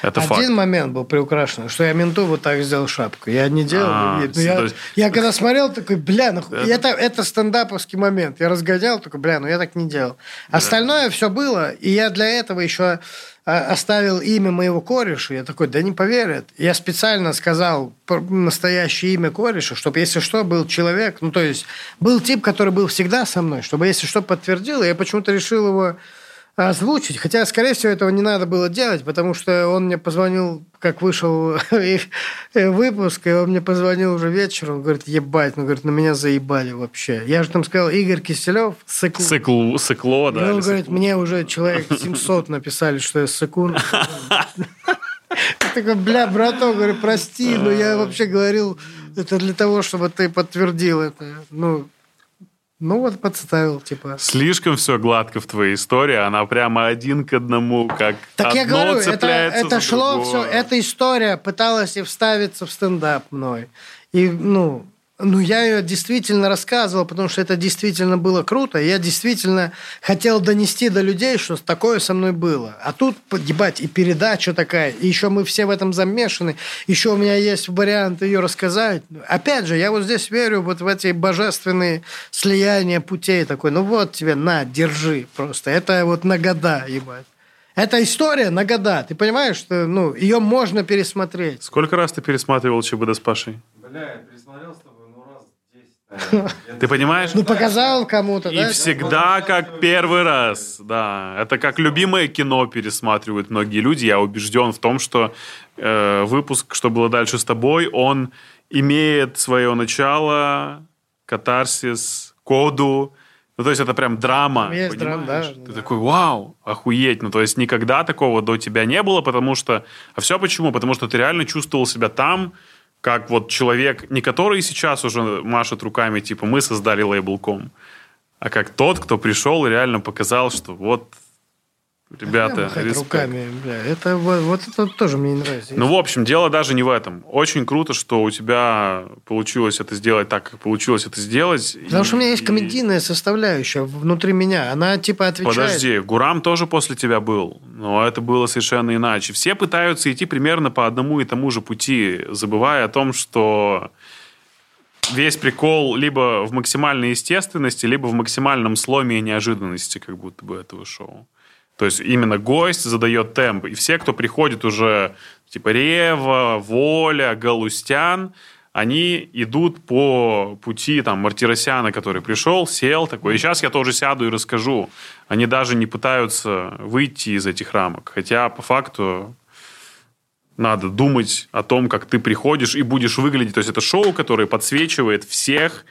Это Один факт. момент был приукрашен, что я менту вот так сделал шапку. Я не делал. А, ну, я, то есть- я когда смотрел, такой, бля, ну, Это- это, это стендаповский момент. Я разгонял, такой, бля, ну я так не делал. Остальное все было, и я для этого еще оставил имя моего кореша. Я такой, да не поверят. Я специально сказал настоящее имя кореша, чтобы, если что, был человек, ну, то есть, был тип, который был всегда со мной, чтобы, если что, подтвердил. Я почему-то решил его озвучить. Хотя, скорее всего, этого не надо было делать, потому что он мне позвонил, как вышел <laughs> и- э, выпуск, и он мне позвонил уже вечером, он говорит, ебать, ну, говорит, на меня заебали вообще. Я же там сказал, Игорь Киселев, сыкло. Циклу, цикло, И да. он или говорит, цикло. мне уже человек <laughs> 700 написали, что я сыкун. <laughs> Я такой, бля, браток, говорю, прости, но я вообще говорил, это для того, чтобы ты подтвердил это. Ну, ну вот подставил, типа. Слишком все гладко в твоей истории, она прямо один к одному, как Так я одно говорю, это, это шло другое. все, эта история пыталась и вставиться в стендап мной. И, ну, ну, я ее действительно рассказывал, потому что это действительно было круто. Я действительно хотел донести до людей, что такое со мной было. А тут, ебать, и передача такая, и еще мы все в этом замешаны. Еще у меня есть вариант ее рассказать. Опять же, я вот здесь верю вот в эти божественные слияния путей. Такой, ну вот тебе, на, держи просто. Это вот на года, ебать. Это история на года. Ты понимаешь, что ну, ее можно пересмотреть. Сколько раз ты пересматривал ЧБД с Пашей? Бля, я пересмотрел с тобой, ну, раз 10, Ты понимаешь? Ну, показал кому-то, И да? всегда как первый раз, да. Это как любимое кино пересматривают многие люди. Я убежден в том, что э, выпуск «Что было дальше с тобой», он имеет свое начало, катарсис, коду. Ну, то есть это прям драма. Там есть драма, да, Ты да. такой, вау, охуеть. Ну, то есть никогда такого до тебя не было, потому что... А все почему? Потому что ты реально чувствовал себя там, как вот человек, не который сейчас уже машет руками, типа, мы создали лейбл.ком, а как тот, кто пришел и реально показал, что вот, ребята, респект. руками, бля. Это вот это тоже мне не нравится. Ну, в общем, дело даже не в этом. Очень круто, что у тебя получилось это сделать так, как получилось это сделать. Потому И- что у меня есть и- комедийная составляющая внутри меня. Она типа отвечает. Подожди, Гурам тоже после тебя был, но это было совершенно иначе. Все пытаются идти примерно по одному и тому же пути, забывая о том, что весь прикол либо в максимальной естественности, либо в максимальном сломе и неожиданности как будто бы этого шоу. То есть именно гость задает темп. И все, кто приходит уже, типа Рева, Воля, Галустян, они идут по пути там Мартиросяна, который пришел, сел такой. И сейчас я тоже сяду и расскажу. Они даже не пытаются выйти из этих рамок. Хотя по факту надо думать о том, как ты приходишь и будешь выглядеть. То есть это шоу, которое подсвечивает всех,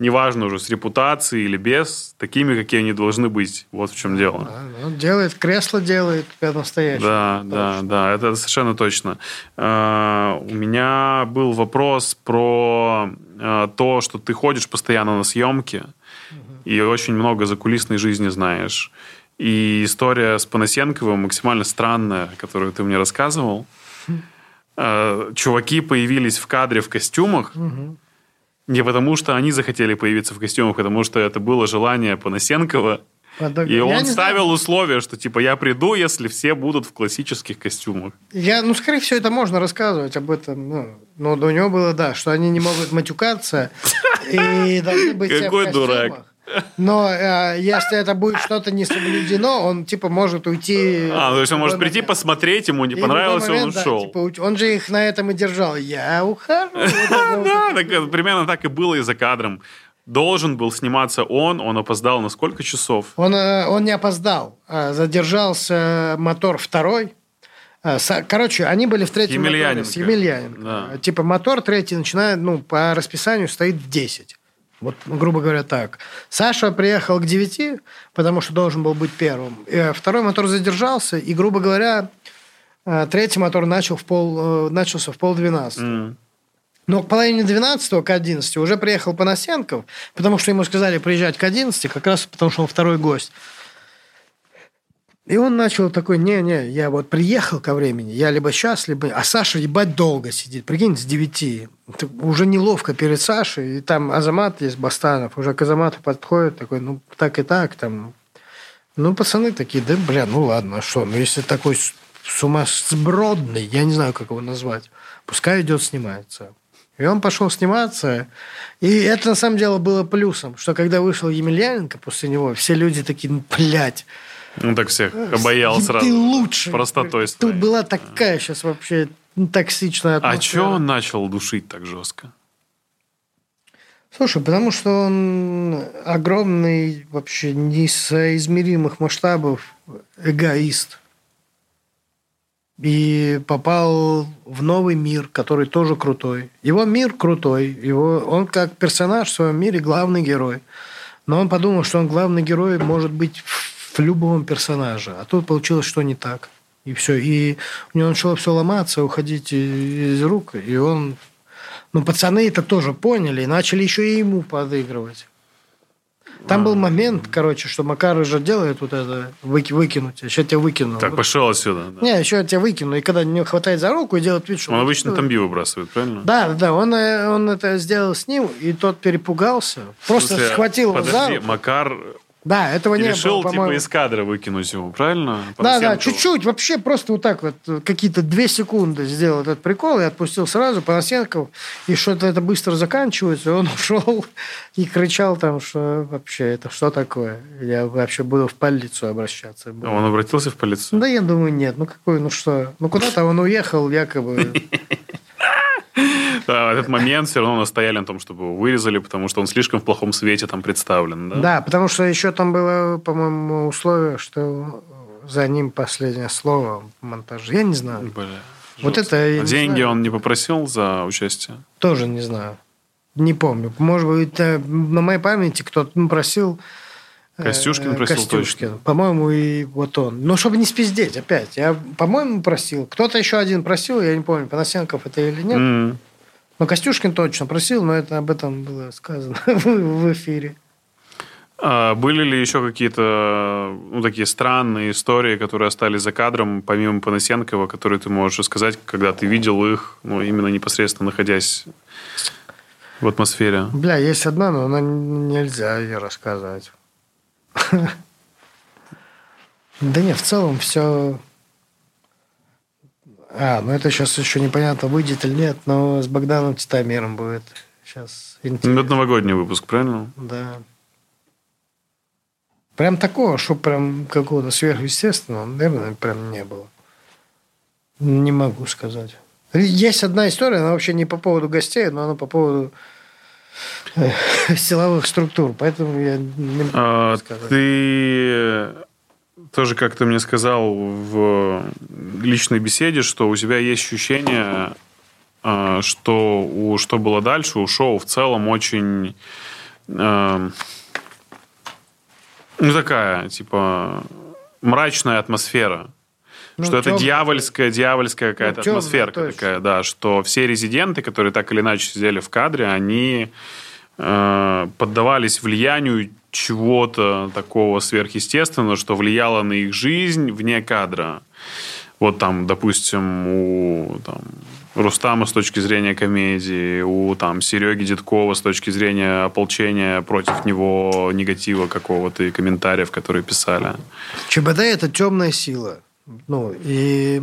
неважно уже с репутацией или без, такими, какие они должны быть. Вот в чем дело. А, ну, делает, кресло делает прям настоящее. Да, да, да, это совершенно точно. Э, У меня был вопрос про э, то, что ты ходишь постоянно на съемки и очень много закулисной жизни знаешь. И история с Панасенковым максимально странная, которую ты мне рассказывал. Э, Чуваки появились в кадре в костюмах, не потому что они захотели появиться в костюмах, а потому что это было желание Панасенкова. Подо- И Я он не знаю. ставил условие, что типа я приду, если все будут в классических костюмах. Я, ну, скорее всего, это можно рассказывать об этом. Ну, но у него было, да, что они не могут матюкаться и должны быть Какой дурак. Но э, если это будет что-то не соблюдено, он типа может уйти. А, то есть он может любой прийти момент. посмотреть, ему не И понравилось, и он момент, да, ушел. типа, он же их на этом и держал. Я ухожу. <laughs> Да, это примерно так и было и за кадром. Должен был сниматься он, он опоздал на сколько часов? Он, э, он не опоздал. А, Задержался мотор второй. Са- Короче, они были в третьем моторе с Емельяненко. Да. Типа мотор третий начинает, ну, по расписанию стоит в 10. Вот, грубо говоря, так. Саша приехал к 9, потому что должен был быть первым. Э, Второй мотор задержался, и, грубо говоря, э, третий мотор начал в пол, э, начался в полдвенадцатого. М. Но к половине 12 к 11 уже приехал Панасенков, потому что ему сказали приезжать к 11, как раз потому что он второй гость. И он начал такой, не-не, я вот приехал ко времени, я либо сейчас, либо... А Саша, ебать, долго сидит, прикинь, с 9. Так Уже неловко перед Сашей, и там Азамат есть, Бастанов, уже к Азамату подходит, такой, ну, так и так, там... Ну, пацаны такие, да, бля, ну ладно, а что, ну, если такой сумасбродный, я не знаю, как его назвать, пускай идет снимается. И он пошел сниматься. И это, на самом деле, было плюсом, что когда вышел Емельяненко после него, все люди такие, ну, блядь, Он так всех обаял ты сразу. лучший. Простотой Тут своей. была такая сейчас вообще ну, токсичная А атмосфера. че он начал душить так жестко? Слушай, потому что он огромный, вообще несоизмеримых масштабов эгоист. И попал в новый мир, который тоже крутой. Его мир крутой. Его, он как персонаж в своем мире главный герой. Но он подумал, что он главный герой может быть в любом персонаже. А тут получилось, что не так. И все. И у него начало все ломаться, уходить из рук. И он... Ну, пацаны это тоже поняли и начали еще и ему подыгрывать. Там был момент, короче, что Макар уже делает вот это, выки- выкинуть. Еще тебя выкину. Так, Вот. пошел отсюда. да. Не, еще я тебя выкину. И когда не хватает за руку и делает вид, что... Он обычно там выбрасывает, правильно? Да, да. Он, э, он это сделал с ним, и тот перепугался. Просто смысле, схватил его за Подожди, руку. Макар Да, этого не решил было, типа из кадра выкинуть его, правильно? Да, да, Панасенкова. чуть-чуть, вообще просто вот так вот, какие-то две секунды сделал этот прикол и отпустил сразу Панасенков, и что-то это быстро заканчивается, и он <laughs> ушел и кричал там, что вообще это что такое? Я вообще буду в полицию обращаться. Он обратился в полицию? Да я думаю, нет, ну какой, ну что, ну куда-то он уехал якобы. <laughs> А, <laughs> этот момент все равно настояли на том, чтобы его вырезали, потому что он слишком в плохом свете там представлен. Да, Да, потому что еще там было, по-моему, условие, что за ним последнее слово в монтаже. Я не знаю. Бля, Вот жестко. это А деньги знаю. он не попросил за участие? Тоже не знаю. Не помню. Может быть, э, на моей памяти кто-то ну, просил... э, Костюшкин просил Костюшкин. По-моему, и вот он. Но чтобы не спиздеть опять. Я, по-моему, просил. Кто-то еще один просил, я не помню, Панасенков это или нет. М. Но Костюшкин точно просил, но это об этом было сказано <laughs> в эфире. А были ли еще какие-то ну, такие странные истории, которые остались за кадром, помимо Панасенкова, которые ты можешь рассказать, когда ты видел их, ну, именно непосредственно находясь в атмосфере? Бля, есть одна, но она нельзя ее рассказать. <laughs> Да нет, в целом все... А, ну это сейчас еще непонятно, выйдет или нет, но с Богданом Титамиром будет сейчас Ну, интересно. Это новогодний выпуск, правильно? Да. Прям такого, что прям какого-то сверхъестественного, наверное, прям не было. Не могу сказать. Есть одна история, она вообще не по поводу гостей, но она по поводу э, <laughs> силовых структур, поэтому я не могу А, сказать. ты тоже как-то мне сказал в личной беседе, что у тебя есть ощущение, а, что у «Что было дальше» у шоу в целом очень... а, Ну, такая, типа, мрачная атмосфера. Ну, что это дьявольская, дьявольская какая-то Ну, атмосферка точно. такая, да, что все резиденты, которые так или иначе сидели в кадре, они э, поддавались влиянию чего-то такого сверхъестественного, что влияло на их жизнь вне кадра. Вот там, допустим, у там, Рустама с точки зрения комедии, у там, Сереги Дедкова с точки зрения ополчения против него негатива какого-то и комментариев, которые писали. ЧБД – это темная сила. Ну, и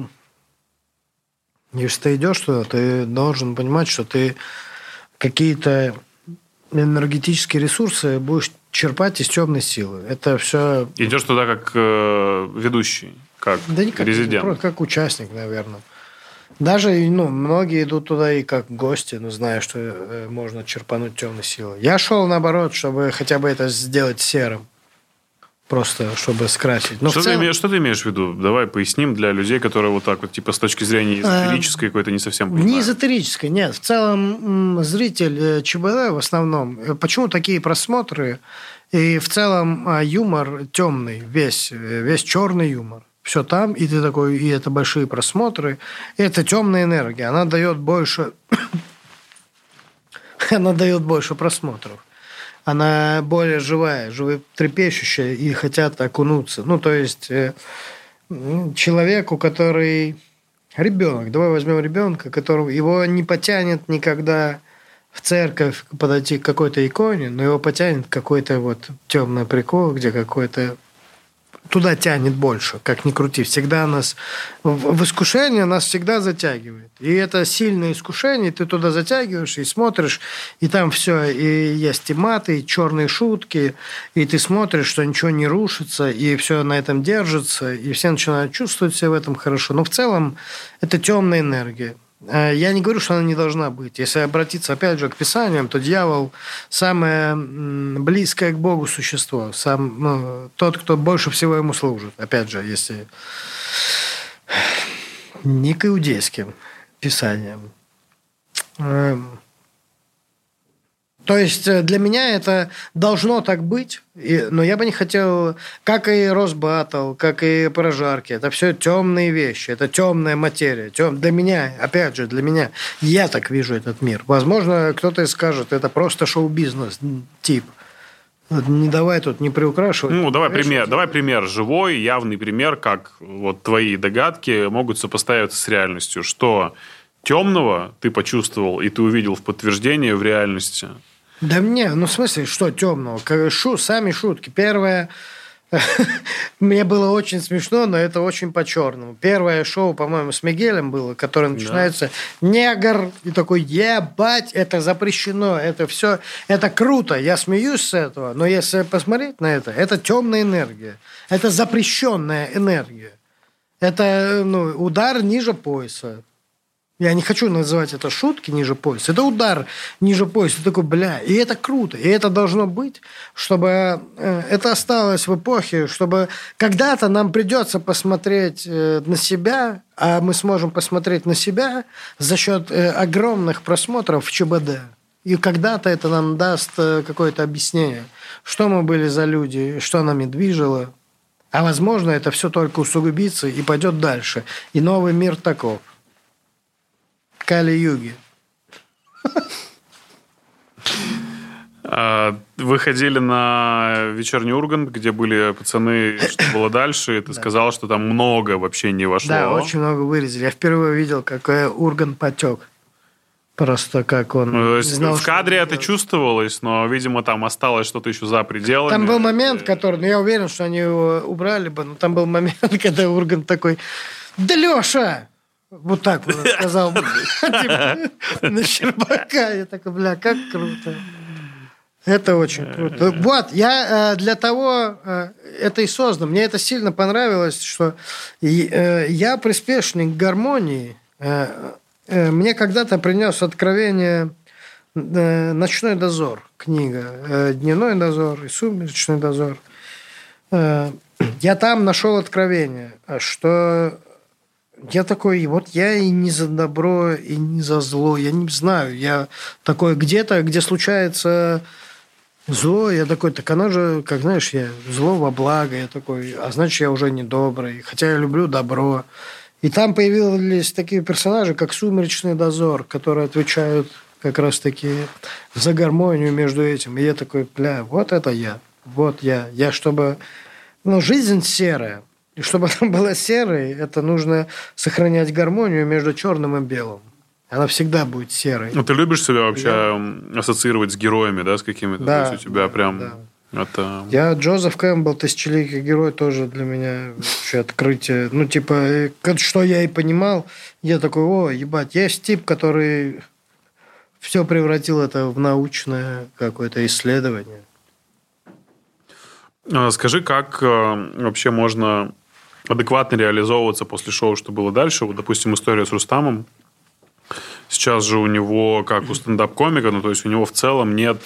если ты идешь туда, ты должен понимать, что ты какие-то энергетические ресурсы будешь черпать из темной силы. Это все Идешь туда как э, ведущий, как Да не как, резидент. как участник, наверное. Даже, ну, многие идут туда и как гости, но зная, что э, можно черпануть темной силы. Я шел, наоборот, чтобы хотя бы это сделать серым. Просто, чтобы скрасить. Но что, в ты целом- имеешь, что ты имеешь в виду? Давай поясним для людей, которые вот так вот, типа, с точки зрения эзотерической какой-то не совсем Не понимают. эзотерической, нет. В целом зритель э, ЧБД в основном. э, Почему такие просмотры? И в целом юмор темный, весь, э, весь черный юмор. Все там, и ты такой, и это большие просмотры. И это темная энергия. Она дает больше... <coughs> Она дает больше просмотров. Она более живая, животрепещущая, и хотят окунуться. Ну, то есть э, человеку, который Ребенок. Давай возьмем ребенка, которого его не потянет никогда в церковь подойти к какой-то иконе, но его потянет какой-то вот темный прикол, где какой-то туда тянет больше, как ни крути. Всегда нас в искушение нас всегда затягивает. И это сильное искушение, ты туда затягиваешь и смотришь, и там все, и есть и маты, и черные шутки, и ты смотришь, что ничего не рушится, и все на этом держится, и все начинают чувствовать себя в этом хорошо. Но в целом это темная энергия. Э, Я не говорю, что она не должна быть. Если обратиться опять же к Писаниям, то дьявол самое близкое к Богу существо, сам, ну, тот, кто больше всего ему служит. Опять же, если не к иудейским писаниям. То есть э, для меня это должно так быть, и- но я бы не хотел, как и Росбаттл, как и прожарки, это все темные вещи, это темная материя. Тем, для меня, опять же, для меня, я так вижу этот мир. Возможно, кто-то скажет, это просто шоу-бизнес тип. Не давай тут не приукрашивать. Ну, давай Понимаешь, пример, давай пример живой, явный пример, как вот твои догадки могут сопоставиться с реальностью. Что темного ты почувствовал и ты увидел в подтверждение в реальности. Да мне, ну в смысле, что темного? Шу, сами шутки. Первое, <laughs> мне было очень смешно, но это очень по-черному. Первое шоу, по-моему, с Мигелем было, которое начинается негр, и такой, ебать, это запрещено, это все, это круто, я смеюсь с этого, но если посмотреть на это, это темная энергия, это запрещенная энергия. Это ну, удар ниже пояса. Я не хочу называть это шутки ниже пояса. Это удар ниже пояса. Ты такой, бля, и это круто. И это должно быть, чтобы э, это осталось в эпохе, чтобы когда-то нам придется посмотреть э, на себя, а мы сможем посмотреть на себя за счет э, огромных просмотров в ЧБД. И когда-то это нам даст какое-то объяснение, что мы были за люди, что нами движило. А возможно, это все только усугубится и пойдет дальше. И новый мир таков. Кали-юги. А, вы ходили на вечерний Ургант, где были пацаны, что было дальше, и ты сказал, что там много вообще не вошло. Да, очень много вырезали. Я впервые видел, какой Ургант потек. Просто как он... Ну, то есть знал, в кадре это делать. чувствовалось, но, видимо, там осталось что-то еще за пределами. Там был момент, который... Ну, я уверен, что они его убрали бы, но там был момент, <laughs> когда Ургант такой... Да, Леша! Вот так вот сказал <laughs> типа, на Щербака. Я такой, бля, как круто. Это очень круто. Вот, я э, для того э, это и создан. Мне это сильно понравилось, что э, я приспешник гармонии. Мне когда-то принес откровение «Ночной дозор» книга. «Дневной дозор» и «Сумеречный дозор». Я там нашел откровение, что я такой, вот я и не за добро, и не за зло, я не знаю. Я такой где-то, где случается зло, я такой, так оно же, как знаешь, я зло во благо, я такой, а значит, я уже не добрый, хотя я люблю добро. И там появились такие персонажи, как «Сумеречный дозор», которые отвечают как раз-таки за гармонию между этим. И я такой, бля, вот это я, вот я. Я чтобы... Ну, жизнь серая, и чтобы <laughs> она была серой, это нужно сохранять гармонию между черным и белым. Она всегда будет серой. Ну, ты любишь себя вообще Я... ассоциировать с героями, да, с какими-то? Да, То есть у тебя прям... Да. Это... Я Джозеф Кэмпбелл, тысячеликий герой, тоже для меня вообще открытие. Ну, типа, э, что я и понимал, я такой, о, ебать, есть тип, который все превратил это в научное какое-то исследование. А скажи, как э, вообще можно адекватно реализовываться после шоу, что было дальше. Вот, допустим, история с Рустамом. Сейчас же у него, как у стендап-комика, ну, то есть у него в целом нет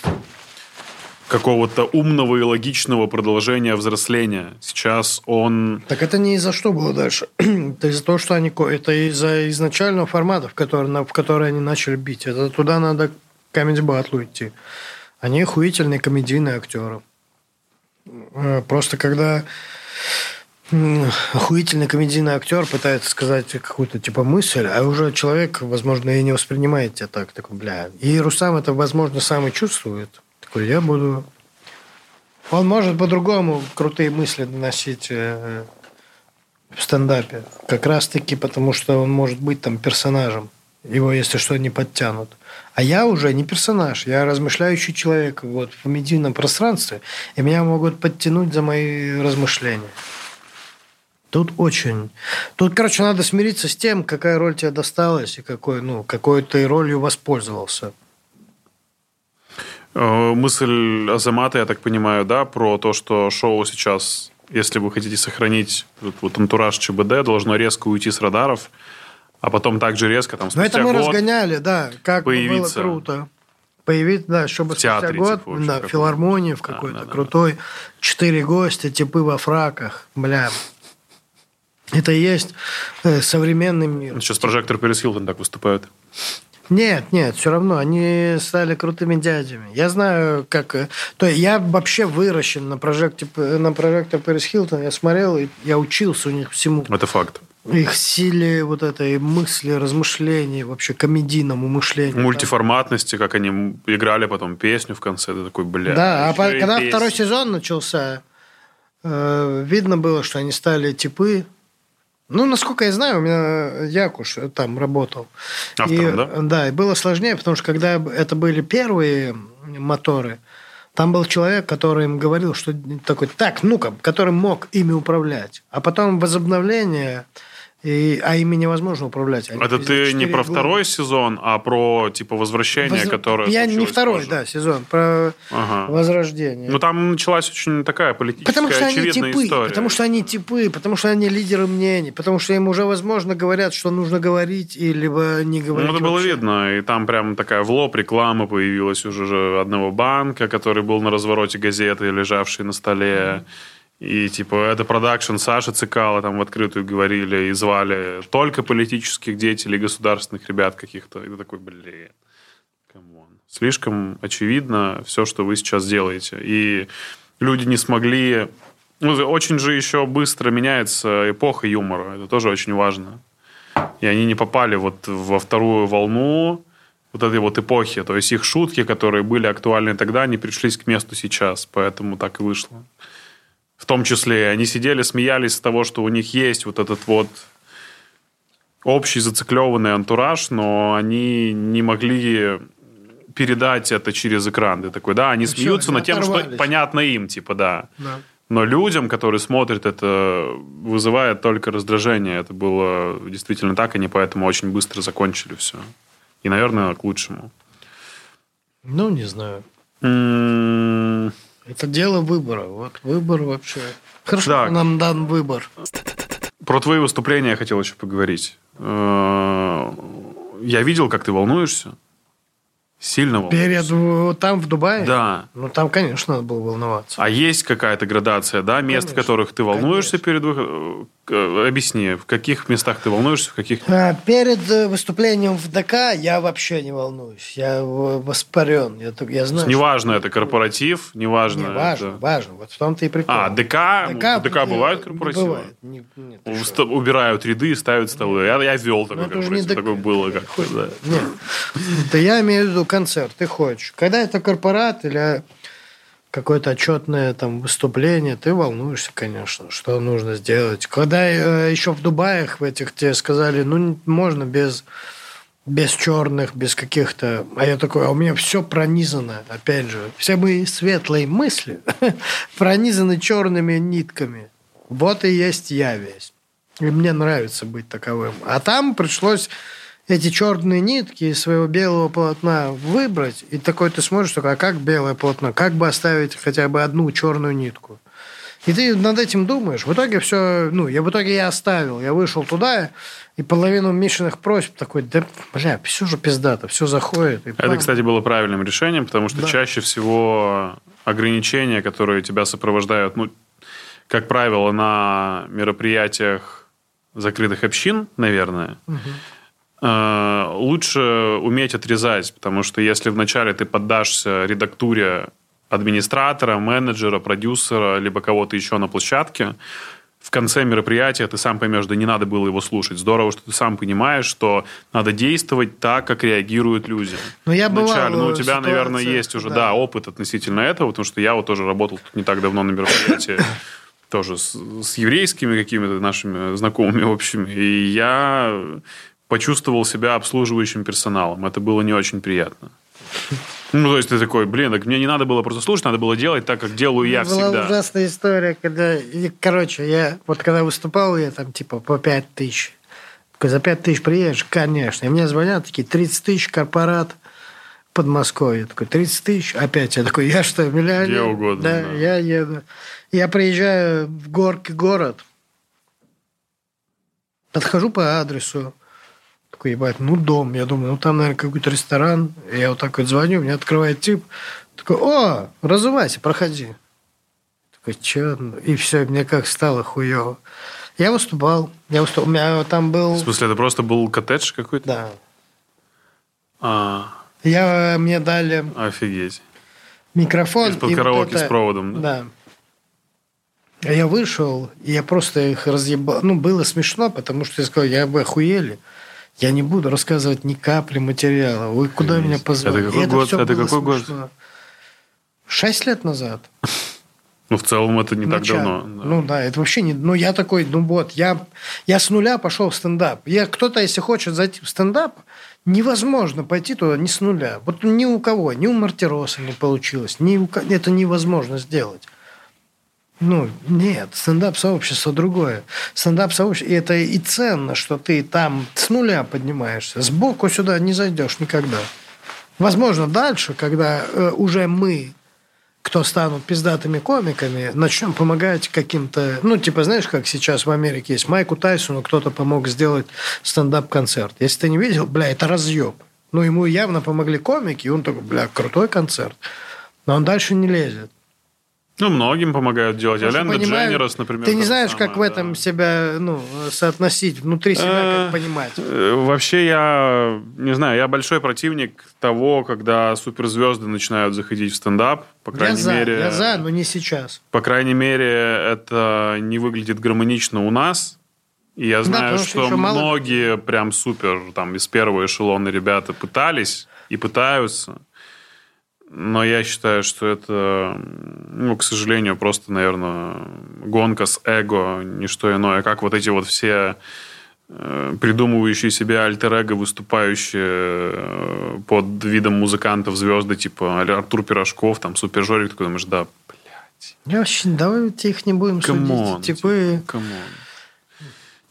какого-то умного и логичного продолжения взросления. Сейчас он... Так это не из-за что было дальше. <clears throat> это из-за того, что они... Это из-за изначального формата, в который, в который они начали бить. Это туда надо Comedy Battle идти. Они охуительные комедийные актеры. Э, просто когда охуительный комедийный актер пытается сказать какую-то типа мысль, а уже человек, возможно, и не воспринимает тебя так, такой, бля. И Рустам это, возможно, сам и чувствует. Такой, я буду... Он может по-другому крутые мысли доносить э, в стендапе. Как раз-таки потому, что он может быть там персонажем. Его, если что, не подтянут. А я уже не персонаж, я размышляющий человек вот, в медийном пространстве, и меня могут подтянуть за мои размышления. Тут очень... Тут, короче, надо смириться с тем, какая роль тебе досталась и какой, ну, какой ты ролью воспользовался. Э, мысль Азамата, я так понимаю, да, про то, что шоу сейчас, если вы хотите сохранить вот, вот антураж ЧБД, должно резко уйти с радаров, а потом также резко там спустя Но это мы разгоняли, да, как появиться. было круто. Появиться, да, чтобы в спустя год типа, да, филармонии в какой-то да, да, крутой, четыре гостя, типы во фраках, бля, это и есть э, современный мир. Сейчас прожектор Пэрис Хилтон так выступают. Нет, нет, все равно они стали крутыми дядями. Я знаю, как... Э, то есть я вообще выращен на прожекте, на прожектор Пэрис Хилтон. Я смотрел, и я учился у них всему. Это факт. Их силе вот этой мысли, размышлений, вообще комедийному мышлению. Мультиформатности, как они играли потом песню в конце. Ты такой, бля. Да, а когда песня. второй сезон начался, э, видно было, что они стали типы ну, насколько я знаю, у меня Якуш там работал. Автором, и, да? Да, и было сложнее, потому что когда это были первые моторы, там был человек, который им говорил, что такой, так, ну-ка, который мог ими управлять. А потом возобновление И, а ими невозможно управлять. Они Это ты не 54 про года. второй сезон, а про типа возвращение, Воз- которое Я не второй, позже. да, сезон, про Ага. возрождение. Ну там началась очень такая политическая Потому что они очевидная типы, история. потому что они типы, потому что они лидеры мнений, потому что им уже, возможно, говорят, что нужно говорить, и либо не говорить. Ну, это было вообще. видно, и там прям такая в лоб реклама появилась уже же одного банка, который был на развороте газеты, лежавшей на столе. И типа это продакшн Саши Цекало там в открытую говорили и звали только политических деятелей, государственных ребят каких-то. И такой, блин, come on. Слишком очевидно все, что вы сейчас делаете. И люди не смогли... Ну, очень же еще быстро меняется эпоха юмора. Это тоже очень важно. И они не попали вот во вторую волну вот этой вот эпохи. То есть их шутки, которые были актуальны тогда, не пришлись к месту сейчас. Поэтому так и вышло. В том числе они сидели, смеялись с того, что у них есть вот этот вот общий зацикленный антураж, но они не могли передать это через экран. Ты такой, да, они Ну, смеются они над тем, что понятно им, типа, да. Да. Но людям, которые смотрят это, вызывает только раздражение. Это было действительно так, они поэтому очень быстро закончили все. И, наверное, к лучшему. Ну, не знаю. М, Это дело выбора. Вот выбор вообще. Хорошо, Так. что нам дан выбор. Про твои выступления я хотел еще поговорить. Э, Я видел, как ты волнуешься. Сильно волнуешься. Перед в- там, в Дубае? Да. Ну, там, конечно, надо было волноваться. А есть какая-то градация, да, мест, в Конечно. которых ты волнуешься Конечно. перед выходом? Э, Объясни, в каких местах ты волнуешься, в каких... А, Перед э, выступлением в ДК я вообще не волнуюсь. Я в- воспарен. Я, я знаю, Неважно, это корпоратив, неважно. Не, важно, это- важно. Вот в том-то и прикол. А, ДК, в ДК э, бывают корпоративы? Бывает. Не- нет? Убирают ряды и ставят столы. Я, я вел такой корпоратив, ДК. такое было как-то, да. Нет. Да я имею в виду концерт, ты хочешь. Когда это корпорат или какое-то отчетное там выступление, ты волнуешься, конечно, что нужно сделать. Когда э, еще в Дубаях в этих тебе сказали, ну, можно без, без черных, без каких-то... А я такой, а у меня все пронизано, опять же. Все мои светлые мысли <laughs> пронизаны черными нитками. Вот и есть я весь. И мне нравится быть таковым. А там пришлось эти черные нитки из своего белого полотна выбрать. И такой ты смотришь, такой, а как белое полотно? Как бы оставить хотя бы одну черную нитку? И ты над этим думаешь. В итоге все, ну, я в итоге я оставил. Я вышел туда, и половину Мишиных просьб такой, да, бля, все же пиздато, все заходит. Это, кстати, было правильным решением, потому что Да. чаще всего ограничения, которые тебя сопровождают, ну, как правило, на мероприятиях закрытых общин, наверное, э, лучше уметь отрезать, потому что если вначале ты поддашься редактуре администратора, менеджера, продюсера, либо кого-то еще на площадке, в конце мероприятия ты сам поймешь, да не надо было его слушать. Здорово, что ты сам понимаешь, что надо действовать так, как реагируют люди. Ну, я бывал Вначале. Ну, у тебя, наверное, есть уже, да. да. опыт относительно этого, потому что я вот тоже работал тут не так давно на мероприятии, тоже с, с еврейскими какими-то нашими знакомыми общими, и я почувствовал себя обслуживающим персоналом. Это было не очень приятно. Ну, то есть ты такой, блин, так мне не надо было просто слушать, надо было делать так, как делаю я Была всегда. ужасная история, когда... короче, я вот когда выступал, я там типа по 5 тысяч. За 5 тысяч приедешь? Конечно. И мне звонят такие, 30 тысяч, корпорат, Подмосковье. Я такой, 30 тысяч? Опять. Я такой, я что, миллионер? Где угодно, Да, да. я еду. Я приезжаю в горки город, подхожу по адресу, такой, ебать, ну, дом. Я думаю, ну, там, наверное, какой-то ресторан. Я вот так вот звоню, мне открывает тип. Такой, о, разувайся, проходи. Такой, че? И все, мне как стало хуево. Я выступал. Я выступал. У меня там был... В смысле, это просто был коттедж какой-то? Да. А, Я, мне дали офигеть. микрофон. Из-под и вот караоке это- с проводом, да? Да. А Я вышел, и я просто их разъебал. Ну, было смешно, потому что я сказал, я бы охуели. Я не буду рассказывать ни капли материала. Вы куда Офигеть. меня позвали? Это какой И год? Это какой год? смешно. Шесть лет назад. <laughs> Ну, в целом, это не так Начало. давно. да. Ну да, это вообще не... Ну я такой, ну вот, я, я с нуля пошел в стендап. Я, кто-то, если хочет зайти в стендап, невозможно пойти туда не с нуля. Вот ни у кого, ни у Мартироса не получилось. Ни у... Это невозможно сделать. Ну, нет, стендап-сообщество другое. Стендап-сообщество, это и ценно, что ты там с нуля поднимаешься. Сбоку сюда не зайдешь никогда. Возможно, дальше, когда э, уже мы, кто станут пиздатыми комиками, начнем помогать каким-то... Ну, типа, знаешь, как сейчас в Америке есть Майку Тайсону кто-то помог сделать стендап-концерт. Если ты не видел, бля, это разъеб. Ну, ему явно помогли комики, и он такой, бля, крутой концерт. Но он дальше не лезет. Ну, многим помогают делать. Понимаю, Дженнерос, например. Ты не знаешь, самое, как в этом да. себя ну, соотносить, внутри себя, Э, как понимать. э, Вообще, я не знаю, я большой противник того, когда суперзвезды начинают заходить в стендап. По Я крайней за, мере, я за, но не сейчас. по крайней мере, это не выглядит гармонично у нас. И я знаю, потому что что еще мало- многие прям супер там из первого эшелона ребята пытались и пытаются. Но я считаю, что это, ну, к сожалению, просто, наверное, гонка с эго, не что иное, как вот эти вот все э, придумывающие себе альтер-эго, выступающие э, под видом музыкантов звезды, типа Артур Пирожков, там, Супер Жорик, такой думаешь, да, блядь, Я вообще, давайте их не будем come on, судить. Типы... come on.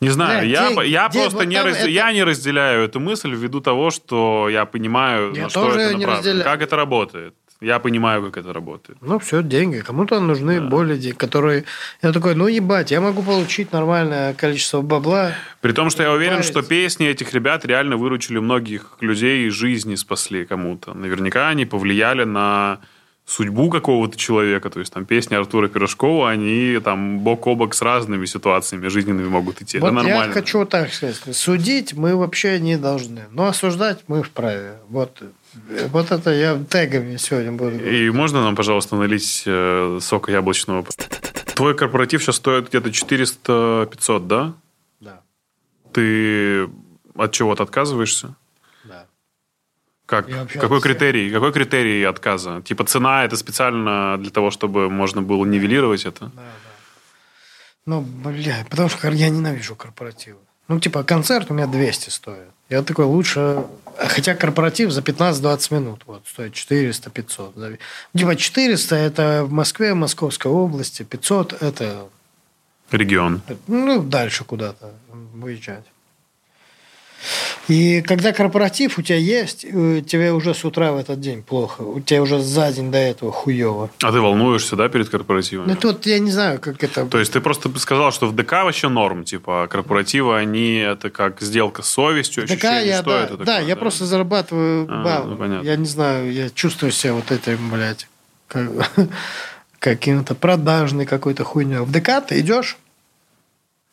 Не знаю, Бля, я, день- я день, просто вот не, раз- это- я не разделяю эту мысль ввиду того, что я понимаю, Я на что это направлено, как это работает. Я понимаю, как это работает. Ну, все, деньги. Кому-то нужны более деньги, которые... Я такой, ну, ебать, я могу получить нормальное количество бабла. При том, что я уверен, Париться. что песни этих ребят реально выручили многих людей и жизни спасли кому-то. Наверняка они повлияли на судьбу какого-то человека. То есть там песни Артура Пирожкова, они там бок о бок с разными ситуациями жизненными могут идти. вот это нормально. я хочу так сказать. Судить мы вообще не должны. Но осуждать мы вправе. Вот, вот это я тегами сегодня буду. И можно нам, пожалуйста, налить э, сока яблочного? Твой корпоратив сейчас стоит где-то 400-500, да? Да, Ты от чего-то отказываешься? Как? Какой критерий? Какой критерий отказа? Типа цена это специально для того, чтобы можно было нивелировать это? Да, да. Ну, бля, потому что я ненавижу корпоративы. Ну, типа, концерт у меня 200 стоит. Я такой, лучше... Хотя корпоратив за 15-20 минут вот, стоит 400-500. За- Типа, 400 – это в Москве, Московской области. 500 – это, Регион. ну, дальше куда-то выезжать. И когда корпоратив у тебя есть, э, тебе уже с утра в этот день плохо. У тебя уже за день до этого хуево. А ты волнуешься, да, перед корпоративами? Ну, тут я не знаю, как это... То есть ты просто сказал, что в ДК вообще норм, типа, а корпоративы, они это как сделка с совестью, ощущение, я, что да, это такое? да, я просто зарабатываю А, ну, понятно. я не знаю, я чувствую себя вот этим, блядь, как- <laughs> каким-то продажной какой-то хуйней. В ДК ты идешь,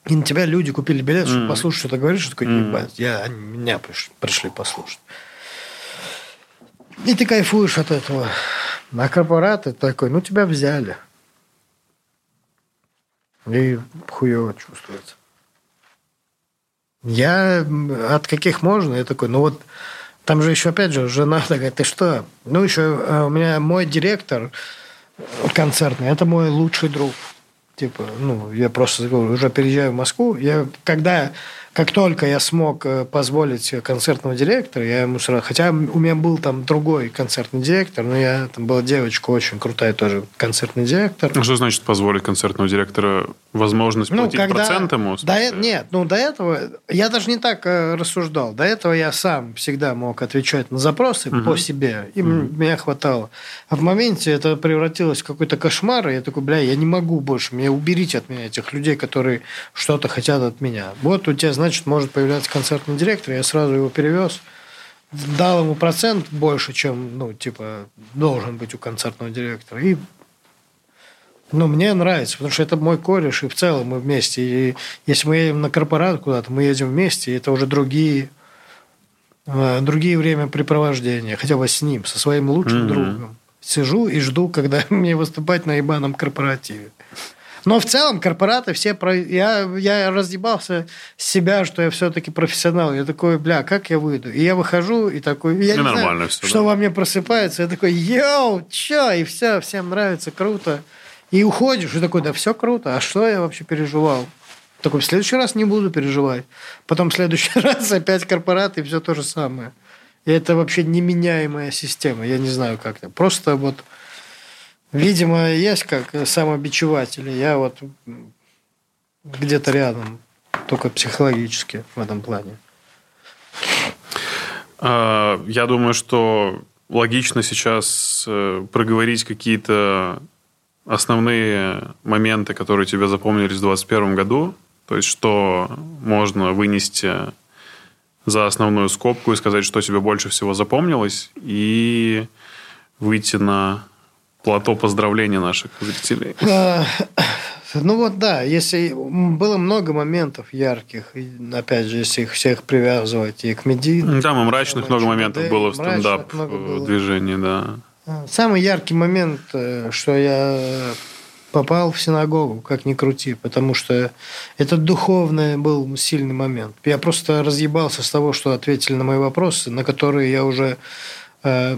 и на тебя люди купили билет, чтобы Мгм. послушать, что ты говоришь, что такой, Мгм. ебать, я, они меня приш- пришли послушать. И ты кайфуешь от этого. А корпораты такой, ну тебя взяли. И хуево чувствуется. Я от каких можно, я такой, ну вот там же еще, опять же, жена такая, ты что? Ну, еще э, у меня мой директор концертный, это мой лучший друг. Типа, ну, я просто уже переезжаю в Москву. Я, когда, как только я смог э, позволить себе концертного директора, я ему сразу... Хотя у меня был там другой концертный директор, но я, там была девочка очень крутая тоже концертный директор. А что значит позволить концертного директора возможность Ну, платить процент ему? До э-? Нет, ну до этого я даже не так э, рассуждал. До этого я сам всегда мог отвечать на запросы Мгм. по себе, и м- меня хватало. А в моменте это превратилось в какой-то кошмар, и я такой, бля, я не могу больше, мне уберите от меня этих людей, которые что-то хотят от меня. Вот у тебя, значит, может появляться концертный директор, я сразу его перевез, дал ему процент больше, чем, ну, типа, должен быть у концертного директора, и ну, мне нравится, потому что это мой кореш, и в целом мы вместе. И если мы едем на корпорат куда-то, мы едем вместе, и это уже другие, э, другие времяпрепровождения, хотя бы с ним, со своим лучшим Мгм. другом. Сижу и жду, когда <laughs> мне выступать на ебаном корпоративе. Но в целом корпораты все... Про... Я, я разъебался с себя, что я все-таки профессионал. Я такой, бля, как я выйду? И я выхожу, и такой... Я И не нормально знаю, всё, что да. во мне просыпается. Я такой, йоу, чё? И все, всем нравится, круто. И уходишь, и такой, да все круто. А что я вообще переживал? Такой, в следующий раз не буду переживать. Потом в следующий <laughs> раз опять корпорат, и все то же самое. И это вообще неменяемая система. Я не знаю, как это. Просто вот Видимо, есть как самобичеватели. Я вот где-то рядом, только психологически в этом плане. А, я думаю, что логично сейчас э, проговорить какие-то основные моменты, которые тебе запомнились в 2021 году, то есть что можно вынести за основную скобку и сказать, что тебе больше всего запомнилось, и выйти на плато поздравления наших зрителей. А, ну вот да, если было много моментов ярких, и, опять же, если их всех привязывать и к медийным. Там и мрачных много моментов да, было в стендап движении, да. А, самый яркий момент, э, что я попал в синагогу, как ни крути, потому что это духовный был сильный момент. Я просто разъебался с того, что ответили на мои вопросы, на которые я уже э,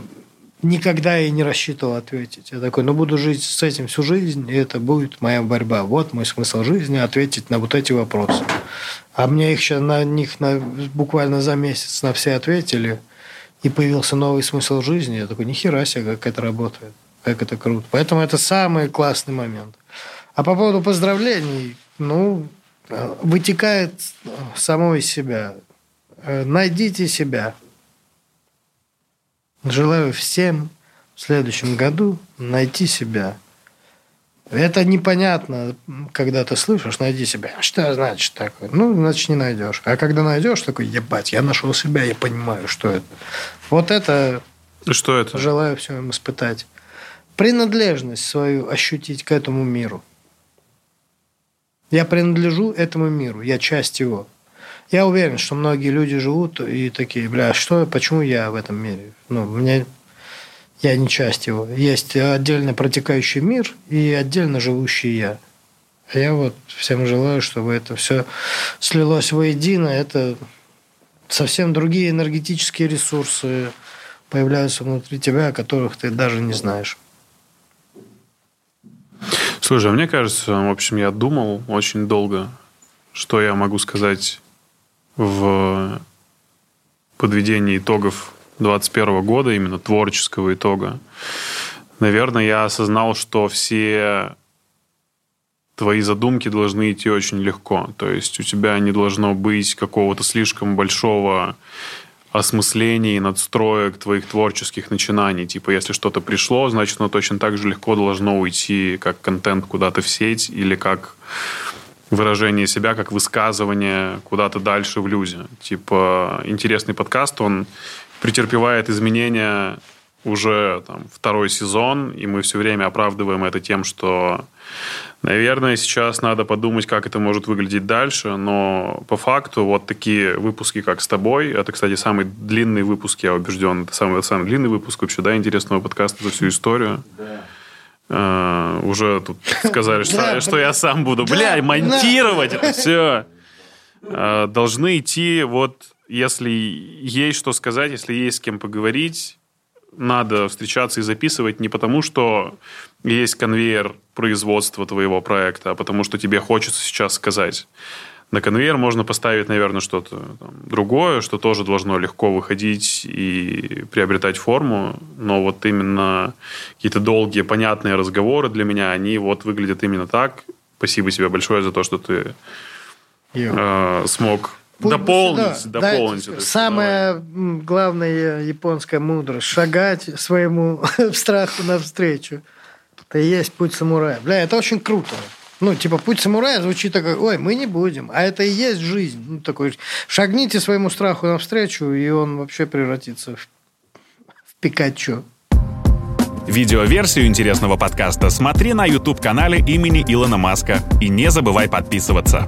никогда и не рассчитывал ответить. Я такой, ну, буду жить с этим всю жизнь, и это будет моя борьба. Вот мой смысл жизни – ответить на вот эти вопросы. А мне их сейчас на них на, буквально за месяц на все ответили, и появился новый смысл жизни. Я такой, нихера себе, как это работает, как это круто. Поэтому это самый классный момент. А по поводу поздравлений, ну, вытекает само из себя. Найдите себя – Желаю всем в следующем году найти себя. Это непонятно, когда ты слышишь, найди себя. Что значит такое? Ну, значит, не найдешь. А когда найдешь, такой, ебать, я нашел себя, я понимаю, что это. Вот это... Что это? Желаю всем испытать. Принадлежность свою ощутить к этому миру. Я принадлежу этому миру, я часть его. Я уверен, что многие люди живут и такие, бля, что, почему я в этом мире? Ну, мне я не часть его. Есть отдельно протекающий мир и отдельно живущий я. А я вот всем желаю, чтобы это все слилось воедино. Это совсем другие энергетические ресурсы появляются внутри тебя, о которых ты даже не знаешь. Слушай, а мне кажется, в общем, я думал очень долго, что я могу сказать в подведении итогов 2021 года, именно творческого итога, наверное, я осознал, что все твои задумки должны идти очень легко. То есть у тебя не должно быть какого-то слишком большого осмысления и надстроек твоих творческих начинаний. Типа, если что-то пришло, значит, оно точно так же легко должно уйти как контент куда-то в сеть или как выражение себя, как высказывание куда-то дальше в люди. Типа, интересный подкаст, он претерпевает изменения уже там, второй сезон, и мы все время оправдываем это тем, что, наверное, сейчас надо подумать, как это может выглядеть дальше, но по факту вот такие выпуски, как с тобой, это, кстати, самый длинный выпуск, я убежден, это самый, самый длинный выпуск вообще, да, интересного подкаста за всю историю. Да. Uh, уже тут сказали, что, что я сам буду, бля, монтировать это все. Uh, должны идти вот, если есть что сказать, если есть с кем поговорить, надо встречаться и записывать не потому, что есть конвейер производства твоего проекта, а потому что тебе хочется сейчас сказать. На конвейер можно поставить, наверное, что-то другое, что тоже должно легко выходить и приобретать форму. Но вот именно какие-то долгие, понятные разговоры для меня, они вот выглядят именно так. Спасибо тебе большое за то, что ты э, смог Путь дополнить, да, дополнить. Да, самая давай. главная японская мудрость – шагать своему <laughs> страху навстречу. Это и есть путь самурая. Бля, это очень круто. Ну, типа, путь самурая звучит такой, ой, мы не будем. А это и есть жизнь. Ну, такой, шагните своему страху навстречу, и он вообще превратится в, в Пикачу. Видеоверсию интересного подкаста смотри на YouTube-канале имени Илона Маска. И не забывай подписываться.